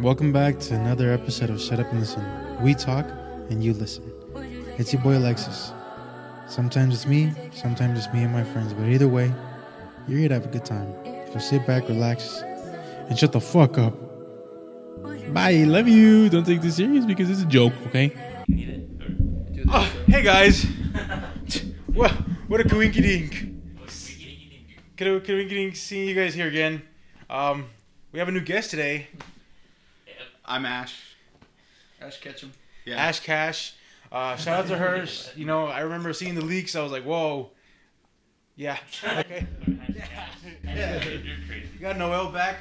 Welcome back to another episode of Shut Up and Listen. We talk and you listen. It's your boy Alexis. Sometimes it's me, sometimes it's me and my friends, but either way, you're here to have a good time. So sit back, relax, and shut the fuck up. Bye, love you. Don't take this serious because it's a joke, okay? Need it? Or- Oh, hey guys. what, what a coinky dink. A coinky dink seeing you guys here again. Um, we have a new guest today, I'm Ash. Ash Ketchum. Yeah. Ash Cash. Uh, shout out to her. You know, I remember seeing the leaks. I was like, whoa. Yeah. Okay. yeah. You're crazy. You got Noel back.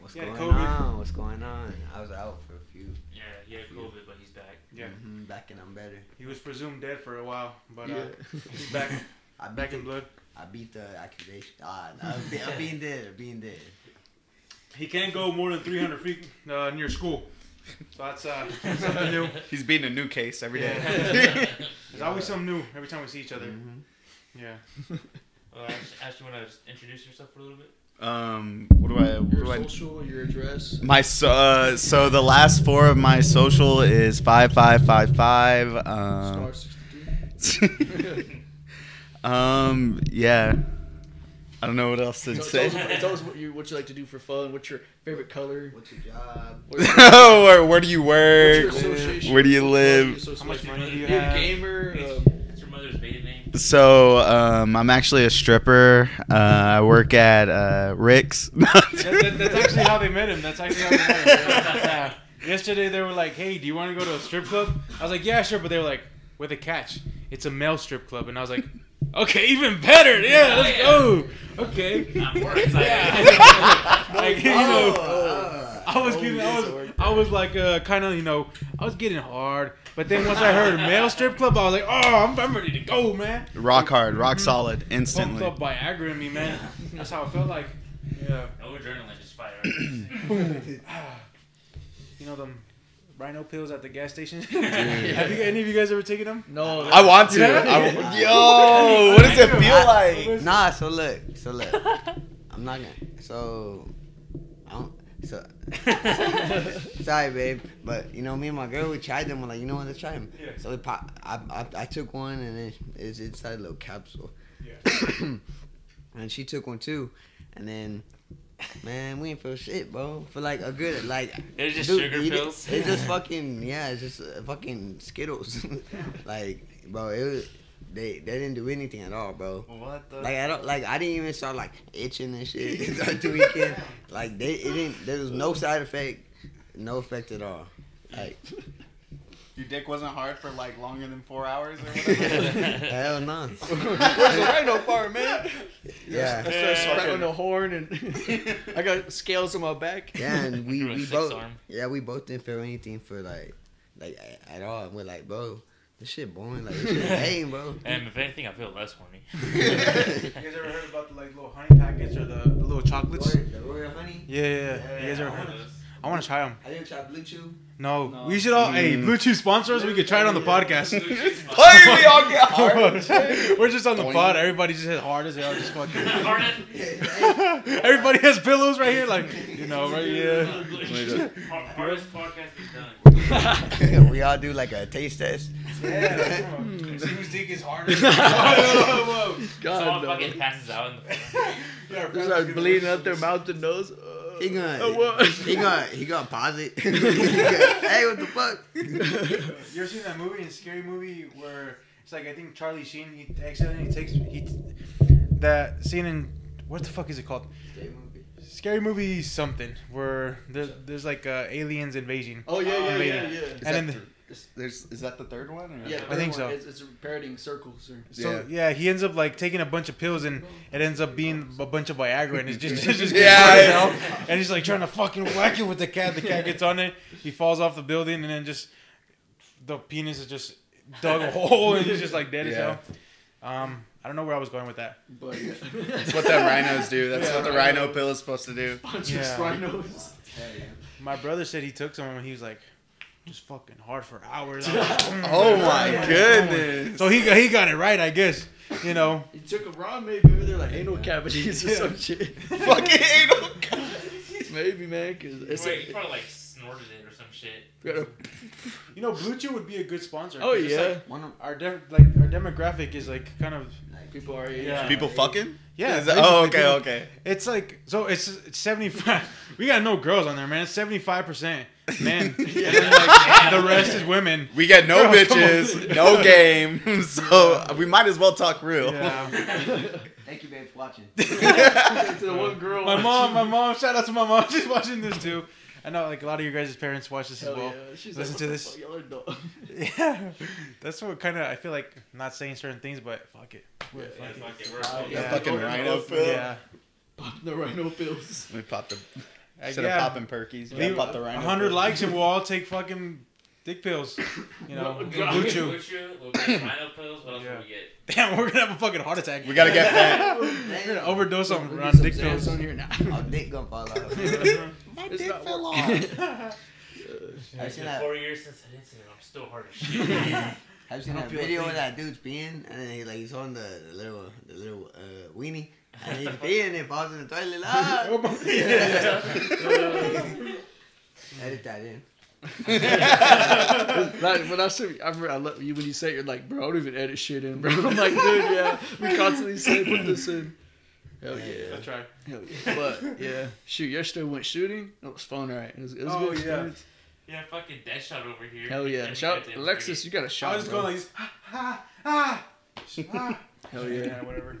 What's Yeah, going COVID. on? What's going on? I was out for a few. Yeah, he had COVID, but he's back. Yeah. Mhm, back and I'm better. He was presumed dead for a while, but uh, he's back. I beat Back in blood. I beat the accusation. Ah, no, I'm, be- I'm being dead. I'm being dead. He can't go more than 300 feet uh, near school. So that's uh, something new. He's beating a new case every day. Yeah. There's always something new every time we see each other. Mhm. Yeah. Uh, Ash, Ash, you want to introduce yourself for a little bit? um, what do I? What Your do I? social, your address. My so, uh, so the last four of my social is five five five five. Star Um, 63. um, yeah. I don't know what else to Tell, say. tell, us, tell us what you what you like to do for fun. What's your favorite color? What's your job? What's your, where, where do you work? what's your? Where do you live? How much money do you have? gamer. Um, What's your mother's maiden name? So um, I'm actually a stripper. Uh, I work at uh, Rick's. That, that, that's actually how they met him. That's actually how they met him. Yeah. Yesterday they were like, "Hey, do you want to go to a strip club?" I was like, "Yeah, sure," but they were like, "With a catch, it's a male strip club," and I was like, "Okay, even better. Yeah, let's go. Okay." I'm more excited. Like, you know, Oh, I was getting, I was. I was like, uh, kind of, you know, I was getting hard. But then once I heard male strip club, I was like, oh, I'm, I'm ready to go, man. rock hard, rock solid, instantly. Pumped instantly. up Viagra in me, man. That's how it felt like. Yeah. no adrenaline, just fire. You know them rhino pills at the gas station? Have you, any of you guys ever taken them? no, I want to. Yeah. I- yo, what does it feel like? Nah, so look, so look. I'm not gonna. So, I don't. So, sorry, babe, but you know, me and my girl, we tried them. We're like, you know what? Let's try them. Yeah. So we pop. I, I, I took one, and it, it's inside a little capsule. Yeah. and she took one too, and then. Man, we ain't feel shit, bro. For like a good, like. It's just dude, sugar did- pills? It's just fucking, yeah. It's just uh, fucking Skittles. like, bro, it was. They they didn't do anything at all, bro. What the? Like I don't like I didn't even start like itching and shit the weekend. Like they it didn't there was no side effect, no effect at all. Like Your dick wasn't hard for like longer than four hours or whatever. hell no. Where's the rhino part, man? Yeah. I Yeah. started spreading the horn, and I got scales on my back. Yeah, and we, we both arm. yeah we both didn't feel anything for like like at all. And We're like, bro, this shit boring. Like this shit lame, bro. And if anything, I feel less horny. You guys ever heard about the like little honey packets or the, the little chocolates? The royal honey. Yeah, yeah, yeah. You guys ever heard? I want to try them. I didn't try blue chew. No, No. we should all. Hey, mm. Blue Chew sponsors. We could try it on the podcast. Why do we all get hard? We're just on the pod. Everybody just hit hard as hell. Just fucking. Harness. Everybody has pillows right here, like you know, right? Yeah. Har- Hardest podcast is done. we all do like a taste test. Yeah. See whose dick is harder. Someone God, no. fucking passes out in the front. They start bleeding out their mouth and nose. He gonna, what? he gonna, he gonna pause it. Hey, what the fuck? You ever seen that movie, a scary movie where it's like I think Charlie Sheen he accidentally takes he that scene in what the fuck is it called? Scary movie something where there, there's like uh, aliens invasion. Oh yeah, yeah, yeah, Invading. yeah. Is, And then that there's, is that the third one? Or? Yeah, I think the so. It's, it's parodying circles. Or... So yeah. he ends up like taking a bunch of pills and it ends up being a bunch of Viagra and it's just, it's just Yeah, yeah, yeah. and he's like trying to fucking whack it with the cat. The cat gets on it, he falls off the building and then just the penis is just dug a hole and he's just like dead Yeah. as hell. Um, I don't know where I was going with that. But yeah. That's what them rhinos do. That's Yeah, what the rhino. rhino pill is supposed to do. bunch Yeah. of rhinos. My brother said he took some and he was like, just fucking hard for hours. I was like, "Mm, Oh my goodness. So he got, he got it right, I guess. You know, he took a raw, maybe maybe they're like anal cavities or Yeah. some shit. Fucking anal. maybe man, cause it's Wait, you a, probably like snorted snorted it or some shit. You know, Blue Chew would be a good sponsor. Oh 'cause it's yeah. like One of our de- like our demographic is like kind of like People are Yeah. People fucking? yeah. That- oh, okay, dude. okay. It's like so it's, it's seventy five. We got no girls on there, man. It's seventy five percent men, and then like the rest is women. We get no Girls, bitches, no game, so we might as well talk real. Yeah. Thank you, babe, for watching. to the one girl. My mom, my mom. Shout out to my mom. She's watching this too. I know like a lot of your guys' parents watch this as well. yeah. She's Listen like, to this." fuck, Y'all are dumb. Yeah, that's what kind of I feel like not saying certain things, but fuck it. Yeah, Yeah, Fuck it. fuck it. We're Uh, yeah. Fucking rhino pill. Yeah, The rhino pills. We popped the Uh, instead yeah. of popping perkies. We Leave pop the rhino. hundred pill. likes and we'll all take fucking dick pills. You know, No, and God. Blue Chew. We'll get rhino pills. What else yeah. we get? Damn, we're gonna have a fucking heart attack. We gotta get fat. We're gonna overdose on, We'll on dick pills. on here now. Our dick gonna fall out. My It's dick not fell working. off. Have seen been that? four years since that incident. I'm still hard as shit. I've you seen that video thing. where that dude's peeing and then he like he's on the, the little the little uh, weenie and he's peeing and it falls in the toilet. Ah! Oh my- yeah. Edit that in. Like, when I see, I remember I love you when you say it, you're like, bro, I don't even edit shit in, bro. I'm like, dude, yeah, we constantly say put this in. Hell yeah, That's right. hell yeah. But yeah, shoot, yesterday went shooting. It was fun, right? It was, it was Oh, good yeah. experience. yeah, fucking dead shot over here. Hell yeah, Every shout Alexis, thirty. you got a shot. I was bro. going like this. Ah, ah, ah, ah. Hell yeah. whatever.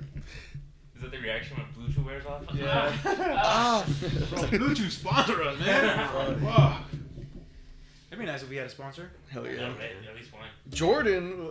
Is that the reaction when Blue Chew wears off? Yeah. Ah. Bro, Blue Chew sponsor us, man. Wow. It'd be nice if we had a sponsor. Hell Yeah, yeah. right, at least one. Jordan,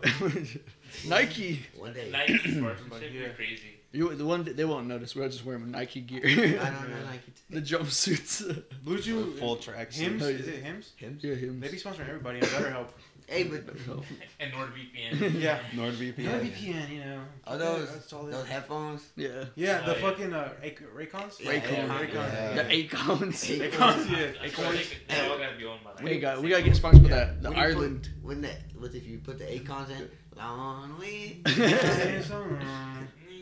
Nike. One day. Nike sponsorship, Yeah. crazy. You the one that they won't notice. We're just wearing Nike gear. I don't know like it. the jumpsuits. Blue Chew. Full track. Hims? Oh. Is it Hims? Him? yeah, him. They be sponsoring everybody and BetterHelp. Hey, but And NordVPN. yeah. NordVPN. NordVPN, you know. are those That's all those headphones? Yeah. Yeah, Oh, the yeah. fucking uh, Ac- Raycons? Yeah, Raycon. yeah, Raycon. yeah. The Acons. Hey, Raycons, yeah. That's why they, they all gotta be owned by. We got we gotta get sponsored by that. The When Ireland. Put, when that, what if you put the Acons in? Long way.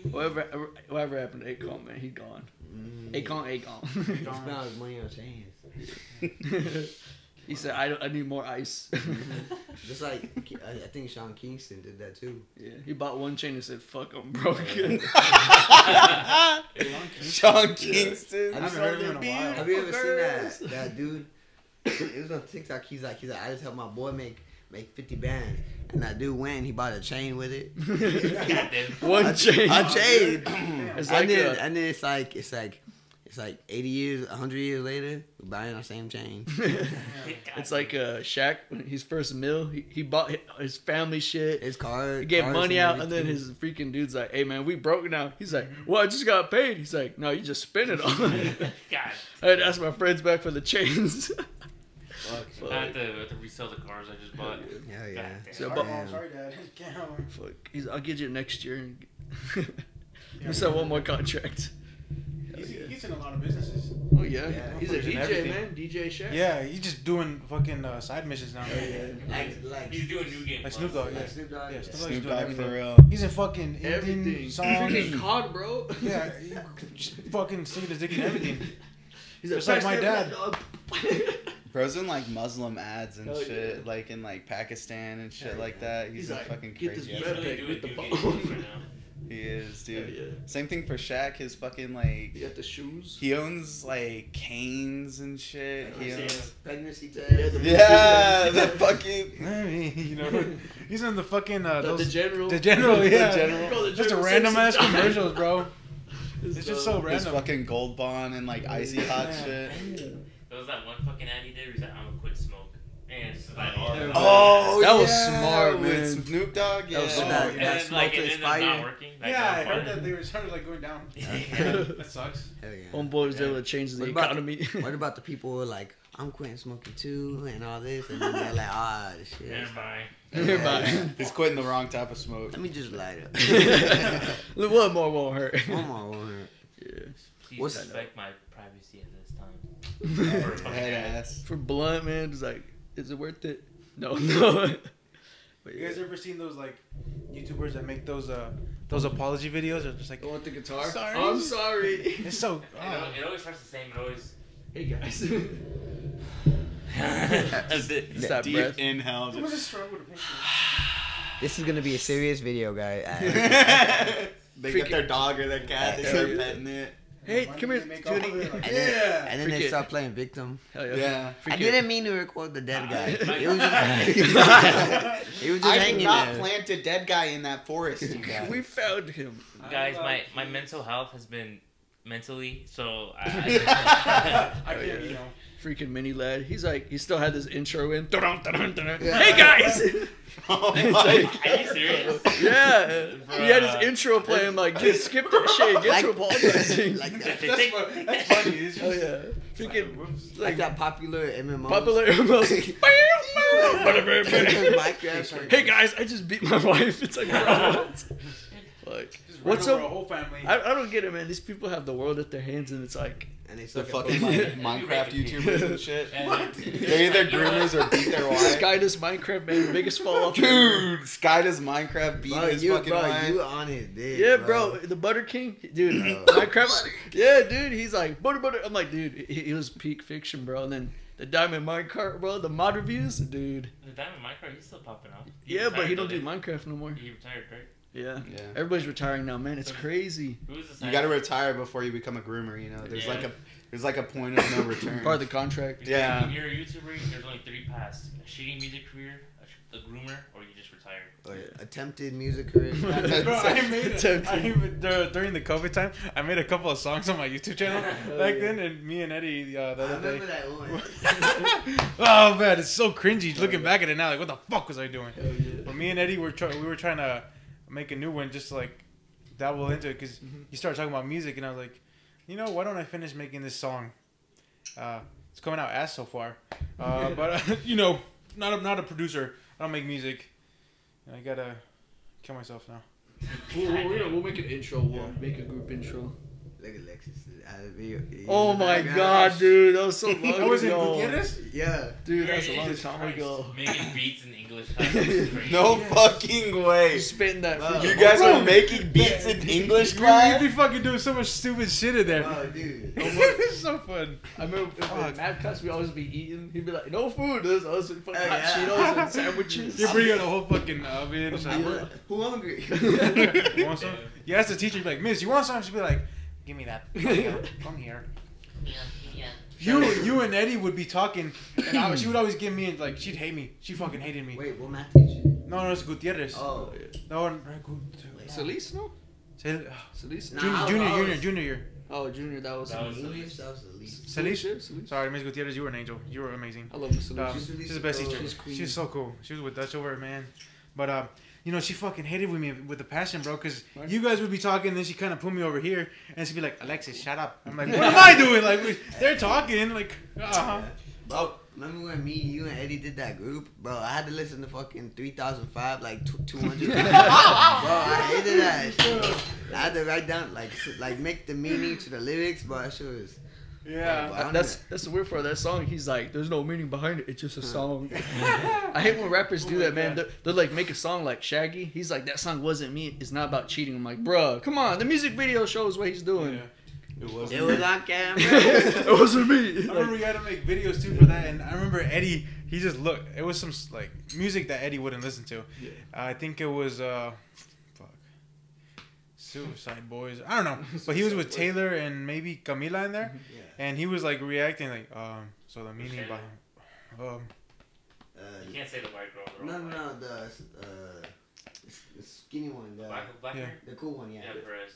Whatever whatever happened to Akon, man, he gone. Mm. Akon, Akon. He spent his money on chains. He said, I, don't, I need more ice. Mm-hmm. Just like I I think Sean Kingston did that too. yeah, he bought one chain and said, fuck, I'm broken. Sean Kingston. I haven't heard of him in a while. Have you ever seen that that dude? It was on TikTok. He's like, he's like, I just helped my boy make make fifty bands, and that dude went. and He bought a chain with it. One chain. A chain. It's and then a- and then it's like it's like it's like eighty years, hundred years later, we're buying our same chain. It's like uh, Shaq when his first mill. He, he bought his family shit. His car. He gave money out, and then his freaking dude's like, "Hey man, we broke now." He's like, "Well, I just got paid." He's like, "No, you just spent it all." God. I had to ask my friends back for the chains. I have to, I have to resell the cars I just bought. Hell yeah. Goddamn. So, Sorry, but- Mom. Sorry, Dad. Can't help. Fuck. He's, I'll get you next year. And you sell one more contract. He's, he's in a lot of businesses. Oh yeah, Yeah. he's a He's in DJ everything. man, DJ Shaq. Yeah, he's just doing fucking uh, side missions now. Like like He's doing new game. Like Plus. Snoop Dogg, yeah. like Snoop Dogg. Yeah, yeah. Snoop Dogg's doing Dogg everything. for real. He's in fucking Indian Everything. songs. Freaking COD, bro. Yeah, he just fucking sticking his dick in everything. He's Just like my dad. Bro's in like Muslim ads and Hell shit, yeah. like in like Pakistan and shit Hell like that. He's, He's a like, fucking "Get this crazy. He's bread really doing with the new bone. Game Plus right now. He is, Yeah, dude. yeah. Same thing for Shaq. His fucking like You got the shoes. he owns like canes and shit. He owns. Pregnancy Yeah, test. the- Yeah, the fucking. you know, he's in the fucking uh, The, those, the general. the general, yeah, general. Bro, the just a general random ass commercials, bro. It's It's just so random. His fucking gold bond and like icy hot Yeah. shit. There was that one fucking ad he did where he's like, I'm gonna quit smoke. And it's like, Yeah. Oh, That was yeah, smart, with man. Snoop Dogg. Yeah. That was smart. that, And that then, like, to and then not working. That Yeah, I heard that they were started like going down. That sucks. Hell yeah. Homeboy was able to change the What about- economy. What about the people who are like, I'm quitting smoking too, and all this, and then they're like, ah, this shit. Never mind. Everybody. He's quitting the wrong type of smoke. Let me just light up. Look, one more won't hurt. One more, one more. Yeah. Please What's- respect my privacy at this time. For a Head ass. For blunt, man, just like, is it worth it? No, no. But You guys ever seen those like YouTubers that make those uh those apology videos? Or just like, I want the guitar. Sorry. I'm sorry. it's so. It, al- Oh. it always starts the same. It always. hey guys. That's it. That Deep breath. inhale. This is gonna be a serious video, guy. they get their dog or their cat. They start petting it. Hey, come here. and then, and then they Freaking- start playing victim. Hell yeah. Yeah. I Freaking- didn't mean to record the dead guy. My- He was just, he was just I did not there. plant a dead guy in that forest, you guys. We found him. Guys, my, my mental health has been mentally, so I, I Oh, you know. Freaking Mini Ladd. He's like, he still had this intro in. Yeah. Hey guys! oh my like- Are you serious? yeah. He had his intro playing, like, just skip that shit. Get to apologizing. like that, They think- That's funny. It's Oh, just, yeah. Freaking, like like, that PopularMMO. popular MLs. Minecraft. hey guys, I just beat my wife. It's like, bro, what? Like, just what's up? A whole family. I, I don't get it, man. These people have the world at their hands, and it's like, And they The fucking like, Minecraft YouTubers and shit. And- They're either groomers or beat their wife. SkyDoesMinecraft, man, the biggest fall off. Dude, Sky does Minecraft beat Bro, his you, fucking bro, wife. you on it, dick. Yeah, bro, the Butter King, dude. Bro. Minecraft, yeah, dude. He's like butter, butter. I'm like, dude, he, he was peak fiction, bro. And then the Diamond Minecart, bro. The mod reviews, dude. The Diamond Minecraft, he's still popping up. Yeah, but he don't do though, Minecraft no more. He He retired, right? Yeah, Yeah. everybody's retiring now, man. It's crazy. Who You gotta retire before you become a groomer. You know, there's Yeah. like a there's like a point of no return. Part of the contract. Yeah. If you're a YouTuber, there's only three paths: a shitty music career, a, sh- a groomer, or you just retire. Or attempted music career. Bro, I made it. Tempting. I even dur- during the COVID time, I made a couple of songs on my YouTube channel back then, and me and Eddie uh, the I other remember day. that one. oh man, it's so cringy looking back at it now. Like, what the fuck was I doing? Yeah. But me and Eddie were try- we were trying to make a new one, just to, like dabble into it, because you started talking about music, and I was like, you know, why don't I finish making this song? Uh, it's coming out ass so far, uh, but uh, you know, not a, not a producer. I don't make music. And I gotta kill myself now. We'll, we'll, we'll- we'll make an intro. We'll Yeah. make a group intro. Look at Lexus. I had he Oh my god, dude, that was so long That was in ago. Gutierrez? Yeah. Dude, that's a Jesus long time Christ. ago. Making beats in English. That's crazy. No fucking way. You spitting that. Wow. You guys Bro, were making beats in English We, class. we be fucking doing so much stupid shit in there. Oh, dude. it's so fun. I remember in Fuck. Mad Cuts, we always be eating. He'd be like, "No food." There's us with fucking Oh, hot yeah. Cheetos and sandwiches. You bring out a whole fucking oven. It's I'm like, like, Who hungry? you want some? You ask the teacher, be like, Miss, you want some? She'd be like, Give me that. Come here. Come here. Yeah, yeah. You, you and Eddie would be talking, and I, she would always give me like she'd hate me. She fucking hated me. Wait, what math teacher? No, no, it's Gutierrez. Oh. No, no, Gut- Solis, no? Cel- Solis? Nah, Jun- junior, junior, junior year. Oh, Junior, that was. That was- English, that was the least. Celis? Solis. Sorry, Miss Gutierrez, you were an angel. You were amazing. I love Miss Um, She's she's the best teacher. She's. She's so cool. She was with Dutch over, man. But um, you know, she fucking hated with me with the passion, bro. Cause Right. you guys would be talking, and then she kind of put me over here, and she'd be like, "Alexis, shut up." I'm like, "What am I doing?" Like, we- they're talking, like, uh-huh. Bro, remember when me, you, and Eddie did that group? Bro, I had to listen to fucking 3005, like 200. Bro, I hated that shit. I had to write down, like, like make the meaning to the lyrics, but that shit was. Yeah. Bro, I That- don't that's that's the weird part of that song. He's like, "There's no meaning behind it. It's just a song." I hate when rappers do Oh that, man. They're, they're like make a song like Shaggy. He's like, "That song wasn't me. It's not about cheating." I'm like, "Bruh, come on. The music video shows what he's doing." Yeah. It was. It was on camera. it wasn't me. I remember we had to make videos too for that, and I remember Eddie. He just looked. It was some like music that Eddie wouldn't listen to. Yeah. I think it was uh, fuck, Suicide Boys. I don't know, but he was with Taylor and maybe Camila in there, Yeah. And he was like reacting like, um, so the meaning Taylor? behind, um, Uh, You can't say the white girl. they're no, no, white. no, the, uh, the skinny one, the, Black, black Yeah. hair? the cool one, yeah. Yeah, Perez.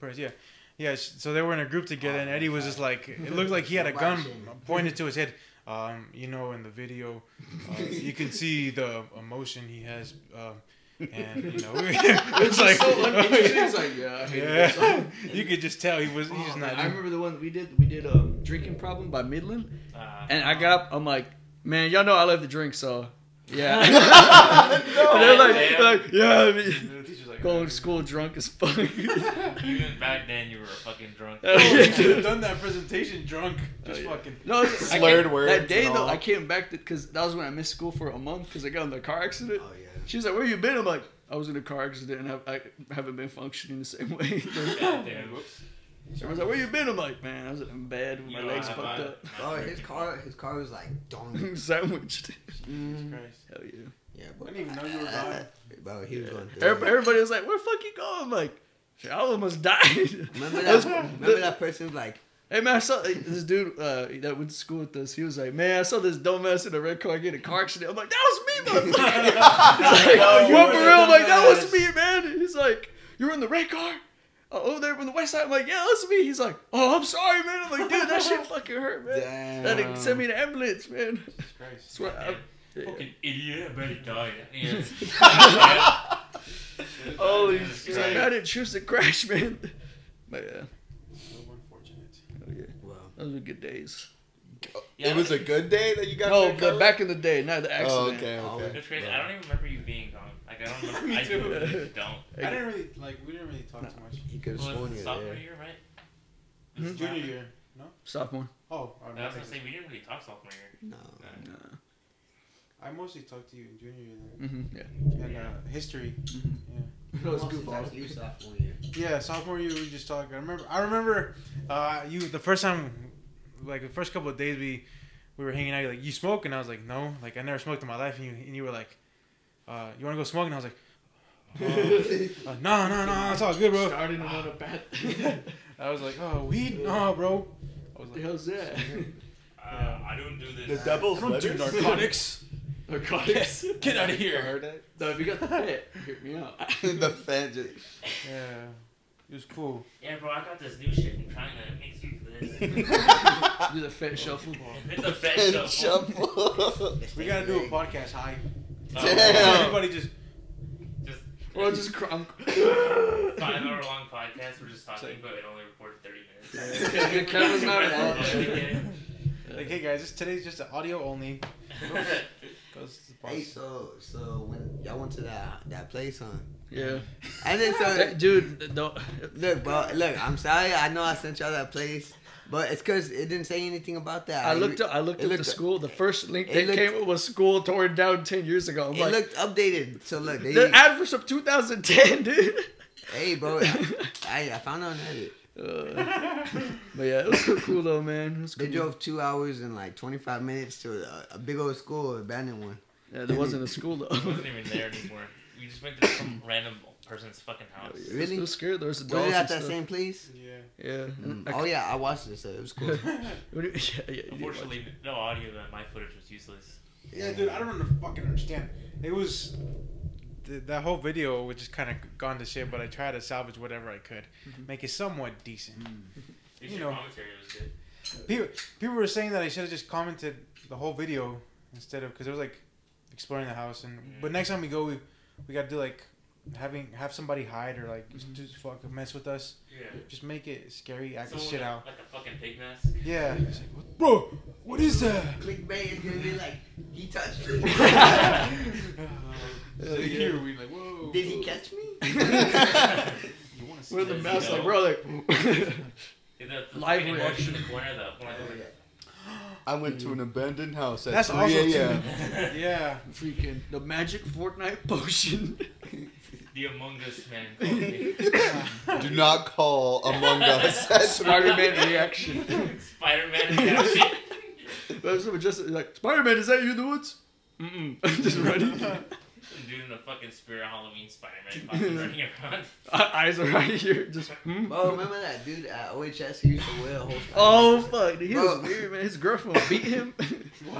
Perez, yeah, yeah. So they were in a group together, and Eddie was just like, it looked like he had a gun pointed to his head. Um, you know, in the video, uh, you can see the emotion he has, um, and you know, it's like, so uninteresting. He's like, "Yeah, I hate that yeah, song." you could just tell he was. He's Oh, just man, not. I remember the one we did. We did um, "Drinking Problem" by Midland, Uh, and I got up. I'm like, "Man, y'all know I love to drink, so yeah." and they're like, Yeah. they're like, "Yeah." I mean, The teacher's like, going to school drunk as fuck. Even back then, you were a fucking drunk. Oh, Oh, you could have done that presentation drunk. Just Oh, yeah. fucking. No, I Slurred words That day though, all. I came back because that was when I missed school for a month because I got in the car accident. Oh, yeah. She's like, "Where you been?" I'm like, "I was in a car accident and have, I haven't been functioning the same way." Goddamn. Everyone's like, "Where you been?" I'm like, "Man, I was in bed with my You legs fucked I- up, Oh, his car, his car was like dong. sandwiched." Mm, Christ. Hell yeah. yeah, I didn't even know you were gone. Bro, he was going through. Everybody, everybody was like, "Where the fuck you going?" I'm like, I almost died." Remember that? Remember that person was like, Hey man, I saw this dude uh, that went to school with us. He was like, "Man, I saw this dumbass in a red car get in a car accident." I'm like, "That was me, motherfucker!" like, Oh, you what for real? I'm like, "That was me, man." He's like, "You were in the red car." Uh, over there from the west side. I'm like, "Yeah, that's me." He's like, "Oh, I'm sorry, man." I'm like, "Dude, that shit fucking hurt, man." damn. That nigga sent me an ambulance, man. Christ. Swear, I- yeah. Fucking idiot, I better die. Yeah. Holy Jesus shit! I Christ. didn't choose to crash, man. But yeah, So unfortunate. hell yeah, Wow. Those were good days. Yeah, it was a good day that you got. No, that but color? back in the day, not the accident. Oh, okay, Oh, okay. It's crazy. I don't even remember you being gone. Like I don't remember. Me I too. really don't. I didn't really like. We didn't really talk too much. He could have Well, sworn it's you sophomore there. year, right? Hmm? Junior sophomore- year. No. Sophomore. Oh, I I was gonna say we didn't really talk sophomore year. No. no. Nah. I mostly talked to you in junior year then. hmm Yeah. and uh, history. Mhm. Yeah. That was Mostly good. talked you sophomore year. Yeah, sophomore year we just talked. I remember. I remember. Uh, you the first time, like the first couple of days we we were hanging out. You're like, you smoke, and I was like, no. Like I never smoked in my life, and you and you were like, uh, you want to go smoke? And I was like, uh, no, no, no, it's all good, bro. Starting him on a bad. I was like, oh, weed, no, bro. I was What the like, hell's that? uh, I don't do this. The devil's I don't do narcotics. Narcotics. Get out of here. heard. No, if you got the fit, hit me out. the fan just. Yeah, it was cool. Yeah, bro, I got this new shit from China. It makes you this. Do the fit shuffle. It's a fat fan shuffle. shuffle. We gotta do a podcast high. Oh, Damn. Everybody just Just Or just crunk. five hour long podcast. We're just talking, but it only recorded thirty minutes. Because the camera's not Yeah. on. like, hey guys, this, today's just an audio only. Goes the Hey, so so when y'all went to that that place, huh? Yeah. And then Hey, so Dude, don't. look, bro, look. I'm sorry. I know I sent y'all that place, but it's because it didn't say anything about that. I looked up. I looked it up the school. The first link it they looked- came up was school torn down ten years ago. I'm It like, looked updated. So look, they, the ad was from 2010, dude. hey, bro, I, I I found it on Reddit. Uh, but yeah, it was so cool though, man. It was They drove two hours and like 25 minutes to a, a big old school, abandoned one. Yeah, there wasn't a school though. it wasn't even there anymore. We just went to some random person's fucking house. Really? It was scared. There was Was it at that stuff. same place? Yeah. Yeah. Mm. I Oh yeah, I watched it, so it was cool. What yeah, yeah. you did watch Unfortunately, no audio. That my footage was useless. Yeah, dude, I don't under- fucking understand. It was th- that whole video was just kind of gone to shit, but I tried to salvage whatever I could, Mhm. make it somewhat decent. Your You know. commentary was good. People, people were saying that I should have just commented the whole video instead of because it was like exploring the house, and but next time we go, we we got to do like having have somebody hide or like just, mm-hmm. just fucking mess with us. Yeah. Just make it scary, act the shit with, out. Like a fucking pig mask. Yeah. It's like, what, bro, what is that? Clickbait is gonna be like, he touched me. so here we like, whoa. Did he catch me? You want to see Where the that? mouse like, bro, like. Is that the Live fucking reaction. in the corner? The one Oh, yeah. I went to an abandoned house at That's 3 also a.m. Yeah. Freaking the magic Fortnite potion. The Among Us man. called me. Do not call Among Us. at 3 Spider-Man reaction. Spider-Man reaction. But someone just like Spider-Man, is that you in the woods? Mm-mm. just running. Dude in a fucking spirit Halloween Spider-Man fucking running around. Eyes are right here. Just. Hmm? Bro, remember that dude at OHS who used to wear a whole Oh fuck! Dude, he Bro. was weird, man. His girlfriend beat him.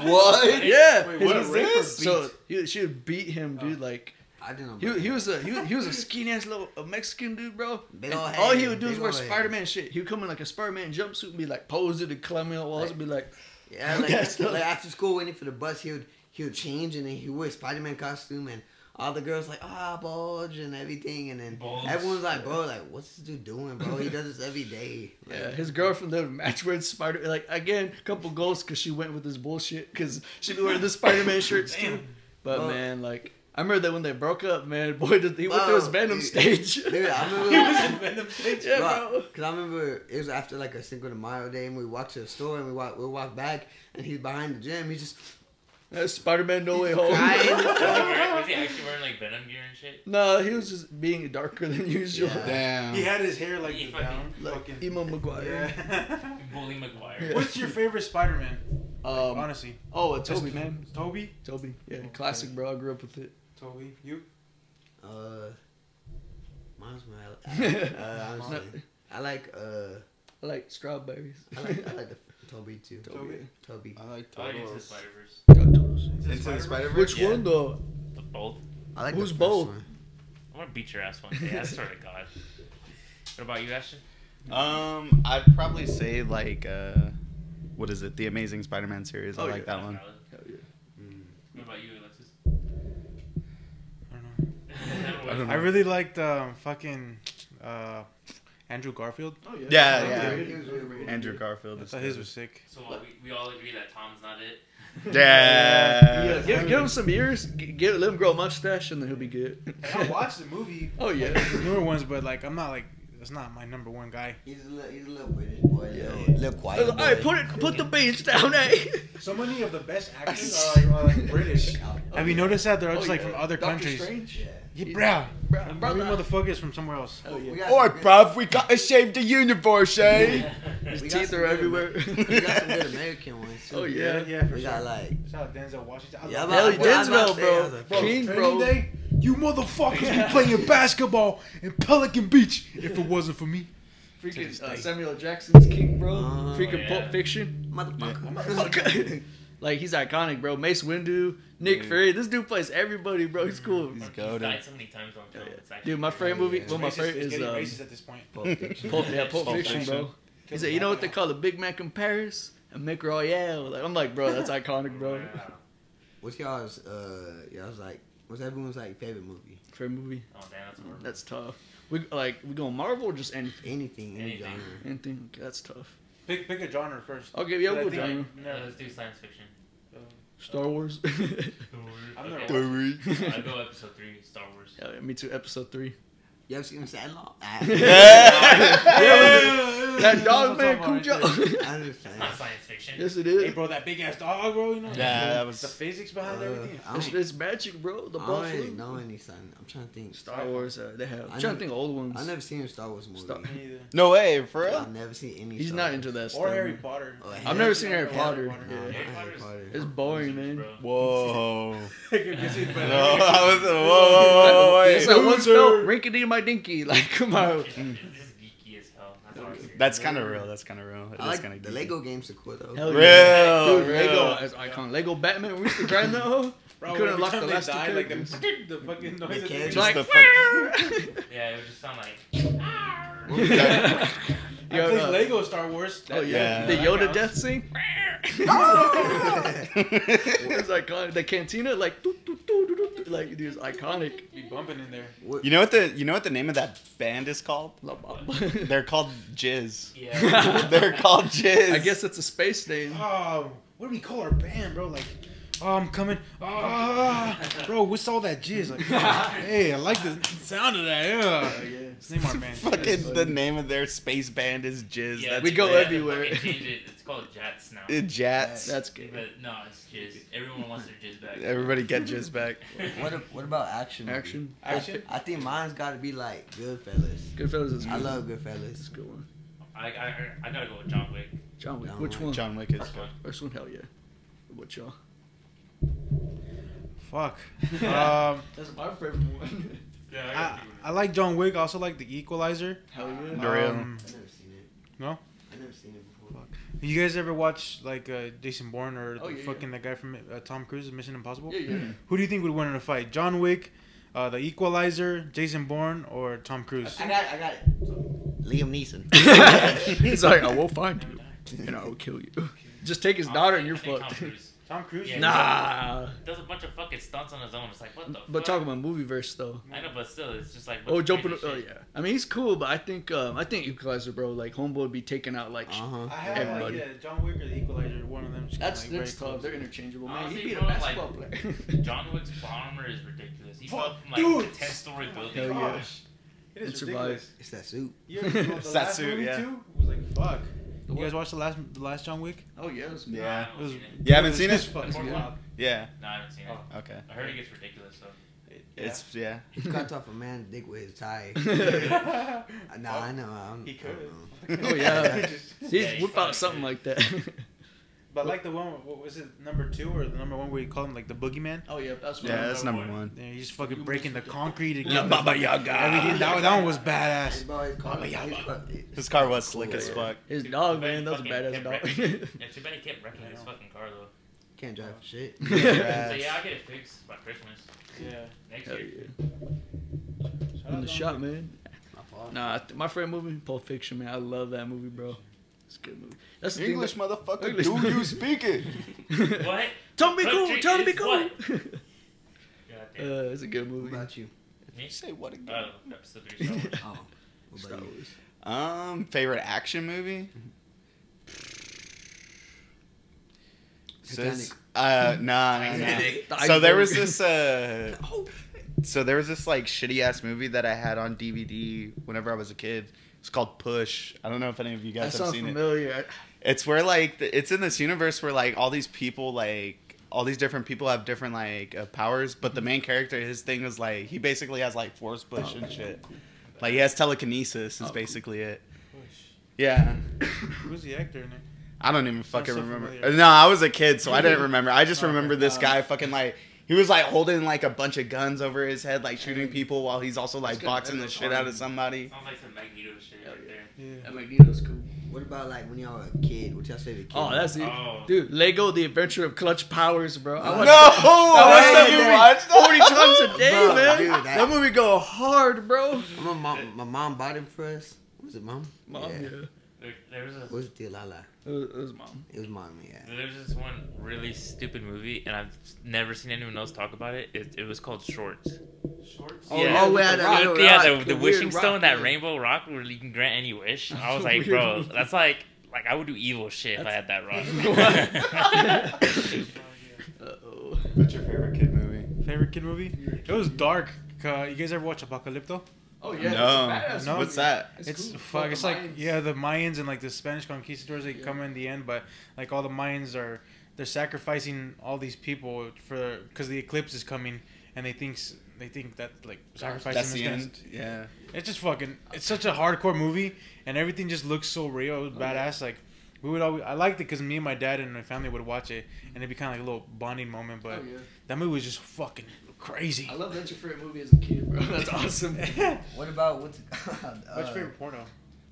What? yeah. Wait, his- what his- rape So he, she would beat him, dude. Like I didn't he, know. he was a he was, he was a skinny ass little a Mexican dude, bro. Big And ol' all he would do is wear ol' Spider-Man shit. He would come in like a Spider-Man jumpsuit and be like posing and climbing on walls and be like, Yeah, like, like after school waiting for the bus, he would he would change and then he would wear Spider Man costume and all the girls like ah bulge and everything and then Bulge. everyone's like bro like what's this dude doing bro he does this every day like, yeah. His girlfriend would match wearing Spider. Man like again, couple goals because she went with this bullshit because she be wearing the Spider-Man shirts too. But Bro. man, like. I remember that when they broke up, man. Boy, did, he went through his Bro, Venom dude. stage. Dude, I remember He was in Venom stage. yeah, Bro, bro. Cause I remember it was after like a Cinco de Mayo day, and we walked to the store, and we walked we walked back, and he's behind the gym. He just That's Spider-Man No Way Home. Was he wearing- was he actually wearing like Venom gear and shit? no, he was just being darker than usual. Yeah. Damn. He had his hair like He this down. Like fucking- Emo Maguire. Yeah. Bully Maguire. What's your favorite Spider-Man? Um, Honestly, oh, uh, Tobey, man. Tobey. Tobey. Yeah, classic, bro. I grew up with it. Tobey. You. Uh, Miles Morales. Uh, honestly, I like uh, I like strawberries. I like I like the Tobey too. Tobey. Tobey. I like I like Into the Spider Verse. Into the Spider Verse. Which Yeah. one though? The Both. I like Who's the first both? one. I'm gonna beat your ass one day. I swear to God. What about you, Ashton? Um, I'd probably say like uh, what is it? The Amazing Spider-Man series. I Oh, like yeah. that one. Hell yeah. What about you, Alexis? I don't know. I really liked um, fucking uh, Andrew Garfield. Oh yeah. Yeah, yeah. He Andrew Garfield. I is thought his good. was sick. So what, we, we all agree that Tom's not it. Yeah. Yeah, give, give him some years. G- Give, let him grow a mustache, and then he'll be good. I watched the movie. Oh yeah. newer ones, but like I'm not like that's not my number one guy. He's a little, he's a little British boy, little, little quiet. All right, boy. put it, put the beans down, eh? So many of the best actors are like, are like British. Have you noticed that they're just Oh, like yeah. from other Doctor countries? Yeah. Strange. Yeah, bruh. Bruh, Every brother. motherfuckers from somewhere else. Oh yeah. We got, Alright, bruv, we gotta save the universe, eh? His we teeth some are good everywhere. we got some good American ones too. Oh, yeah. yeah, for We sure. got like Shout out Denzel Washington. I Yeah, love but- Hell, that. Well, I was about Denzel, to say, I was bro. like, Bro, King, training bro. day, you motherfuckers be playing basketball in Pelican Beach if it wasn't for me. Freaking uh, Samuel Jackson's King, bro. Uh, Freaking yeah. Pulp Fiction. motherfucker. like he's iconic, bro. Mace Windu, Nick Yeah. Fury. This dude plays everybody, bro. He's cool. He's He's goated. died so many times on film. It's actually Dude, my favorite movie, Yeah. one my favorite it's is getting um, racist at this point. Pulp Fiction. Pulp, yeah, Pulp Pulp Fiction, Fiction. bro. He said, you know what they call a Big Mac in Paris? A McRoyale. Like, I'm like, bro, that's iconic, bro. What's y'all's uh y'all's like what's everyone's like favorite movie? Favorite movie. Oh damn, that's horrible. That's tough. We like we going Marvel or just anything? Anything, any Anything. genre. Anything? Okay, that's tough. Pick, pick a genre first. Okay, yeah, But I we'll think- genre. No, let's do science fiction. Um, uh, Star Wars. I've never Okay. watched I go episode three, Star Wars. yeah, yeah, me too. Episode three. You ever seen Sandlot? Ah, That dog man, Don't talk about Cujo. it. I It's not science fiction. yes, it Hey, is. bro, that big ass dog, bro. You know. Yeah, that was the physics behind Uh, everything. It's, don't, it's magic, bro. The I ball don't know any son. I'm trying to think. Star Wars. Uh, they have. I'm I trying to think old ones. I never seen a Star Wars movie. Star- No way, for real. I've never seen any. He's Star not into that Stuff. Or. Harry Potter. Oh, I've never seen Harry Harry Potter. Potter. No, Yeah. Harry Harry Potter. It's boring, man. Whoa. You can see it better. No, I was. Whoa, whoa, whoa, It's that wait. one spell, rinkity my dinky. Like, come on. This is geeky as hell. That's all I'm saying. That's kind of real. That's kind of real. It I is like kind of the Lego games are cool though. Hell Real, yeah. Dude, real. Lego is iconic. Lego Batman, we used to grind that hoe. Bro, couldn't every unlock the last two like the, the fucking noise. that can't they just make. Just Like, the fuck- Yeah, it would just sound like. What was that? I Yo, played uh, Lego Star Wars. Oh yeah, Yeah. the Yoda counts. death scene. It's iconic. The cantina, like, doo, doo, doo, doo, doo, doo, like, dude, it's iconic. Be bumping in there. What- You know what the you know what the name of that band is called? La Bamba. They're called Jizz. Yeah. They're called Jizz. I guess it's a space name. Oh, what do we call our band, bro? Like, oh, I'm coming. Ah, bro, what's all that jizz? Like, hey, I like the sound of that. Yeah. yeah. Let's name band. Fucking the name of their space band is Jizz. Yeah, That's We go they have to everywhere. Change it. It's called Jats now. it, Jats. That's good. But no, it's jizz. Everyone wants their jizz back. Everybody get Jizz back. What, what about action? Action. Action. I think mine's got to be like Goodfellas. Goodfellas is good. I love It's Goodfellas. a good one. I, I, I gotta go with John Wick. John Wick. John Which Wick. one? John Wick is First one. First one, hell yeah. What y'all? Fuck. Um, That's my favorite one. I, I like John Wick. I also like The Equalizer. hell yeah. Real. Um, I've never seen it. No? I've never seen it before. Fuck. You guys ever watch like uh, Jason Bourne or Oh, the yeah, fucking the guy from uh, Tom Cruise's Mission Impossible? Yeah, yeah. Who do you think would win in a fight? John Wick, uh, The Equalizer, Jason Bourne, or Tom Cruise? I got it. I got it. Liam Neeson. He's like, I will find you and I will kill you. Just take his daughter and you're I think Tom fucked. Cruise Tom Cruise. Yeah. Nah. does a bunch of fucking stunts on his own. It's like what the. But fuck? talking about movie verse though. I know, but still, it's just like. Oh, jumping. Oh shit. yeah. I mean, he's cool, but I think um, I think Equalizer, bro. Like Homeboy would be taking out like. Uh huh. I have Everybody. like, yeah, John Wick or The Equalizer. One of them. just That's kinda, like, that's very tough. close. They're interchangeable, man. Honestly, He beat a bro, basketball like- player. John Wick's armor is ridiculous. He Fuck, built like dude. a ten story building. Hell yeah. Gosh. It And is survive. ridiculous. It's that suit. You ever, the It's that last suit, movie yeah. too was like fuck. The You what? guys watched the last the last John Wick? Oh yeah. It was Yeah. I haven't seen it. You haven't seen it? fucking Fourth Yeah. No, I haven't seen it. Oh. Okay. I heard it gets ridiculous. So. It's yeah. He cut off a man's dick with his tie. nah, I know. I'm, He could. Know. Oh yeah. See, Yeah, he whip out something like that. But like the one, what was it, number two or the number one where you call him like the boogeyman? oh yeah, that's what Yeah, that's number one. Yeah, he's just fucking breaking the concrete to Yeah, Baba the, Yaga. everything. That, that one was badass. bro, car- Baba Yaga. his car- was slick Cool, as fuck. His dog, man, that was a badass dog. wrecking- Yeah, too bad he kept wrecking his fucking car though. Can't drive for shit. So yeah, I'll get it fixed by Christmas Yeah. next Hell year. yeah. In the shop, man. My fault. Nah, th- my favorite movie, Pulp Fiction, man. I love that movie, bro. It's a good movie. That's the English thing. motherfucker, English do you speak it? What? Tell me cool. Tell me cool. uh, it's a good What movie. about you? Me? Say what again? Oh, episode three. Star Wars. Oh, what Star about you? Wars. Um, favorite action movie? Titanic. Sis- uh, nah, nah, nah. So there was this uh, Oh, so there was this like shitty ass movie that I had on DVD whenever I was a kid. It's called Push. I don't know if any of you that guys have sounds seen it. familiar. It's where like it's in this universe where like all these people like all these different people have different like uh, powers, but the main character his thing is like he basically has like force push and shit. Like he has telekinesis is Oh, cool. basically it. Yeah. Who's the actor in it? I don't even fucking so remember. familiar. No, I was a kid, so I didn't remember. I just Okay. remember this guy fucking like he was like holding like a bunch of guns over his head, like shooting people while he's also like boxing the shit out of somebody. Sounds like some Magneto shit Hell right there. Yeah. That Magneto's cool. What about like when y'all were a kid? What's y'all favorite kid? Oh, that's it. Oh. Dude, Lego The Adventure of Clutch Powers, bro. I No, watched No, I watched that movie watched that? 40 times a day, Bro, man. dude, that, that- movie go hard, bro. My mom, my mom bought it for us. Was it mom? Mom, yeah. There, there was a What was it? Lala. It was, it was mom. It was mom, yeah. There's this one really stupid movie, and I've never seen anyone else talk about it. It, it was called Shorts. Shorts? Oh, Yeah. oh, we had that Yeah, little yeah, rock, the, the, wishing rock, stone, that yeah. rainbow rock where you can grant any wish. I was like, bro, movie. that's like, like I would do evil shit if I had that rock. Uh-oh. What's your favorite kid movie? Favorite kid movie? It was dark. Uh, you guys ever watch Apocalypto? Oh, yeah. No. that's a badass No. What's that? It's It's, cool. fuck. Fuck It's like Mayans. yeah, the Mayans and like the Spanish conquistadors. They Yeah. come in the end, but like all the Mayans are they're sacrificing all these people for because the eclipse is coming, and they think they think that like sacrificing That's is the gonna- end. Yeah. It's just fucking. It's such a hardcore movie, and everything just looks so real. It was Oh, yeah. badass. Like we would always. I liked it because me and my dad and my family would watch it, and it'd be kind of like a little bonding moment. But Oh, yeah. that movie was just fucking crazy. I love that's your favorite movie as a kid, bro. That's awesome. What about what's it called? What's Uh, your favorite porno?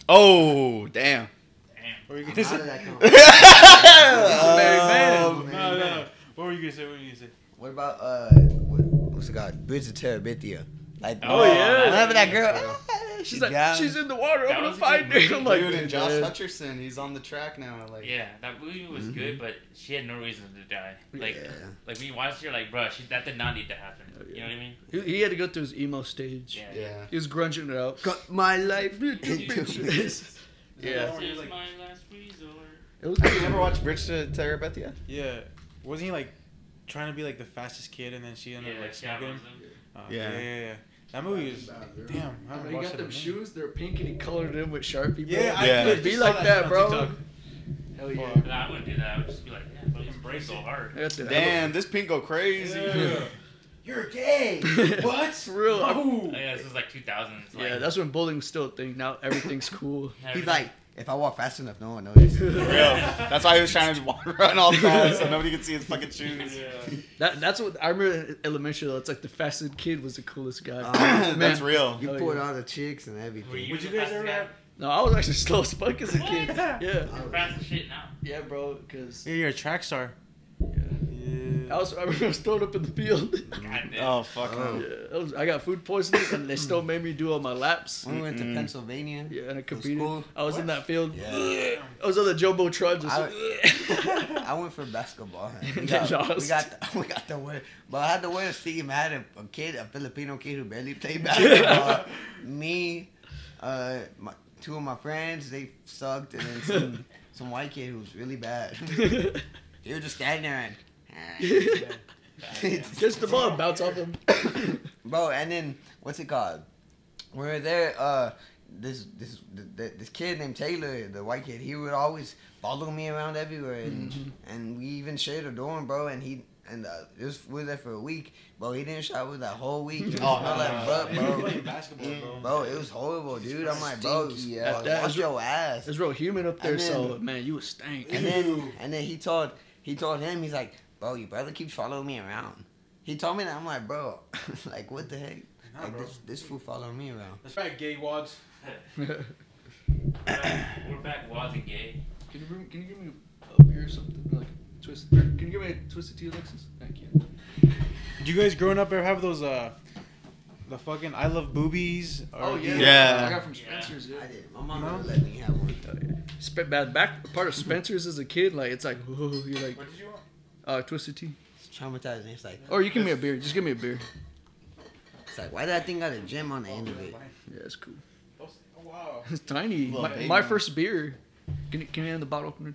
Oh damn. Damn. What were you gonna say? that come? Mary Man. Um, No, no. What were you gonna say? What were you gonna say? What about uh, what, what's it called? Bridge of Terabithia. Like, Oh, yeah. Whenever that girl, That ah, She's she's like, Yeah. she's in the water. That I'm gonna was find her. movie. I'm like, Dude, and Josh man. Hutcherson, he's on the track now. Like, Yeah, that movie was Mhm. good, but she had no reason to die. Like, Yeah. like when you watch, you're like, bro, she, that did not need to happen. Oh, yeah. You know what I mean? He, he had to go through his emo stage. Yeah. yeah. He was grunging it out. cut my life into yeah. This Yeah. is my last resort. It was Have you ever watched Bridge to Terabithia? Yeah. Wasn't he like trying to be like the fastest kid, and then she ended Yeah, up like she smoking him? outruns. Yeah. yeah, yeah, yeah. That movie is damn. I haven't he watched got them shoes, they're pink and he colored them with Sharpie. Bro. Yeah, I could Be like that, bro. TikTok. Hell yeah. Fuck. Nah, I wouldn't do that. I would just be like, yeah, but it's Embrace so it. hard. I got the- Damn, this pink go crazy. Yeah. You're gay. what? For real. Oh, yeah, this is like 2000s. Like, Yeah, that's when bullying was still a thing. Now everything's cool. He's like, if I walk fast enough, no one notices. For real. That's why he was trying to walk, run all fast so nobody could see his fucking shoes. That that's what I remember in elementary. Though, it's like the fastest kid was the coolest guy. Uh, That's real. You Oh, pulled yeah. all the chicks and Were everything. you Would you guys ever have- No, I was actually slow as fuck as a kid. Yeah, You're fast as shit now. yeah, bro. Because Yeah, you're a track star. I was I remember I was thrown up in the field. Oh, fuck Oh. yeah, I, was, I got food poisoning and they still made me do all my laps. When we went to Mm-mm. Pennsylvania, Yeah, and I competed. school? I was in that field. Yeah. I was on the jumbotron. Just I- I went for basketball. We got, we got, the, we got the wear, but I had to wear a team. I had a, a kid, a Filipino kid who barely played basketball. Me, uh, my, two of my friends, they sucked, and then some, some white kid who was really bad. They were just standing there and. Just the ball and bounce off him. bro. And then what's it called? We were there. Uh, this this th- this kid named Taylor, the white kid, he would always follow me around everywhere, and Mhm. and we even shared a dorm, bro. And he and uh, this we was there for a week, bro. He didn't shower with that whole week. It Oh, smelled no, like butt, bro. bro. Bro, it was horrible, dude. I'm like, bro, Stinky, yeah. That wash is- your ass. It's real humid up there, And so man, you was stank. And then and then he told he told him he's like, bro, your brother keeps following me around. He told me that I'm like, bro, like what the heck? Nah, Like bro. this this fool following me around. That's right, gay wads. We're back, Waz and gay. Can you bring, can you give me a beer or something like twist? Can you give me a twisted tea, Alexis? Thank you. Did you guys growing up ever have those uh the fucking I love boobies? Or Oh yeah, Yeah. I got from Spencer's. Yeah. I did. My mom never let me have one. Spe- bad back part of Spencer's as a kid, like it's like oh, you're like What did you want? Uh twisted tea. It's traumatizing. It's like Or you give me a beer. Just give me a beer. it's like why that thing got a gem on the end of it? Yeah, it's cool. Oh wow. It's tiny. Little My, my first beer. Can you, can you hand the bottle opener?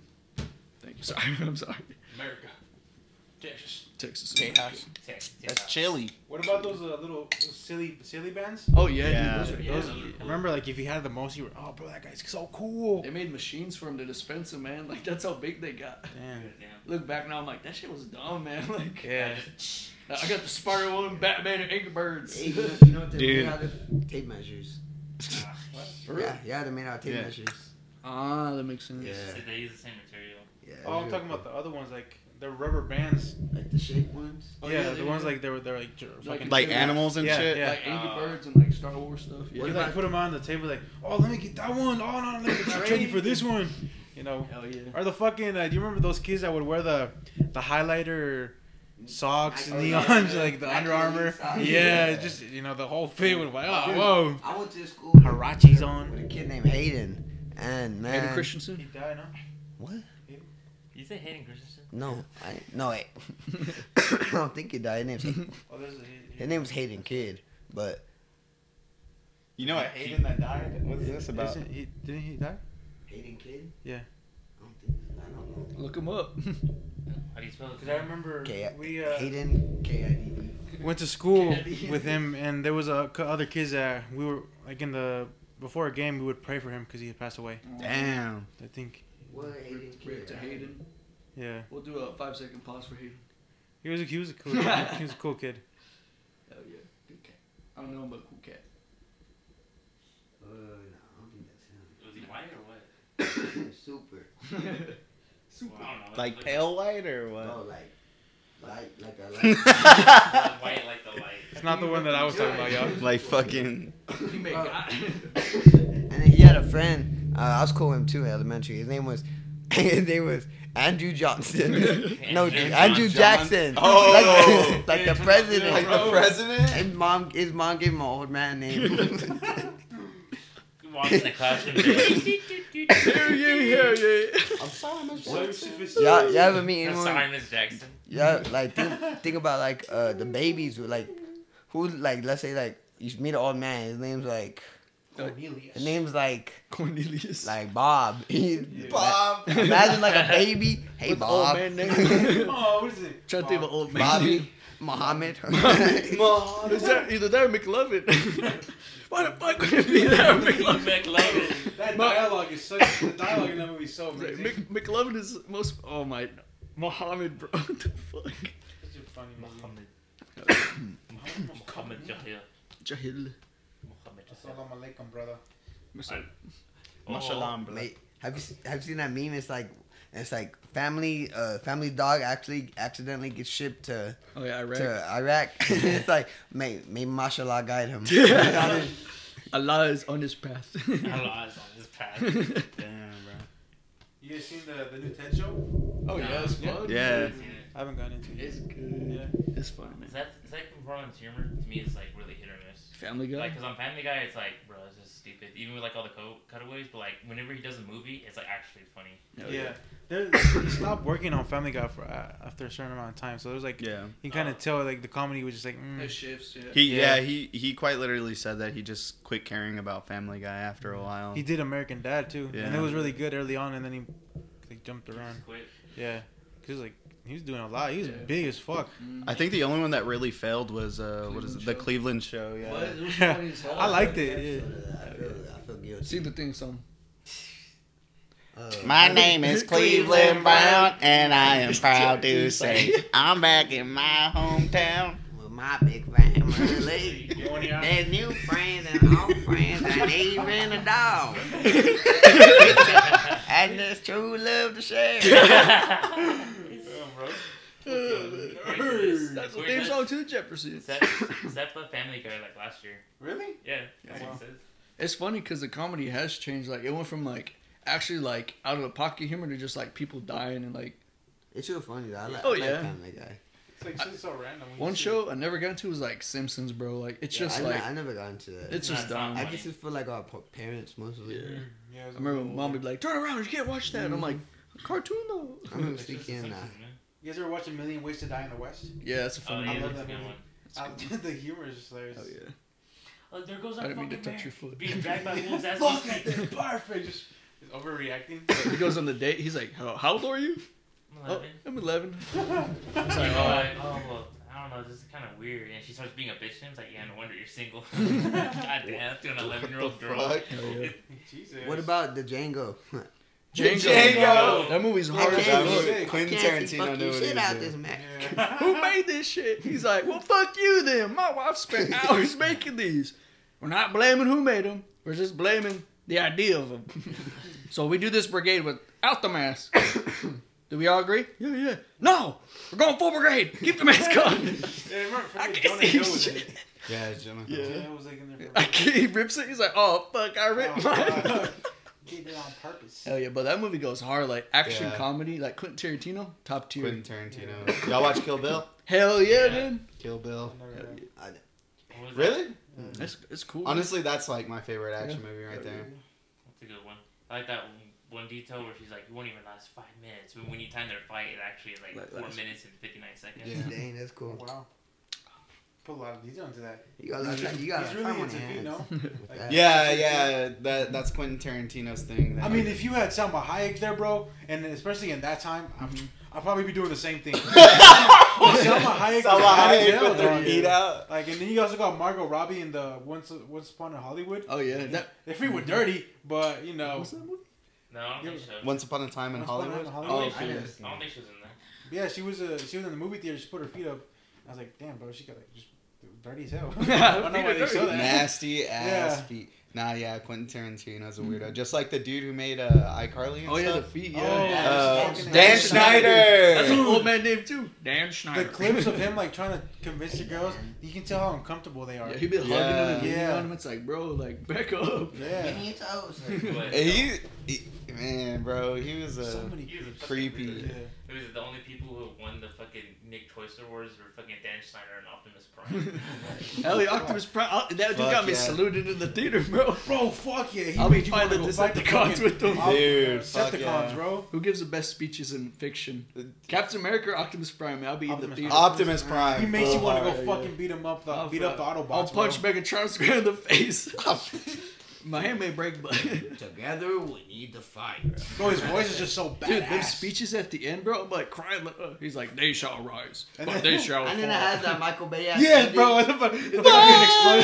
Thank you. Sorry, I'm sorry. America. Texas. Texas. Text, That's text. chilly. What about those uh, little those silly silly bands? Oh yeah, Yeah. dude. Those are, Yeah, Those, those are cool. remember, like if you had the most, you were oh, bro, that guy's so cool. They made machines for him to dispense them, man. Like that's how big they got. Damn. Yeah. Look back now, I'm like, that shit was dumb, man. Like, Yeah. I got the Spider Woman, Batman, and Angry Birds. Hey, you know, you know what they're Dude. made out of? Tape measures. For real? Yeah, yeah, they're made out of tape Yeah. measures. Ah, that makes sense. Yeah. They use the same material. Yeah. Oh, I'm talking real about the other ones, like the rubber bands. like the shape ones. Oh, yeah, yeah, the ones like they were they're like j- fucking Like animals and Yeah, shit. yeah. Like Angry Uh, Birds and like Star Wars stuff. Yeah. You like put them on the table, like, oh, let me get that one. Oh no, let me get trade you for this one. You know, Hell yeah. or the fucking. Uh, do you remember those kids that would wear the the highlighter socks and Oh, neons, yeah. like the Black Under Armour? Yeah, Yeah. just you know the whole thing would like, oh Dude, whoa, I went to school with, Huaraches on. with a kid named Hayden, and man, Hayden He died, no? What? You say Hayden Christensen? No, I no wait. I don't think he died. His name's Oh, there's a, his name was Hayden Kid, but You know what Hayden that died? What's this about? He, didn't he die? Hayden Kid. Yeah. I don't think. I don't know. Look him up. How do you spell it? Because I remember K- we uh, Hayden K I D D. went to school with him, and there was a c- other kids that we were like in the before a game we would pray for him because he had passed away. Damn. I think. What Hayden Rip Kid? to Hayden. Yeah, We'll do a five second pause for Hayden. he was a, he was a cool kid. he was a cool kid. Hell yeah. Good cat. I don't know him, but cool cat. Uh, no, I don't think that's Was he white or what? him. Super. Well, I don't know. Like Look- pale white or Oh, what? like, like, like a White like the light. It's not the one that I was talking about, y'all. Like fucking. he made Oh. God. And then he had a friend. Uh, I was cool with him too, elementary. His name was, his name was Andrew Johnson. no, Andrew Andrew John- Jackson. Oh. like, like the president. Like the president? His mom, his mom gave him an old man name. Walks in the classroom. Hell yeah, hell yeah. I'm sorry, Miss Yeah. Y'all, y'all ever meet I'm anyone? sorry, Miss Jackson. Yeah, like think, think about like uh the babies with like who like let's say like you meet an old man. His name's like his name's like Cornelius. like Bob. Bob. Imagine like a baby. Hey With the old Bob. man name. Oh, what is it? Trying to think of an old man. Bobby. Muhammad. Is that either that or McLovin? Why the fuck would it be that or McLovin? McLovin. That dialogue is such. The dialogue in that movie is so amazing. Mc, McLovin is most. Oh my. Mohammed, bro. What the fuck? Such a funny movie. Muhammad. Muhammad Jahil. Jahil. Muhammad Assalamu alaikum, brother. Mashallah, bro. Mate, have you se- have you seen that meme? It's like it's like family uh family dog actually accidentally gets shipped to Oh yeah, Iraq. to Iraq. it's like may may mashallah guide him. Allah is on his path. Allah is on his path. Damn, bro. You guys seen the, the new TED show? oh yeah, it's Yeah. fun. Yeah. I haven't gotten into it. It's good. Yeah. It's fun, man. Is that is that performance humor? To me, it's like really hit or miss. Family Guy. Like, cause on Family Guy, it's like, bro, it's just stupid. Even with like all the co- cutaways, but like whenever he does a movie, it's like actually funny. Hell Yeah. There, he stopped working on Family Guy for uh, after a certain amount of time. So there's like Yeah. you kind Oh. of tell like the comedy was just like mm. It shifts. Yeah. He yeah. Yeah. he he quite literally said that he just quit caring about Family Guy after a while. he did American Dad too, and it was really good early on, and then he like jumped around. Just quit. Yeah, cause like he was doing a lot. He was Yeah. big as fuck. I think the only one that really failed was uh what is it? Cleveland The Show? Cleveland show. Yeah. What? It was funny as hell. I liked it. Yeah. I feel, I feel guilty. See the thing, some. Uh, My name is Cleveland Brown, and I am proud to say I'm back in my hometown. with my big family. There's new friends and old friends and even a dog. and there's true love to share. That's the theme song to the Jeffersons. Is that, is that the Family Guy like last year? Really? Yeah, that's what it says. It's funny because the comedy has changed. Like it went from like actually like out of the pocket humor to just like people dying and like It's real funny though. I like, Oh, I like yeah. Family Guy. It's like it's so random. when you one see show I never got into was like Simpsons, bro. Like it's Yeah, just I, like I never got into that. it's just it's dumb. I funny. just feel like our pa- parents mostly. Yeah. it. Yeah, it was I remember a little mom would be like, "Turn around, you can't watch that." And I'm like, "Cartoon though." I remember It's just the speaking. Uh, Simpsons, man. You guys ever watch A Million Ways to Die in the West? Yeah, that's a Oh, funny. yeah, I love that movie. one. Uh, the humor is just hilarious. Oh yeah. Oh, there goes I didn't mean to touch your foot. Being dragged by wolves as Look we at this, perfect. Just, just overreacting. He goes on the date. He's like, "How, how old are you?" I'm Oh, 11. I'm 11. It's like, oh, like, oh, well, I don't know, this is kind of weird. And she starts being a bitch to him. It's like, yeah, no wonder you're single. God damn, to an 11 year old girl. Fuck? Hell yeah. Jesus. what about the Django? Django. Django. That movie's I hard as can't fuck. see- movie. I Quentin Tarantino fucking knew what shit out this Mac. Yeah. Who made this shit? He's like, well, fuck you then. My wife spent hours making these. We're not blaming who made them. We're just blaming the idea of them. so we do this brigade without the mask. do we all agree? Yeah, yeah. No, we're going full brigade. Keep the mask on. Yeah, remember, I can't see Hill was in shit. it. Yeah, Jonah. Yeah. Jonah was like in there. I can't, he rips it. He's like, oh fuck, I ripped Oh, mine. fuck. He did it on purpose. Hell yeah, but that movie goes hard. Like action Yeah. comedy, like Quentin Tarantino, top tier. Quentin Tarantino. Y'all watch Kill Bill? Hell yeah, Yeah. dude. Kill Bill. Hell yeah. I, What was Really? Mm. It's, it's cool. Honestly, that's like my favorite action movie right there. That's a good one. I like that one detail where she's like, "You won't even last five minutes. But when you time their fight, it actually is like Like, four that's- minutes and 59 seconds. Yeah. dang, that's cool. Wow. Put a lot of detail into that. You got, like, you got He's really time on into your feet, hands. no? Like- Yeah, yeah, that that's Quentin Tarantino's thing. I mean, if you had Salma Hayek there, bro, and especially in that time, I'm, Mm-hmm. I'd probably be doing the same thing. Salma Hayek, Salma was hot as Hayek hell, with their dog. feet out. Like, and then you also got Margot Robbie in the Once Once Upon in Hollywood. oh yeah, that. Their feet were dirty, but you know, What's that movie? No, I don't think so. Once Upon a Time in Once Upon a Hollywood. Time in I don't Hollywood. think she Oh, was- I don't think she was in there. yeah, she was a she was in the movie theater. She put her feet up. I was like, damn, bro, she got like just dirty as hell. Yeah, I don't know why they show that. Nasty ass Yeah. feet. Nah, yeah, Quentin Tarantino's a weirdo. Mm. Just like the dude who made uh, iCarly and Oh yeah, the stuff. feet. Oh, Yeah. yeah. Uh, fucking Dan ass. Schneider. That's an old man name too. Dan Schneider. The clips of him like trying to convince the girls, you can tell how uncomfortable they are. Yeah, he be hugging Yeah. him and leaning Yeah. on him. It's like, bro, like back up. Yeah. Give me your toes. But he, he, man, bro, he was a So many he was a creepy. Yeah. It was the only people who won the fucking Nick Choice Awards were fucking Dan Schneider and Optimus Prime. Hell Optimus Prime. oh, That dude Fuck got me yeah. saluted in the theater, bro. Bro, fuck yeah. He I'll be made you wanna finding go the fight the Decepticons with them. Op- Dude, fuck Decepticons, yeah. bro. Who gives the best speeches in fiction? Captain America or Optimus Prime? I'll be in the theater. Optimus Prime. He makes you want to go hard. yeah. fucking beat him up, the, I'll, beat up the uh, Autobots. I'll punch bro. Megatron square in the face. My hand may break, but Together we need to fight. Bro, his voice is just so badass. dude, them speeches at the end, bro. I'm like crying. Like, uh, he's like, "They shall rise, And but then- they shall And then it has that Michael Bay ass Yes, ending. bro. It's a, it's fucking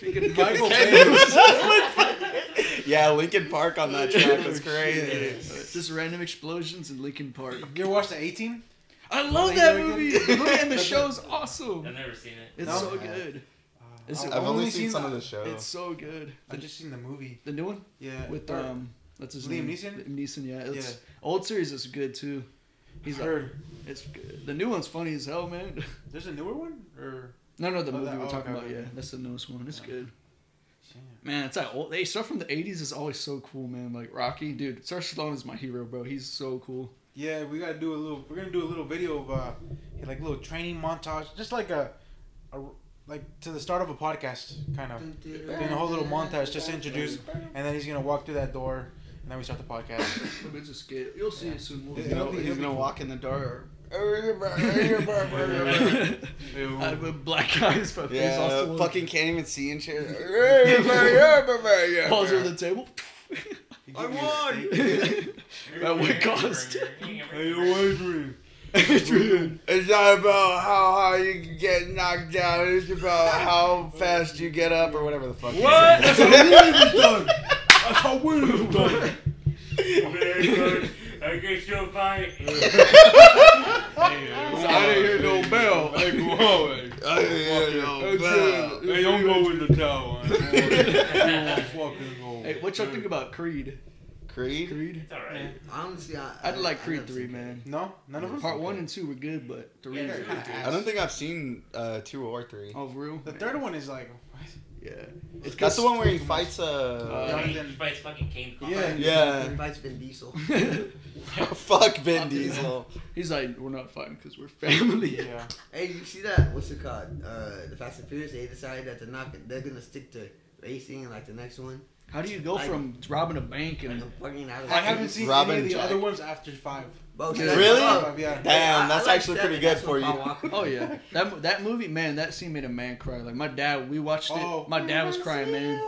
explosion. Freaking Michael Bay. Yeah, Linkin Park on that track was crazy. It's just random explosions in Linkin Park. You ever watched the 18? I love that movie. again? The movie and the show's awesome. I've never seen it. It's No? so good. It's- I've I've only seen some of the show. It's so good. I've just seen the movie. The new one Yeah. with Or- um, what's his Liam name? Neeson? Liam Neeson, yeah. It's, Yeah. Old series is good too. He's heard. it's good. The new one's funny as hell, man. There's a newer one? Or. No, no, the Oh, movie that- we're oh, talking okay, about. okay. Yeah, that's the newest one. It's Yeah. good. Damn. Man, it's like old. They stuff from the '80s is always so cool, man. Like Rocky, dude. Sylvester Stallone is my hero, bro. He's so cool. Yeah, we gotta do a little. We're gonna do a little video of uh, like a little training montage, just like a, a like to the start of a podcast, kind of. Doing a whole little montage just to introduce, and then he's gonna walk through that door, and then we start the podcast. It's a skit. You'll see it soon. He's gonna, he's gonna walk in the door. I have a black eyes, my face Yeah, also fucking can't even see and shit. falls over the table. I won. At what cost? It's not about how high you can get knocked down. It's about how fast you get up, or whatever the fuck. What? That's what William has done. That's how winning is done. I guess you'll fight. I didn't hear no bell. Hey, go on, hey. Hey, don't go in the tower. man. Fucking go. Hey, what y'all think about Creed? Creed. Creed. It's alright. Honestly, I, I'd like I Creed never three, seen man. No, none of us. Part one and two were good, but three. Yeah, is they're good. I don't think I've seen uh, two or three. Oh, for real? The third one is like, Yeah. It's That's the one where he too fights. Uh, Uh, He fights fucking King Kong. Yeah. yeah. He fights Vin Diesel. Fuck Vin Diesel. He's like, we're not fighting because we're family. yeah. hey, you see that? What's it called? Uh, the Fast and Furious. They decided that they're not. They're gonna stick to racing and like the next one. How do you go Like- from robbing a bank Like and a fucking. I haven't seen Robin any of the Jack. other ones after five. Bro, Yeah. seven- Really? oh, Five, yeah. Damn, I- I that's like actually seven, pretty good that's for what you. Paul Walker- Oh yeah, that that movie, man, that scene made a man cry. Like my dad, we watched it. Oh. my dad was crying, man.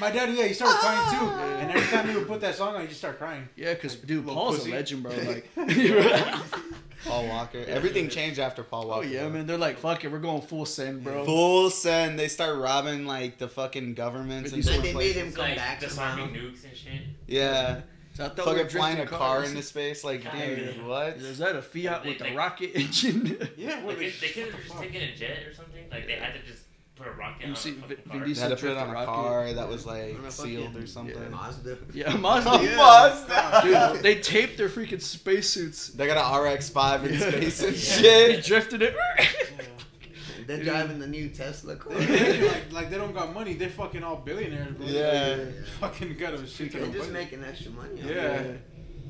My dad, yeah, he started crying too. Ah. And every time he would put that song on, he just start crying. Yeah, cause dude, Little Paul's pussy. a legend, bro. Like, Paul Walker. Everything changed after Paul Walker. oh Walker. yeah, though. man. They're like, fuck it, we're going full send, bro. Full send. They start robbing like the fucking governments and Fifty And shit. they made him come like back disarming somehow. nukes and shit. Yeah. So I thought we were Fucking flying a drifting car cars. into space. Like, God, dude, yeah. what? Is that a Fiat They- with a rocket engine? Yeah, Like, they, the- they could have just fuck? taken a jet or something. Like they had to just put a rocket You on see a Vin- fucking Vin car. They Diesel had to put it drift on a a rocket. car that was like On a sealed or something. Mazda. yeah, Mazda. Yeah. Mazda. Dude, they taped their freaking spacesuits. They got an RX-5 in Yeah. space and They shit. drifted it. They're driving the new Tesla car. like, like they don't got money. They're fucking all billionaires, bro. Yeah. Fucking got a shit ton They're of just money. making extra money. Yeah.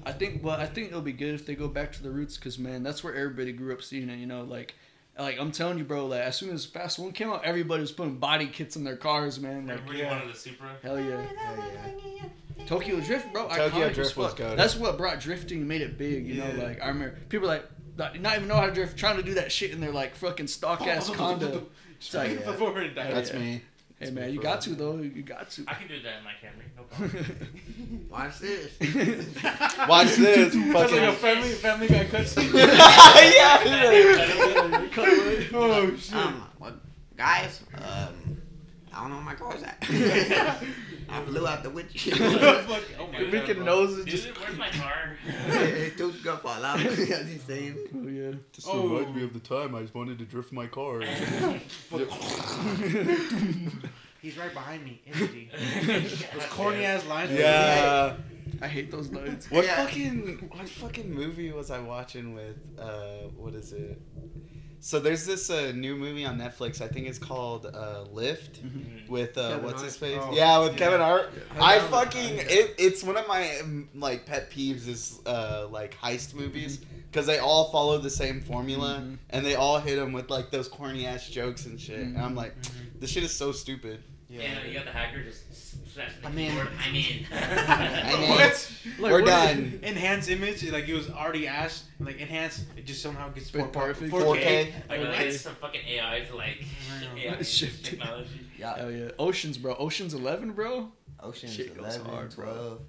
I think, well, I think it'll be good if they go back to the roots, cause man, that's where everybody grew up seeing it. You know, like, like I'm telling you, bro. Like as soon as Fast One came out, everybody was putting body kits in their cars, man. Like, Remember you yeah. wanted the Supra? hell yeah. Hell yeah. Tokyo Drift, bro. Tokyo iconic as Drift was fuck. goated. That's what brought drifting, and made it big. You know, Yeah. like I remember people like not, not even know how to drift, trying to do that shit in their like fucking stock ass condo. It's like, Straight before it died. That's Yeah. me. Hey man, you got to though. You got to. I can do that in my Camry. No problem. Watch this. Watch this. That's like a family family guy cutscene. yeah. oh shit. Um, well, guys, um, I don't know where my car's at. I flew out the windshield. Fuck, oh my Dude, god. Freaking bro. noses Dude, just. where's my car? Dude's gonna fall out. As he's saying. Oh yeah. Just Oh. remind me of the time I just wanted to drift my car. He's right behind me. Energy. Those Those corny ass lines. yeah. I hate those lines. What Yeah. fucking what fucking movie was I watching with uh what is it? So there's this uh, new movie on Netflix. I think it's called uh, Lift with uh, Kevin what's Hart. his face? Oh. yeah, with Yeah. Kevin Hart. Yeah. I Kevin fucking Hart. it, it's one of my like pet peeves is uh, like heist movies because they all follow the same formula Mhm. and they all hit them with like those corny ass jokes and shit. And I'm like, this shit is so stupid. Yeah, you got the hacker just smashing the I'm in. keyboard. I'm in. I'm in. What? Like, We're what- done. Enhance image, like it was already asked, like enhance, it just somehow gets Bit 4 perfect. 4K. Like, Okay. like some fucking AI to like AI Shift. technology. Yeah. Hell yeah. Oceans, bro. Oceans 11, bro. Ocean's Shit goes 11, hard, bro. 12.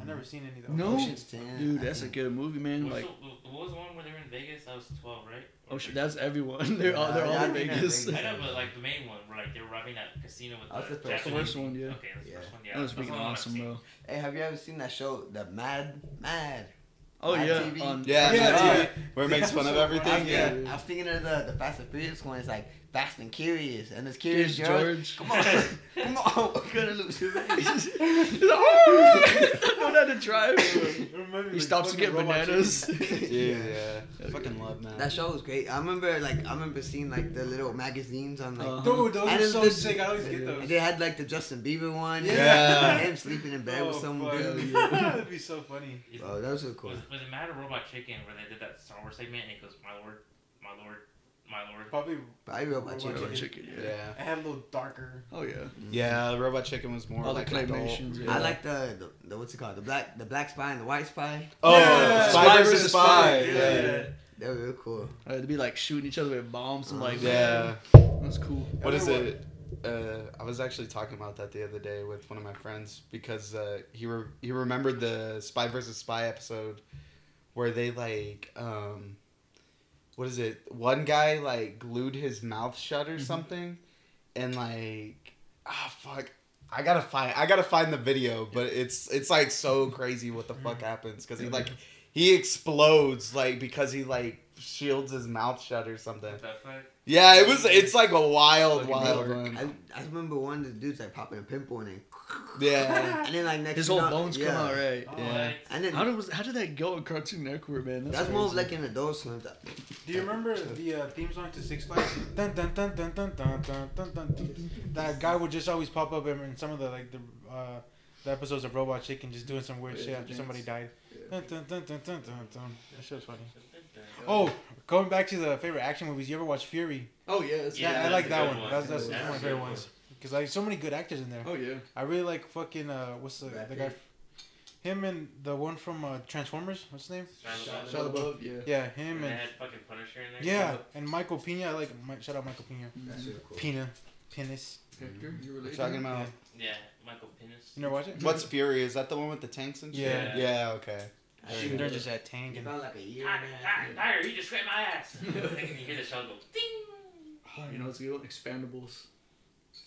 I've never seen any of those. No. Ocean's 10. Dude, I that's a good movie, man. What was, Like, the, what was the one where they were in Vegas? That was 12, right? Oh, or Ocean, that's everyone. They're all, they're Yeah, all I in think that's Vegas. Vegas. I know, but like the main one, where like they were robbing that casino with That's the, the first Japanese- one. First one, yeah. Okay, that's the Yeah. first one. Yeah, That was that's freaking awesome, seen. bro. Hey, have you ever seen that show, The Mad Mad? Oh Mad yeah, TV? on Yeah, Yeah, yeah, dude. where it makes fun of So everything. Yeah. I was thinking of the, the Fast and Furious one. It's like Fast and Curious, and it's Curious Curious George. George. Come on, come on, we're gonna lose your race. He's like, oh! I don't know how to drive. Remember, He like, stops to get robot bananas. Yeah, yeah. Fucking love man. That show was great. I remember like I remember seeing like the little magazines on like. Uh, Dude, those I are didn't so listen- sick. I always get Yeah. those. And they had like the Justin Bieber one. Yeah. Him sleeping in bed with Oh, some fuck. dude. That'd be so funny. Is- Oh, those are cool. Was, was it Mad or Robot Chicken where they did that Star Wars segment and he goes, My lord, my lord, my lord. Probably. Probably Robot Robot Chicken. Robot chicken, yeah. Yeah. I had a little darker. Oh yeah. Yeah, the Robot Chicken was more All like an adult. claymations. Yeah. I like the, the the what's it called the black the black spy and the white spy. Oh, Yeah. Spy, Spy versus versus Spy. Spy. Yeah. They were real cool. Uh, to be like shooting each other with bombs and like Yeah. that's cool. What is it? Uh, I was actually talking about that the other day with one of my friends because uh, he re- he remembered the Spy versus Spy episode where they like um, what is it? One guy like glued his mouth shut or mm-hmm. something, and like ah fuck, I gotta find I gotta find the video, but it's it's like so crazy what the fuck mm-hmm. happens because he mm-hmm. like he explodes like because he like shields his mouth shut or something. That. Yeah, it was it's like a wild, wild one. I, I remember one of the dudes like popping a pimple and then, Yeah. and then like next His whole you bones yeah. come out right. Yeah. And then How did was how did that go in Cartoon Network, man? that's more of like an adult swim. That, Do you remember the uh, theme song to Six Flags? Dun, dun, dun, dun, dun, dun, dun, dun, dun, dun. That guy would just always pop up in some of the like the uh, the episodes of Robot Chicken, just doing some weird Yeah, shit after dance. somebody died. Dun, dun, dun, dun, dun, dun, dun. That shit was funny. Oh, going back to the favorite action movies. You ever watch Fury? Oh yeah, that's Yeah, Yeah, I that's like a that good one. one. That's that's, That's one of my a favorite good ones. Because like so many good actors in there. Oh yeah. I really like fucking uh, what's the Brad the guy? Pitt. Him and the one from uh, Transformers. What's his name? Shia Shia LaBeouf. Yeah. Yeah, him And they and had fucking Punisher in there. yeah, and Michael Pena. I like Mi- shout out Michael Pena. that's really cool. Pena, penis. Hector, you We're related? talking about Yeah, Michael Penis. You never watch it? what's Fury? Is that the one with the tanks and shit? Yeah. Yeah. Okay. I Shooting think they're just at tank He and found like a year Tiger, and a half. tiger, tiger, he just scraped my ass. and you hear the shell go ding. Oh, you know it's a good one. Expandables.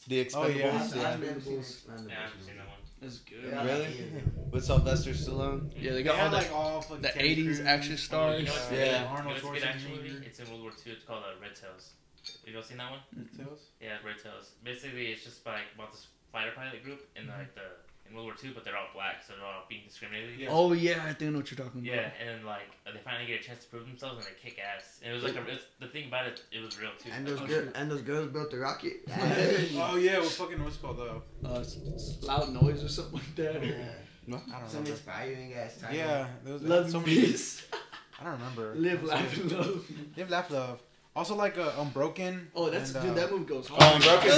The Oh, yeah. Expendables. I've, yeah. I've never seen Expendables. Expendables. Yeah, I haven't seen that one. That's good. Yeah, Really? like it. With Sylvester Stallone. Yeah, they they got all the like all fucking the Terry 80s Crews. action You stars. know what's Yeah. good? Yeah, You know what's a good action movie? It's in World War II. It's called uh, Red Tails. You guys seen that one? Red Tails? Yeah, Red Tails. Basically, it's just like about this fighter pilot group in like the in World War II, but they're all black, so they're all being discriminated against. Oh yeah, I think I know what you're talking about. Yeah, and then like they finally get a chance to prove themselves and they kick ass. And it was like a, it's, the thing about it, it was real too. And those Like, girls and those girls built the rocket. Oh yeah, well fucking what's it called uh, Uh, s- s- loud noise or something like that. or- No. I don't know. Some remember. inspiring ass time. Yeah, there was Love so and many. peace. I don't remember. Live, What's laugh, and love. Live, laugh, love. Also like uh, Unbroken. Oh, that's and, dude. uh, That movie goes. Oh, Unbroken's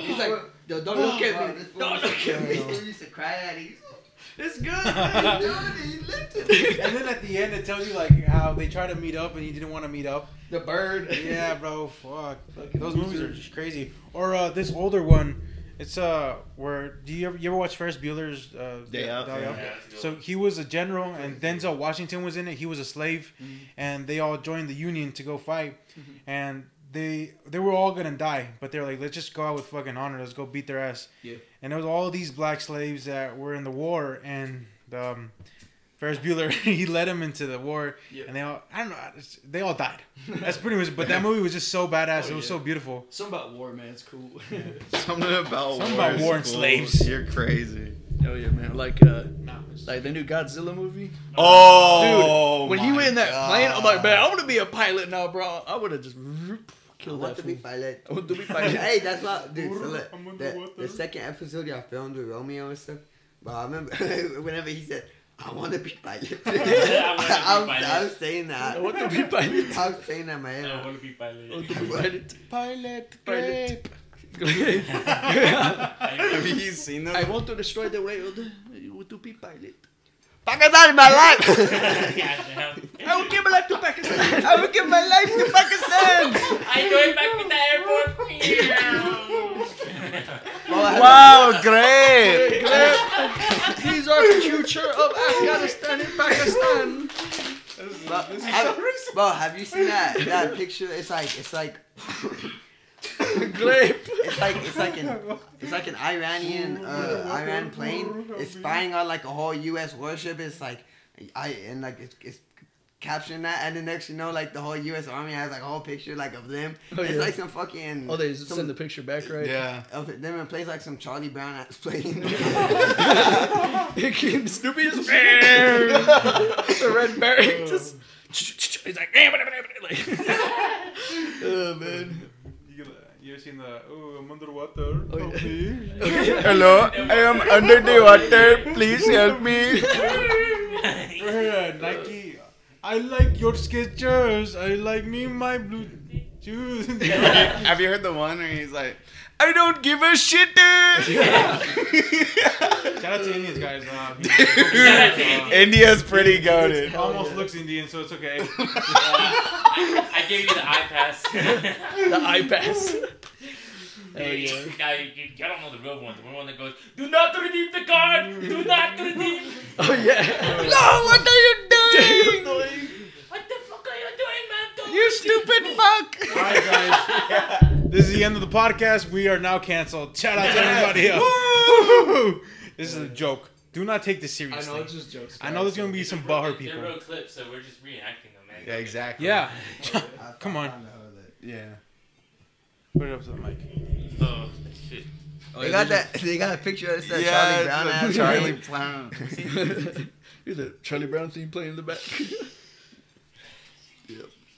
He's like, "Yo, don't look at me. Don't look at me. He used to cry at it. It's good. Man. man. Dude, he lifted it. and then at the end, it tells you like how they try to meet up and he didn't want to meet up. The bird. Yeah, bro, fuck. Fucking Those movies are just crazy. Or uh, this older one, it's uh, where do you ever you ever watch Ferris Bueller's uh, Day Out? Day yeah, Out? that's So he was a general, and Denzel Washington was in it. He was a slave, Mhm. and they all joined the Union to go fight, Mhm. and they they were all gonna die, but they're like, let's just go out with fucking honor. Let's go beat their ass. Yeah. And there was all these black slaves that were in the war, and um, Ferris Bueller he led them into the war, Yeah. and they all I don't know, they all died. That's pretty much. But that movie was just so badass. Oh, it was yeah. so beautiful. Something about war, man. It's cool. Something about war. Something war. about war and cool. slaves. You're crazy. oh yeah, man. Like uh, No, like the new Godzilla movie. Oh, when he went in that God. plane, I'm like, man, I want to be a pilot now, bro. I would have just I killed want that to be pilot. I want to be pilot. hey, that's not, dude. So look, the, the second episode y'all filmed with Romeo and stuff. But I remember whenever he said, "I want to be pilot," I wanna I, was, pilot. I was saying that. I want to be pilot. I was saying that in my I want to be pilot. I want to be pilot. Pilot, Pilot. grape. Have I, you seen them? I want to destroy the world. I want to be pilot. Pakistan, my life. I will give my life to Pakistan. I will give my life to Pakistan. I'm going back to the airport. Well, Wow, great. These are the future of Afghanistan and Pakistan. But, have, bro, have you seen that that picture? It's like it's like Grape. it's like it's like an it's like an Iranian uh, Iran plane. It's spying on like a whole U.S. warship. It's like I and like it's, it's capturing that, and the next you know like the whole U.S. Army has like a whole picture like of them. Oh, it's yeah. like some fucking Oh, they just some, send the picture back, right? Yeah. of them in place like some Charlie Brown ass plane. Snoopy is the Red Baron. Just he's like, like oh man. You, you ever seen the oh I'm underwater? Oh, help yeah. me. Hello, I am under the water. Please help me. Nike. I like your Skechers. I like me my blue shoes. Have you heard the one where he's like, I don't give a shit. Shout out to Indians, guys. Uh, India's pretty goaded. he almost looks Indian, so it's okay. I gave you the eye pass. The eye pass. Oh yeah. Now you, you, I don't know the real one. The one that goes, "Do not redeem the card. Do not redeem." Oh yeah. No, what are you doing? What the fuck are you doing, man? Don't You stupid fuck. All right, guys. This is the end of the podcast. We are now canceled. Shout out to everybody else. Woo! This is a joke. Do not take this seriously. I seriously. know it's just jokes. I know there's gonna be some real- butthurt They're people. real clips, so we're just reenacting them, man. Yeah, exactly. Yeah. I Come on. found out that- Yeah. Put it up to the mic. Oh, shit. Oh, They got that. They got a picture that says Yeah, Charlie Brown. it's ass. a Charlie Brown. a- Hear Charlie Brown theme playing in the back.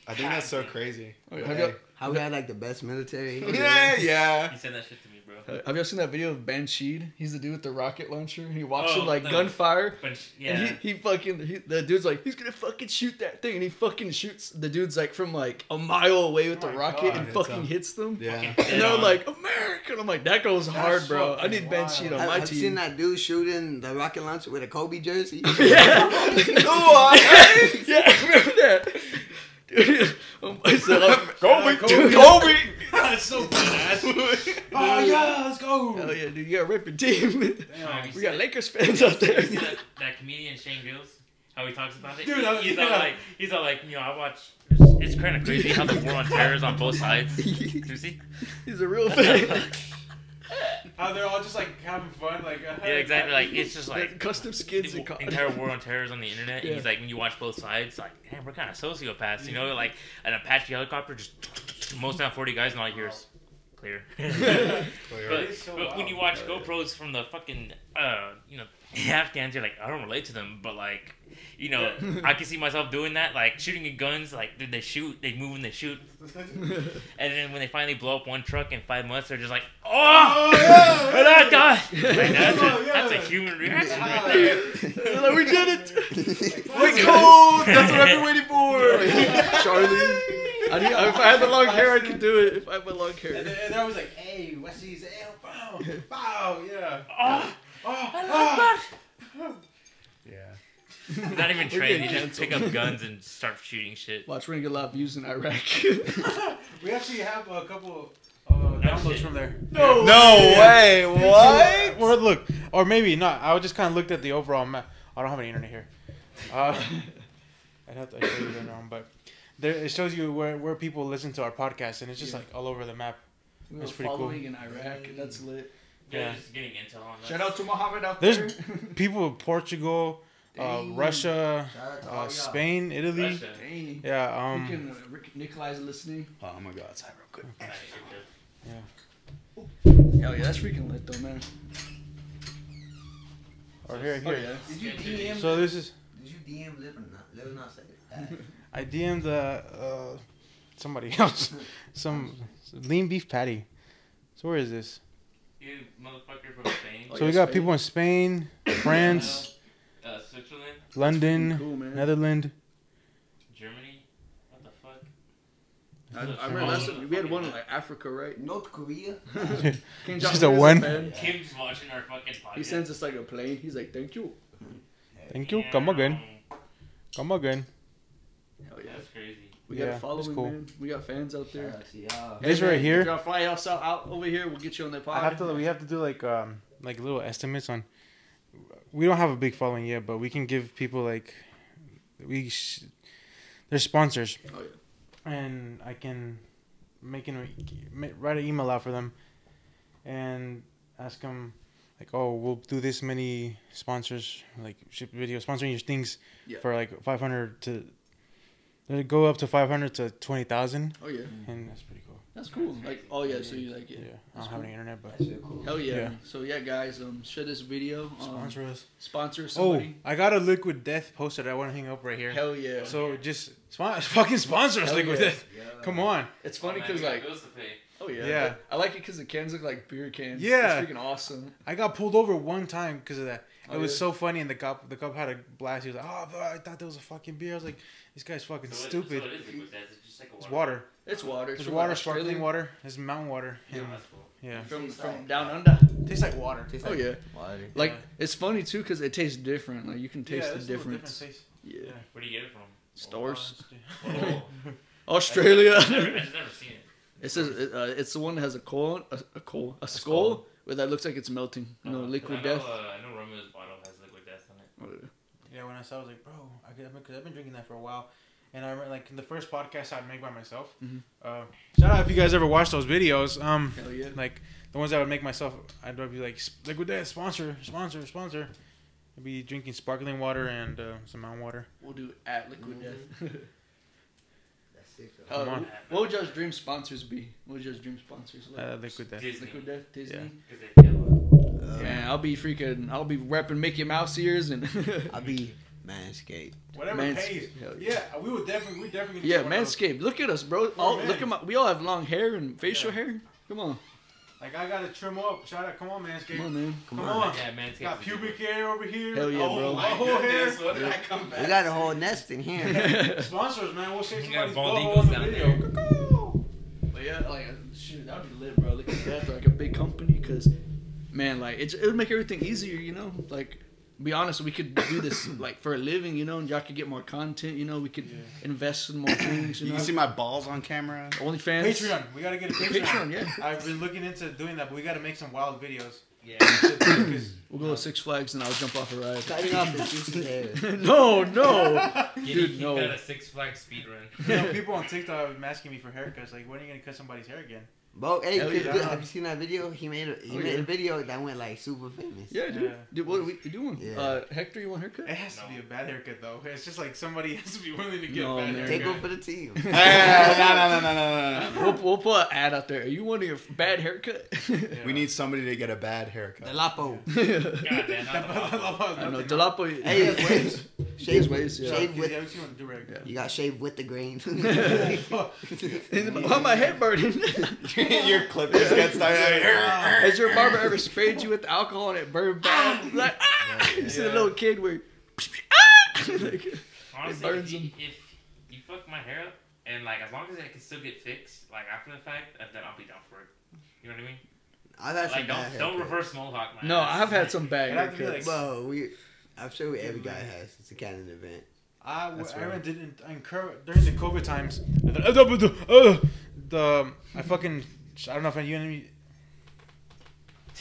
I think that's so crazy. Oh, yeah. Have y'all- How we had like the best military. Yeah, yeah. He sent that shit to me, bro. Have y'all seen that video of Ben Sheed? He's the dude with the rocket launcher. And he walks Oh, in like no. gunfire. But yeah. And he, he fucking he, the dude's like he's gonna fucking shoot that thing and he fucking shoots the dude's like from like a mile away with the my rocket God, and it's, fucking um, hits them. Yeah. And they're like American. I'm like that goes hard, bro. I need Ben wild. Sheed on I, my I've team. seen that dude shooting the rocket launcher with a Kobe jersey. yeah, yeah, I remember that. Dude, I said, like, Kobe. Dude, Kobe. That's so badass. oh yeah, let's go. Hell yeah, dude, you got a ripping team. Have you we got Lakers fans out there. You see that, that comedian Shane Gillis, how he talks about it. Dude, He- he's yeah. all like, he's all like, you know, I watch. It's, it's kind of crazy how the war on terror is on both sides. Did you see? He's a real fan. How they're all just like having fun, like uh, Yeah, exactly. Like it's just like custom skins the and co- entire war on terror is on the internet. Yeah. And he's like, when you watch both sides, like, damn, we're kind of sociopaths, you know? Like an Apache helicopter just mows down forty guys, and all you hear is clear. but, but when you watch GoPros from the fucking, uh, you know, Afghans, you're like, I don't relate to them, but like, you know, I can see myself doing that, like shooting at guns, like dude, they shoot, they move and they shoot, and then when they finally blow up one truck in five months, they're just like, oh, that guy. Like, that's, a, that's a human reaction right there. Like, we did it. We're cold. That's what I've been waiting for. Charlie. I need, if I had the long hair, I could do it. If I had my long And hair. then- and they're always like, "Hey, Wesley's L, bow, bow, yeah." Oh, Oh, I oh. love Yeah. Not even We're trained. You getting just pick up guns and start shooting shit. Watch, we're gonna get a lot of views in Iraq. We actually have a couple uh, downloads from there. no. No way. What? Or look, or maybe not. I just kind of looked at the overall map. I don't have any internet here. Uh, I'd have to show you later on, but there it shows you where, where people listen to our podcast, and it's just Yeah. like all over the map. We're That's pretty cool. following in Iraq. That's lit. Yeah, Yeah. just getting intel on that. Shout out to Mohammed out There's there. people in Portugal, uh, Russia, Shout out to all uh, y'all. Spain, Italy. Russia. Yeah, Um, can, uh, Rick, Nikolai's listening. Oh my god, it's real quick. Hell yeah, that's freaking lit though, man. or here, Oh here. yeah. Did you DM? So this is did you DM live or not? Live or not safe? I DM'd uh, uh somebody else, some lean beef patty. So where is this? You motherfucker from Spain. Oh, so we got Spain. people in Spain, France, Uh, Switzerland, London, Cool. Netherlands. Germany. What the fuck? I, I remember last time we had one in like Africa, right? North Korea. King Just a one? Kim's watching our fucking podcast. He sends us like a plane. He's like, "Thank you." Thank you. Come again. Come again. Hell yeah. That's crazy. We got Yeah, a following, cool. man. We got fans out there. Yeah, out to y'all. This right man, here. If y'all fly us out, out over here, we'll get you on the pod. I have to. We have to do like um like little estimates on. We don't have a big following yet, but we can give people like we. Sh- they're sponsors. Oh, yeah. And I can make an write an email out for them, and ask them like, oh, we'll do this many sponsors like ship video sponsoring your things Yeah. for like five hundred to. They go up to five hundred to twenty thousand. Oh yeah, and that's pretty cool. that's cool. Like, oh yeah, so you like it? Yeah, it? I don't That's have any internet, but That's cool. Hell yeah. Yeah. So yeah, guys, um, share this video. Um, sponsor us. sponsor Oh. I got a Liquid Death poster that I want to hang up right here. Hell yeah. So just spon- fucking sponsor us, Hell Liquid yeah. Death. Come on. it's Oh, funny because we like, bills to pay. oh yeah, Yeah. I like it because the cans look like beer cans. Yeah. it's freaking awesome. I got pulled over one time because of that. It Oh, was yeah? so funny, and the cop, the cop had a blast. He was like, "Oh, bro, I thought that was a fucking beer." I was like, "This guy's fucking So what- stupid." So it is. It's just like a It's water. It's water. It's from water, Australia. sparkling water. It's mountain water. Yeah, And, that's cool. yeah, from from down under. tastes like water. Tastes Oh like yeah, water. like Yeah. it's funny too because it tastes different. Like you can taste yeah, the it's a difference. different taste. Yeah. Yeah. Where do you get it from? Stores. Oh. Australia. I've never, I've never seen it. It says uh, it's the one that has a colon, a, a colon, a skull, where that looks like it's melting. You know, Uh, liquid I know, death. Uh, I know Romeo's bottle has liquid death on it. Yeah, when I saw, it, I was like, bro, I because I've been drinking that for a while, and I remember, like in the first podcast I'd make by myself. Mhm. Uh, shout out if you guys ever watched those videos. Um, Hell yeah. like the ones I would make myself, I'd be like, Liquid Death sponsor, sponsor, sponsor. I'd be drinking sparkling water and uh, some mountain water. We'll do it at Liquid Death. That's sick. Uh, Come on. what would y'all's dream sponsors be? What would y'all's dream sponsors? Like? Uh, Liquid Death. Disney. Liquid Death, Disney. Yeah. 'Cause they. Yeah, I'll be freaking. I'll be repping Mickey Mouse ears and. I'll be Manscaped. Whatever Mans- pays. hell yeah. Yeah, we would definitely, we definitely. yeah, Manscaped. Look at us, bro. Oh, all, look at my. We all have long hair and facial Yeah. hair. Come on, Like I gotta trim up. Shout out, come on, Manscaped. come on, man. Come on. Yeah, man. Got pubic hair over here. Hell yeah, oh, bro. My whole hair. What did I come We got a whole nest in here. Sponsors, man. We'll shave You got somebody's bald butthole eagles the down video. But yeah, like shoot, that'd be lit, bro. Look at that, like a big company, cause man, like it's it would make everything easier, you know. Like, be honest, we could do this like for a living, you know, and y'all could get more content, you know. We could invest in more things, you You know. can see my balls on camera. OnlyFans, Patreon. We gotta get a Patreon. Patreon, yeah. I've been looking into doing that, but we gotta make some wild videos. Yeah. We'll go to Six Flags and I'll jump off a ride. Cutting off the juicy no, no, You dude, Dude, no. got a Six Flags speed run. you know, people on TikTok have been asking me for haircuts. Like, when are you gonna cut somebody's hair again? Bro, hey, Hell yeah. good. have you seen that video? He made a he Oh, made yeah. a video that went like super famous. Yeah, dude. Yeah. Dude, what are we doing? Yeah. Uh, Hector, you want a haircut? It has to be a bad haircut though. It's just like somebody has to be willing to get No, a bad man. Take haircut. one for the team. no, no, no, no, no, no, We'll, we'll put an ad out there. Are you wanting a bad haircut? Yeah. We need somebody to get a bad The haircut. Lapo. God damn, not the Lapo. I know Delapo. Hey, his waves. Shave waves, yeah. Shave with. Yeah, you want to do right. Yeah. You got shaved with the grain. Why my head burning? Your clippers get started. Has your barber ever sprayed you with alcohol and it burned bad? Like, ah! You see the little kid where, ah! like, Honestly, burns if you, them. if you fuck my hair up, and like as long as it can still get fixed, like after the fact, uh, then I'll be down for it. You know what I mean? I've had some Like bad don't don't reverse mohawk my no, ass. I've had some bad It'd have to haircuts. like- Bro, we. I'm sure every guy has. It's a canon event. I, w- That's I right. didn't incur during the COVID times. Uh, the I fucking I don't know if any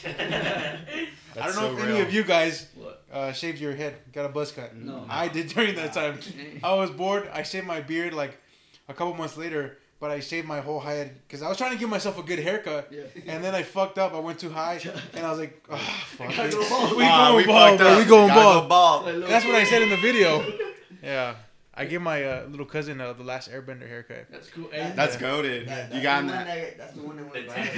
I don't know so if any real. of you guys uh, shaved your head, got a buzz cut. No. I did during that time. I was bored. I shaved my beard like a couple months later, but I shaved my whole head because I was trying to give myself a good haircut. Yeah. And then I fucked up. I went too high, and I was like, oh, fuck Gotta it. go. We Ah, going we bald, fucked bro. up. We going Gotta bald. go bald. That's what I said in the video. Yeah, I gave my uh, little cousin uh, the last Airbender haircut. That's cool. Hey, That's Yeah. goaded. That- You that's got him that. that- That's the one that went viral.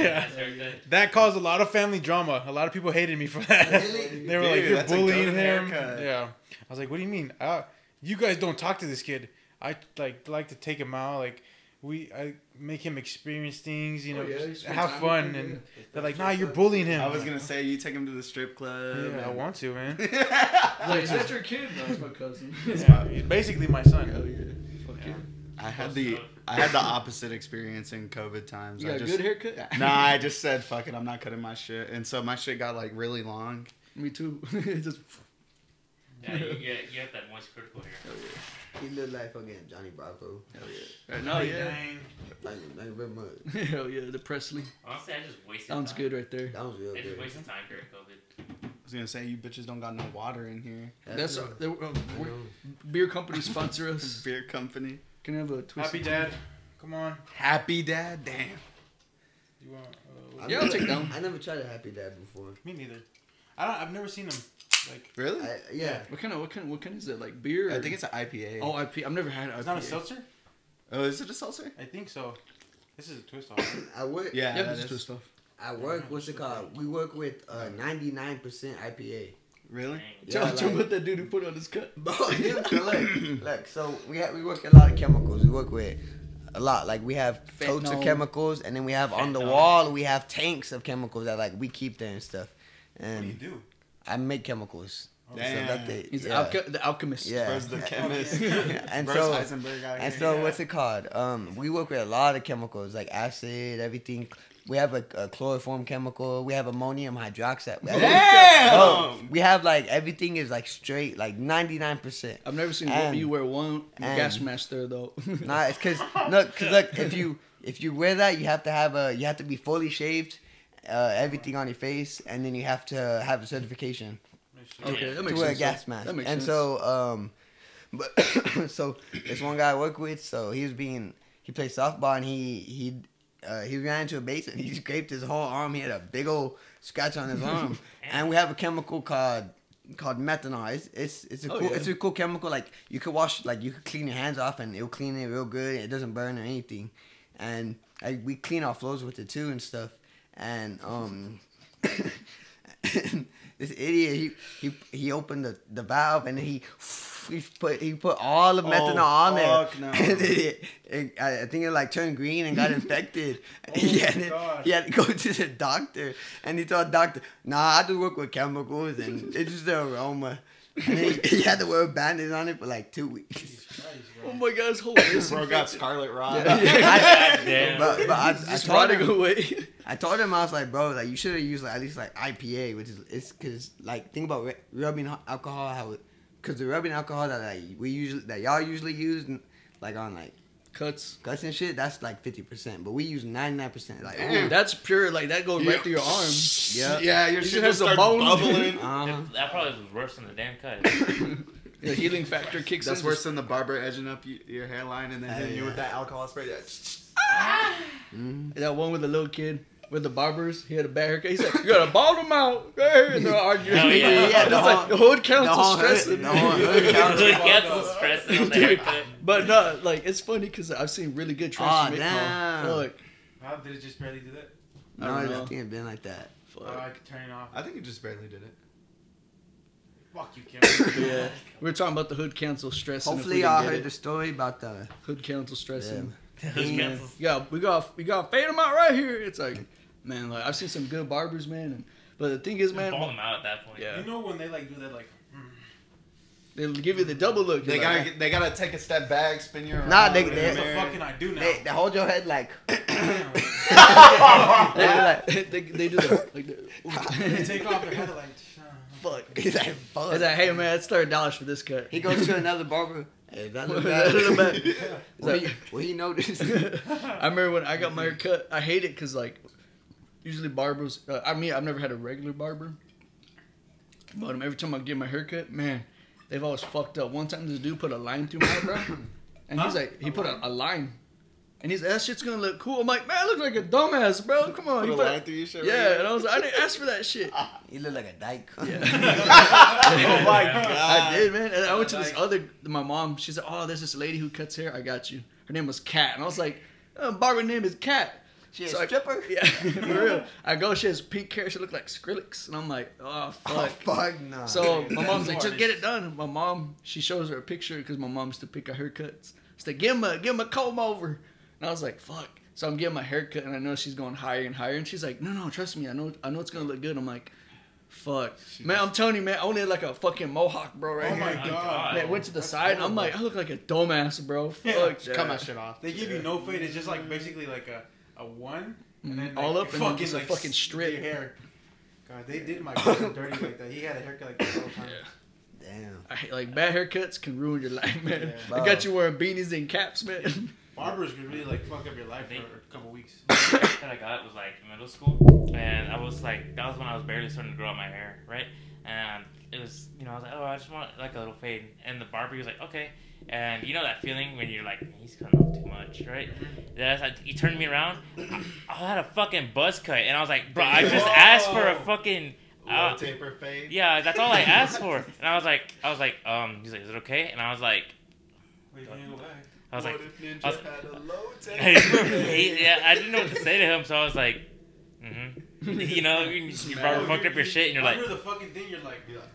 Yeah. That caused a lot of family drama. A lot of people hated me for that. Really? they were Dude, like, "You're bullying him." haircut. Yeah, I was like, "What do you mean? Uh, you guys don't talk to this kid. I like like to take him out. Like we, I make him experience things. You oh, know, Oh, yeah, you just spend have fun." And they're like, "Nah, you're bullying him." I was gonna say you take him to the strip club. Yeah, I want to, man. Wait, is that your kid? No, it's my cousin. yeah, he's basically my son. Hell yeah. Fuck Yeah. yeah. I had the I had the opposite experience in COVID times. You I got a just, good haircut? Nah, I just said fuck it. I'm not cutting my shit, and so my shit got like really long. Me too. It just, Yeah, you get you have that moist critical hair. hell yeah. He looked like fucking Johnny Bravo. Hell yeah. Right, no, yeah. Dang. Thank you, thank you very much. Hell yeah. The Presley. Honestly, I just wasted. Sounds time. good right there. That was real I just good. wasted time during COVID. I was gonna say you bitches don't got no water in here. That's uh, real. there, uh, I we're- know. beer companies sponsor us. Beer company. Can I have a twist? Happy dad. Come on. Happy dad. Damn. You want? Uh, I've Yeah, I'll never- take that one. I never tried a Happy Dad before. me neither. I don't. I've never seen him. Like Really? I, yeah. What kind of what kind what kind is it like beer? I think it's an IPA. oh IP. I've never had it. it's not a seltzer. Oh, is it a seltzer? I think so. This is a twist off. I work. Yeah, Yeah, that this is is. twist off. I work. What's it called? We work with uh, 99% IPA. Really? Dang. Yeah, Tell, tell like- what that dude who put on his cut. Bro, look, look. So we have, we work a lot of chemicals. We work with a lot. Like we have totes of chemicals, and then we have on the wall we have tanks of chemicals that like we keep there and stuff. What do you And do? I make chemicals. Damn. So that they, He's yeah. alche- the alchemist. Yeah. Where's the chemist? and Where's so Heisenberg out and here? so what's it called? Um, we work with a lot of chemicals like acid, everything. We have a, a chloroform chemical. We have ammonium hydroxide. Damn! Bro, we have like everything is like straight, like ninety nine percent. I've never seen And- you wear one and- gas mask there though. Nah, it's cause no, cause look, if you if you wear that, you have to have a you have to be fully shaved, uh, everything on your face, and then you have to have a certification okay, that to makes wear a gas mask. That makes and sense. so, um, But so this one guy I work with, so he was being he played softball and he he uh, he ran into a base and he scraped his whole arm. He had a big old scratch on his arm. and we have a chemical called called methanol. It's it's, it's a Oh, cool yeah. it's a cool chemical. Like you could wash like you could clean your hands off and it'll clean it real good. It doesn't burn or anything. And like we clean our floors with it too and stuff. And um. this idiot, he he he opened the, the valve and he he put he put all the methanol on there. no. It, it- I I think it like turned green and got infected. he, had to, he had to go to the doctor, and he told the doctor, "Nah, I do work with chemicals, and it's just the aroma." And he, he had to wear a bandage on it for like two weeks. Oh my god, his whole face. Bro got scarlet rot. I- Damn. but but I, I Just told rotting him, away. I told him I was like, bro, like you should have used like at least like IPA, which is it's because like think about ru- rubbing alcohol how it, because the rubbing alcohol that like we usually that y'all usually use like on like Cuts. cuts and shit, that's like fifty percent, but we use ninety nine percent. Like, Ooh, that's pure. Like that goes right through your arm. yeah, Yeah, your You shit has a bone. bubbling. uh-huh. That probably was worse than the damn cut. The healing factor kicks in. That's in. worse than the barber edging up your hairline and then Ah, hitting you yeah. with that alcohol spray. That Mhm. That one with the little kid with the barbers. He had a bad haircut. He's like, "You gotta bald him out." Hey, and they're arguing. Hell yeah. Yeah, It's the like the hood council the stressing. the whole hood council. Hood stressing Dude. But no, like it's funny because I've seen really good Aw, transformation. damn. Fuck, How did it just barely do that? I No, don't I know. think it been like that. Oh. I could turn it off. I think you just barely did it. Fuck you, Kim. Yeah, we were talking about the hood council stressing. Hopefully, didn't y'all heard it. the story about the. hood council stressing. Hood Yeah. council. Yeah, we got we got fade them out right here. It's like, man, like I've seen some good barbers, man. And, but the thing is, Just man, ball them out at that point. Yeah. You know when they like do that, like, mm, they'll give you the double look. They You're gotta like, they gotta take a step back, spin your. Nah, around, they- they- the what the fuck can I do now? They, they hold your head like. they, like, they, they do the like the. they take off their head like, Fuck. He's like, fuck. It's like, hey man, it's thirty dollars for this cut. He goes to another barber. Hey, that look That look bad. bad. Well, he, well, he noticed. I remember when I got my hair cut. I hate it because like, usually barbers. Uh, I mean, I've never had a regular barber, but um, every time I get my haircut, man, they've always fucked up. One time, this dude put a line through my eyebrow, and he's like, he put a, a line, and he's like, that shit's gonna look cool. I'm like, man, I look like a dumbass, bro. Come on, Put you a put- line through your shit. yeah. And I was like, I didn't ask for that shit. you look like a dyke. oh my god. I did, man. And I went to this other, my mom, she said, oh, there's this lady who cuts hair. I got you. Her name was Kat. And I was like, oh, barber name is Kat. She a So I- stripper? Yeah, for real. I go, she has pink hair. She looked like Skrillex. And I'm like, oh, fuck, Oh, fuck. fuck no. So my mom's like, just get it done. My mom, she shows her a picture because my mom used to pick her haircuts. She's like, give him a, give him a comb over. And I was like, fuck. So I'm getting my haircut and I know she's going higher and higher. And she's like, no, no, trust me. I know, I know it's gonna look good. I'm like, fuck, man. I'm telling you, man. I only had like a fucking mohawk, bro. Right Oh my here. god. Man, went to the That's side. I'm like, I look like a dumbass, bro. Fuck. Yeah. Cut my shit off. They give you no fade. It's just like basically like a, a one, and then Mhm. like, All up and then fucking just a fucking s- strip. Your hair. God, they did my brother dirty like that. He had a haircut like that all the time. Damn. I like bad haircuts can ruin your life, man. Yeah. I got you wearing beanies and caps, man. Barbers could really like fuck up your life for a couple weeks. that I got was like middle school, and I was like, that was when I was barely starting to grow out my hair, right? And it was, you know, I was like, oh, I just want like a little fade, and the barber was like, okay, and you know that feeling when you're like, he's cutting off too much, right? Then I was like, he turned me around, I, I had a fucking buzz cut, and I was like, bro, I just asked for a fucking. Low Uh, taper fade. yeah, that's all I asked for, and I was like, I was like, um, he's like, is it okay? And I was like, Wait, can you go back? I was like, What if Ninja I was- had a low I taper didn't- yeah, I didn't know what to say to him, so I was like, mm-hmm. you know, you, you barber fucked up your shit, and you're like, under the fucking thing, you're like, yeah. But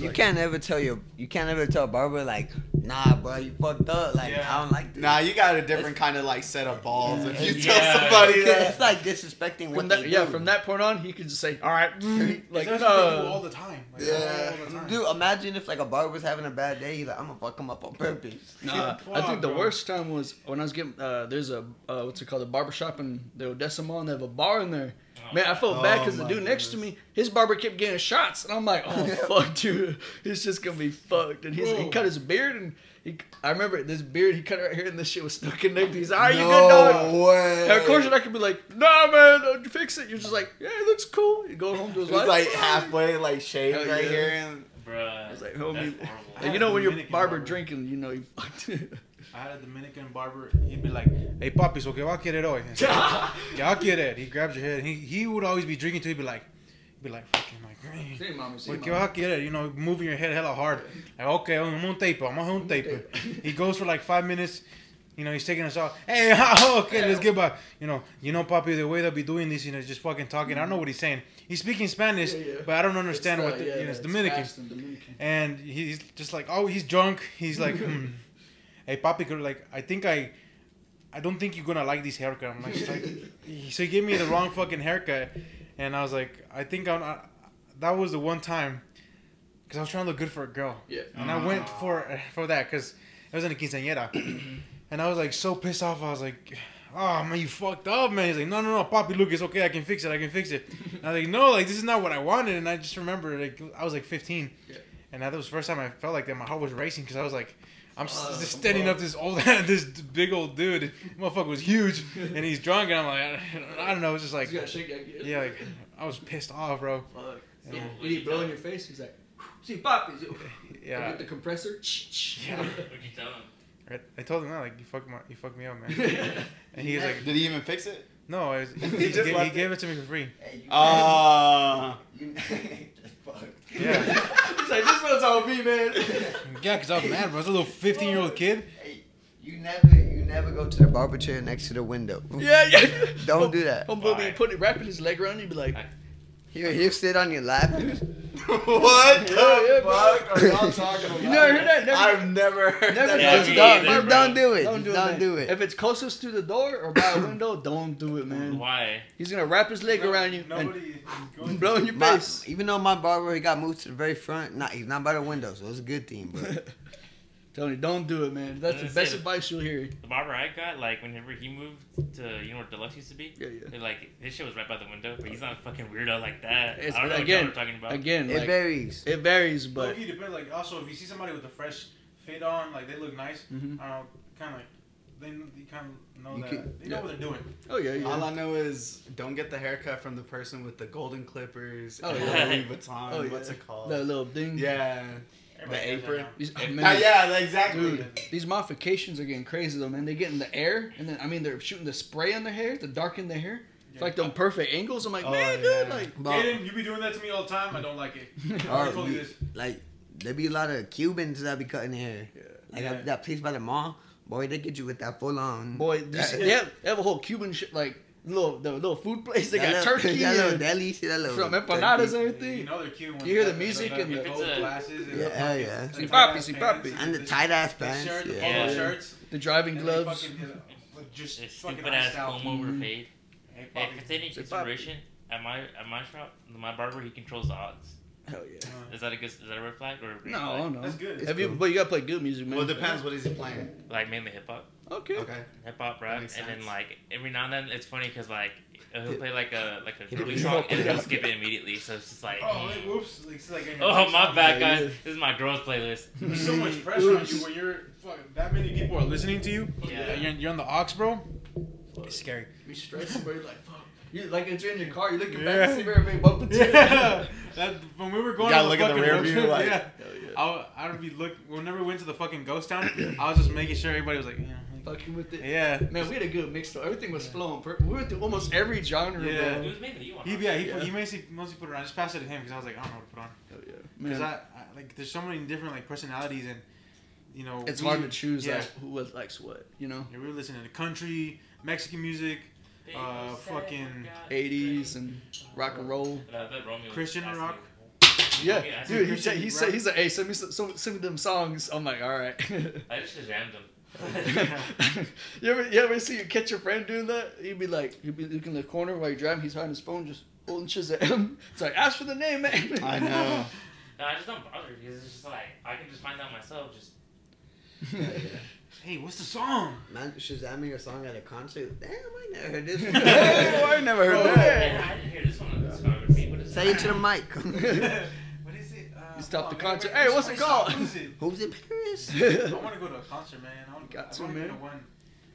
you can't ever tell your you can't ever tell a barber like, nah, bro, you fucked up. Like Yeah. I don't like this. Nah, you got a different kind of like set of balls if you Yeah. tell somebody Because that. it's like disrespecting what From they that, yeah, do. from that point on, he could just say, "All right," like, Like, that's what they do uh, all the time. Like, Yeah. all the time. Dude, imagine if like a barber's having a bad day. He's like, I'm gonna fuck him up on purpose. Nah, I think the bro. worst time was when I was getting. Uh, there's a uh, what's it called, a barber shop in the Odessa Mall, and they have a bar in there. Man, I felt bad Oh, because the my dude next to me, his barber kept getting shots, and I'm like, oh fuck, dude, it's just gonna be fucked. And he's, he cut his beard, and he, I remember this beard he cut right here, and this shit was still connected. He's like, all right, you good, dog? way. And of course, I could be like, nah, man, don't fix it. You're just like, yeah, it looks cool. You go home to his It was wife. like halfway, like shaved Hell right yeah. here, and bruh. It's like, homie. That's horrible. Like, you know when your Dominican barber barber. drinking, you know you fucked. I had a Dominican barber. He'd be like, "Hey, papi, so que va a querer hoy?" Said, "Ya va a querer." He grabs your head. He he would always be drinking too. He'd be like, he'd be like, "Fucking like." "Hey, Sí, mami, sí, What que va a querer? You know, moving your head hella hard. Like, okay, I'm on tape. I'm on tape. He goes for like five minutes. You know, he's taking us out. Hey, okay, let's get back. You know, you know, Papi, the way they'll be doing this, you know, just fucking talking. I don't know what he's saying. He's speaking Spanish, Yeah, yeah. but I don't understand It's, what uh, the, yeah, you know, it's it's Dominican. and Dominican. And he's just like, oh, he's drunk. He's like, hmm. Hey, Papi, could- like, I think I, I don't think you're gonna like this haircut. I'm like, like so he gave me the wrong fucking haircut, and I was like, I think I'm. I, that was the one time, because I was trying to look good for a girl, Yeah. and I went for for that because it was in a quinceañera, and I was like so pissed off. I was like. Oh man, you fucked up, man. He's like, no, no, no, Papi, look, it's okay. I can fix it. I can fix it. And I was like, no, like this is not what I wanted. And I just remember, like, I was like 15, Yeah. and that was the first time I felt like that. My heart was racing because I was like, I'm Uh, just standing up this old, this big old dude. Motherfucker was huge, and he's drunk, and I'm like, I don't know. It's just like, gotta shake that yeah, like I was pissed off, bro. Fuck. Yeah. Did he blow in your face? He's like, see, papi. see, Yeah, With the compressor. yeah. What'd you tell him? Right. I told him that, like, you fucked my, you fucked me up, man. And he was like, Did he even fix it? no, it was, he, He he, just gave, he left gave it to me for free. Hey, you Ah. you fuck. Yeah, He's like, this one's on me, man. yeah, because I was mad, bro. I was a little 15 year old kid. Hey, you never, you never go to the barber chair next to the window. yeah, yeah. Don't do that. Homeboy be putting wrapping his leg around you, be like, He'll, he'll sit on your lap. what the yeah, bro. fuck are y'all talking about? You never heard that? Never- I've never heard Never that. Yeah, Just me don't, either, don't do it. Don't Just do it. don't do it. If it's closest to the door or by a window, don't do it, man. Why? He's gonna wrap his leg around you and Nobody is going blow in your My- face. even though my barber he got moved to the very front, not he's not by the window, so it's a good thing. But Tony, don't do it, man. That's the best it. advice you'll hear. The barber I got, like, whenever he moved to, you know where Deluxe used to be? Yeah, yeah. Like, his shit was right by the window, but he's not a fucking weirdo like that. It's- I don't know again, what y'all are talking about. Again, it like, varies. it varies, but Low-key depends. Like also, if you see somebody with a fresh fit on, like they look nice. Mhm. I don't kind of like they you kind of know You that can- they know yeah. what they're doing. oh yeah, yeah. All I know is don't get the haircut from the person with the golden clippers Oh, and yeah. Louis Vuitton. Oh, yeah. What's it called? that little ding. yeah, Everybody the apron. now. These, oh, Uh, man, yeah, exactly. Dude, these modifications are getting crazy though, man. They get in the air, and then I mean they're shooting the spray on their hair to darken their hair. It's like them perfect angles. I'm like, Oh, man, yeah. dude, like, But, Aiden, you be doing that to me all the time. I don't like it. I or told you we- like there be a lot of Cubans that be cutting hair. Yeah. Like Yeah. that, that place by the mall, boy, they get you with that full on. boy, you see- they have, they have a whole Cuban shit, like little the little food place. They that got little, turkey that little deli, see that little from empanadas and turkey. You everything. know they're cute. when You hear the music and the- gold If it's a- glasses. And Yeah, the hell fucking- yeah. the Si tight-ass papi, si papi. And the tight ass the pants. shirt, the yeah. polo Yeah. shirts. The driving and gloves. uh, just stupid ass iced out. comb over fade. Hey, Hey, if it's any Say papi. consideration, at my at my shop, my barber he controls the odds. Hell yeah. Is that a good? Is that a red flag or a green No, flag? no. That's good. Have you, but you gotta play good music, man. Well, it depends. What is he playing? Like mainly hip hop, Okay. Okay. hip hop rap, and makes then like every now and then it's funny because like he'll play like a like a Hit groovy song and he'll skip it immediately. So it's just like. Oh, wait, whoops! Like, it's like Oh my song. bad, Yeah, guys. This is my girls playlist. There's so much pressure on you when you're fuck, that many people are listening to you. Yeah. You're, you're on the aux, bro. It's scary. Be stressed, bro. You're like, fuck. You like it's in your car. You're looking Yeah. back to see if everybody bumping into you. Yeah. that, when we were going You gotta on the look at the fucking rear road view, trip, like- yeah. Yeah. I, I would be look. Whenever we went to the fucking ghost town, I was just making sure everybody was like, yeah, like, Fucking with it. yeah. Man, we had a good mix though. Everything was flowing. We went through almost every genre, Yeah. It was mainly you. He, yeah, he, Yeah. he mostly, mostly put it on. I just passed it to him because I was like, I don't know what to put on. Hell yeah. Because I, I like, there's so many different like personalities and, you know, it's we- hard to choose yeah. like who was likes what. You know, Yeah, we were listening to country, Mexican music, uh, fucking 80s and rock and roll. Uh, that Romeo Christian asked rock. Yeah, Yeah, I dude. He Christian said he said he's like, hey, send me some, some, send me them songs. I'm like, all right. I just jammed them. you ever you ever see you catch your friend doing that? He'd be like, he'd be looking in the corner while you're driving. He's behind his phone, just holding Shazam. It's like, ask for the name, man. I know. No, I just don't bother because it's just like I can just find out myself. Just hey, what's the song? Man, Shazamming a song at a concert. Damn, I never heard this. one. oh, I never heard Bro, that. man, I didn't hear this one on the discography. What is Say it to the mic. What is it? You stopped the oh, concert. Hey, what's it called? What is it? Who's in Paris? I want to go to a concert, man. I want, Got I to, wanna go to one.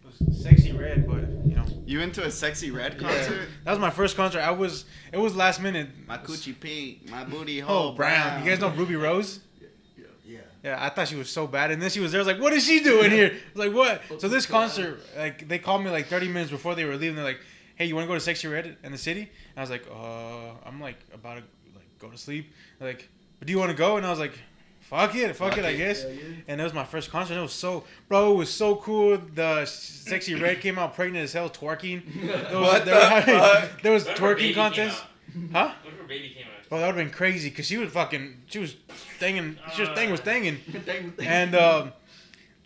It was sexy red, but you know, You into a sexy red concert? that was my first concert. I was, it was last minute. My coochie pink, my booty Oh, hole brown. You guys know Rubi Rose? Yeah, yeah. Yeah, I thought she was so bad, and then she was there. I was like, "What is she doing here?" I was like, "What?" So this concert, like, they called me like 30 minutes before they were leaving. They're like, "Hey, you want to go to Sexy Red in the city?" And I was like, "Uh, I'm like about to like go to sleep." They're like, "But do you want to go?" And I was like, "Fuck it, fuck, it, I guess." And it was my first concert. It was so, bro, it was so cool. The Sexy Red came out pregnant as hell, twerking. There was, What there, the fuck? there was What if her baby twerking came contest, huh? What if her baby came out? Bro, that would have been crazy because she was fucking, she was thinging, she was thing was Uh. thinging. And um,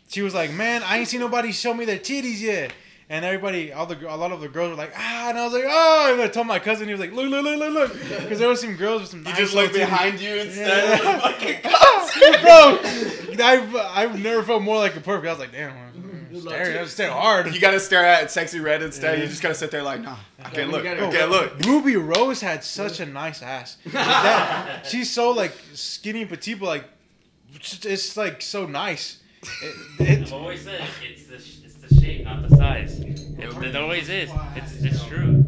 she was like, "Man, I ain't seen nobody show me their titties yet." And everybody, all the a lot of the girls were like, "Ah," and I was like, "Oh!" And I told my cousin, he was like, "Look, look, look, look, look," because there was some girls with some. You nice just look behind you instead Yeah. of the fucking bro. I've I've never felt more like a pervert. I was like, damn, I'm staring, I'm staring hard. You gotta stare at sexy red instead. You just gotta sit there like, nah, I can't look. I can't look. Rubi Rose had such a nice ass. That- she's so like skinny and petite, but like it's- it's like so nice. It, it, I've always said it's the sh- it's the shape, not the size. It, it always is. It's it's true.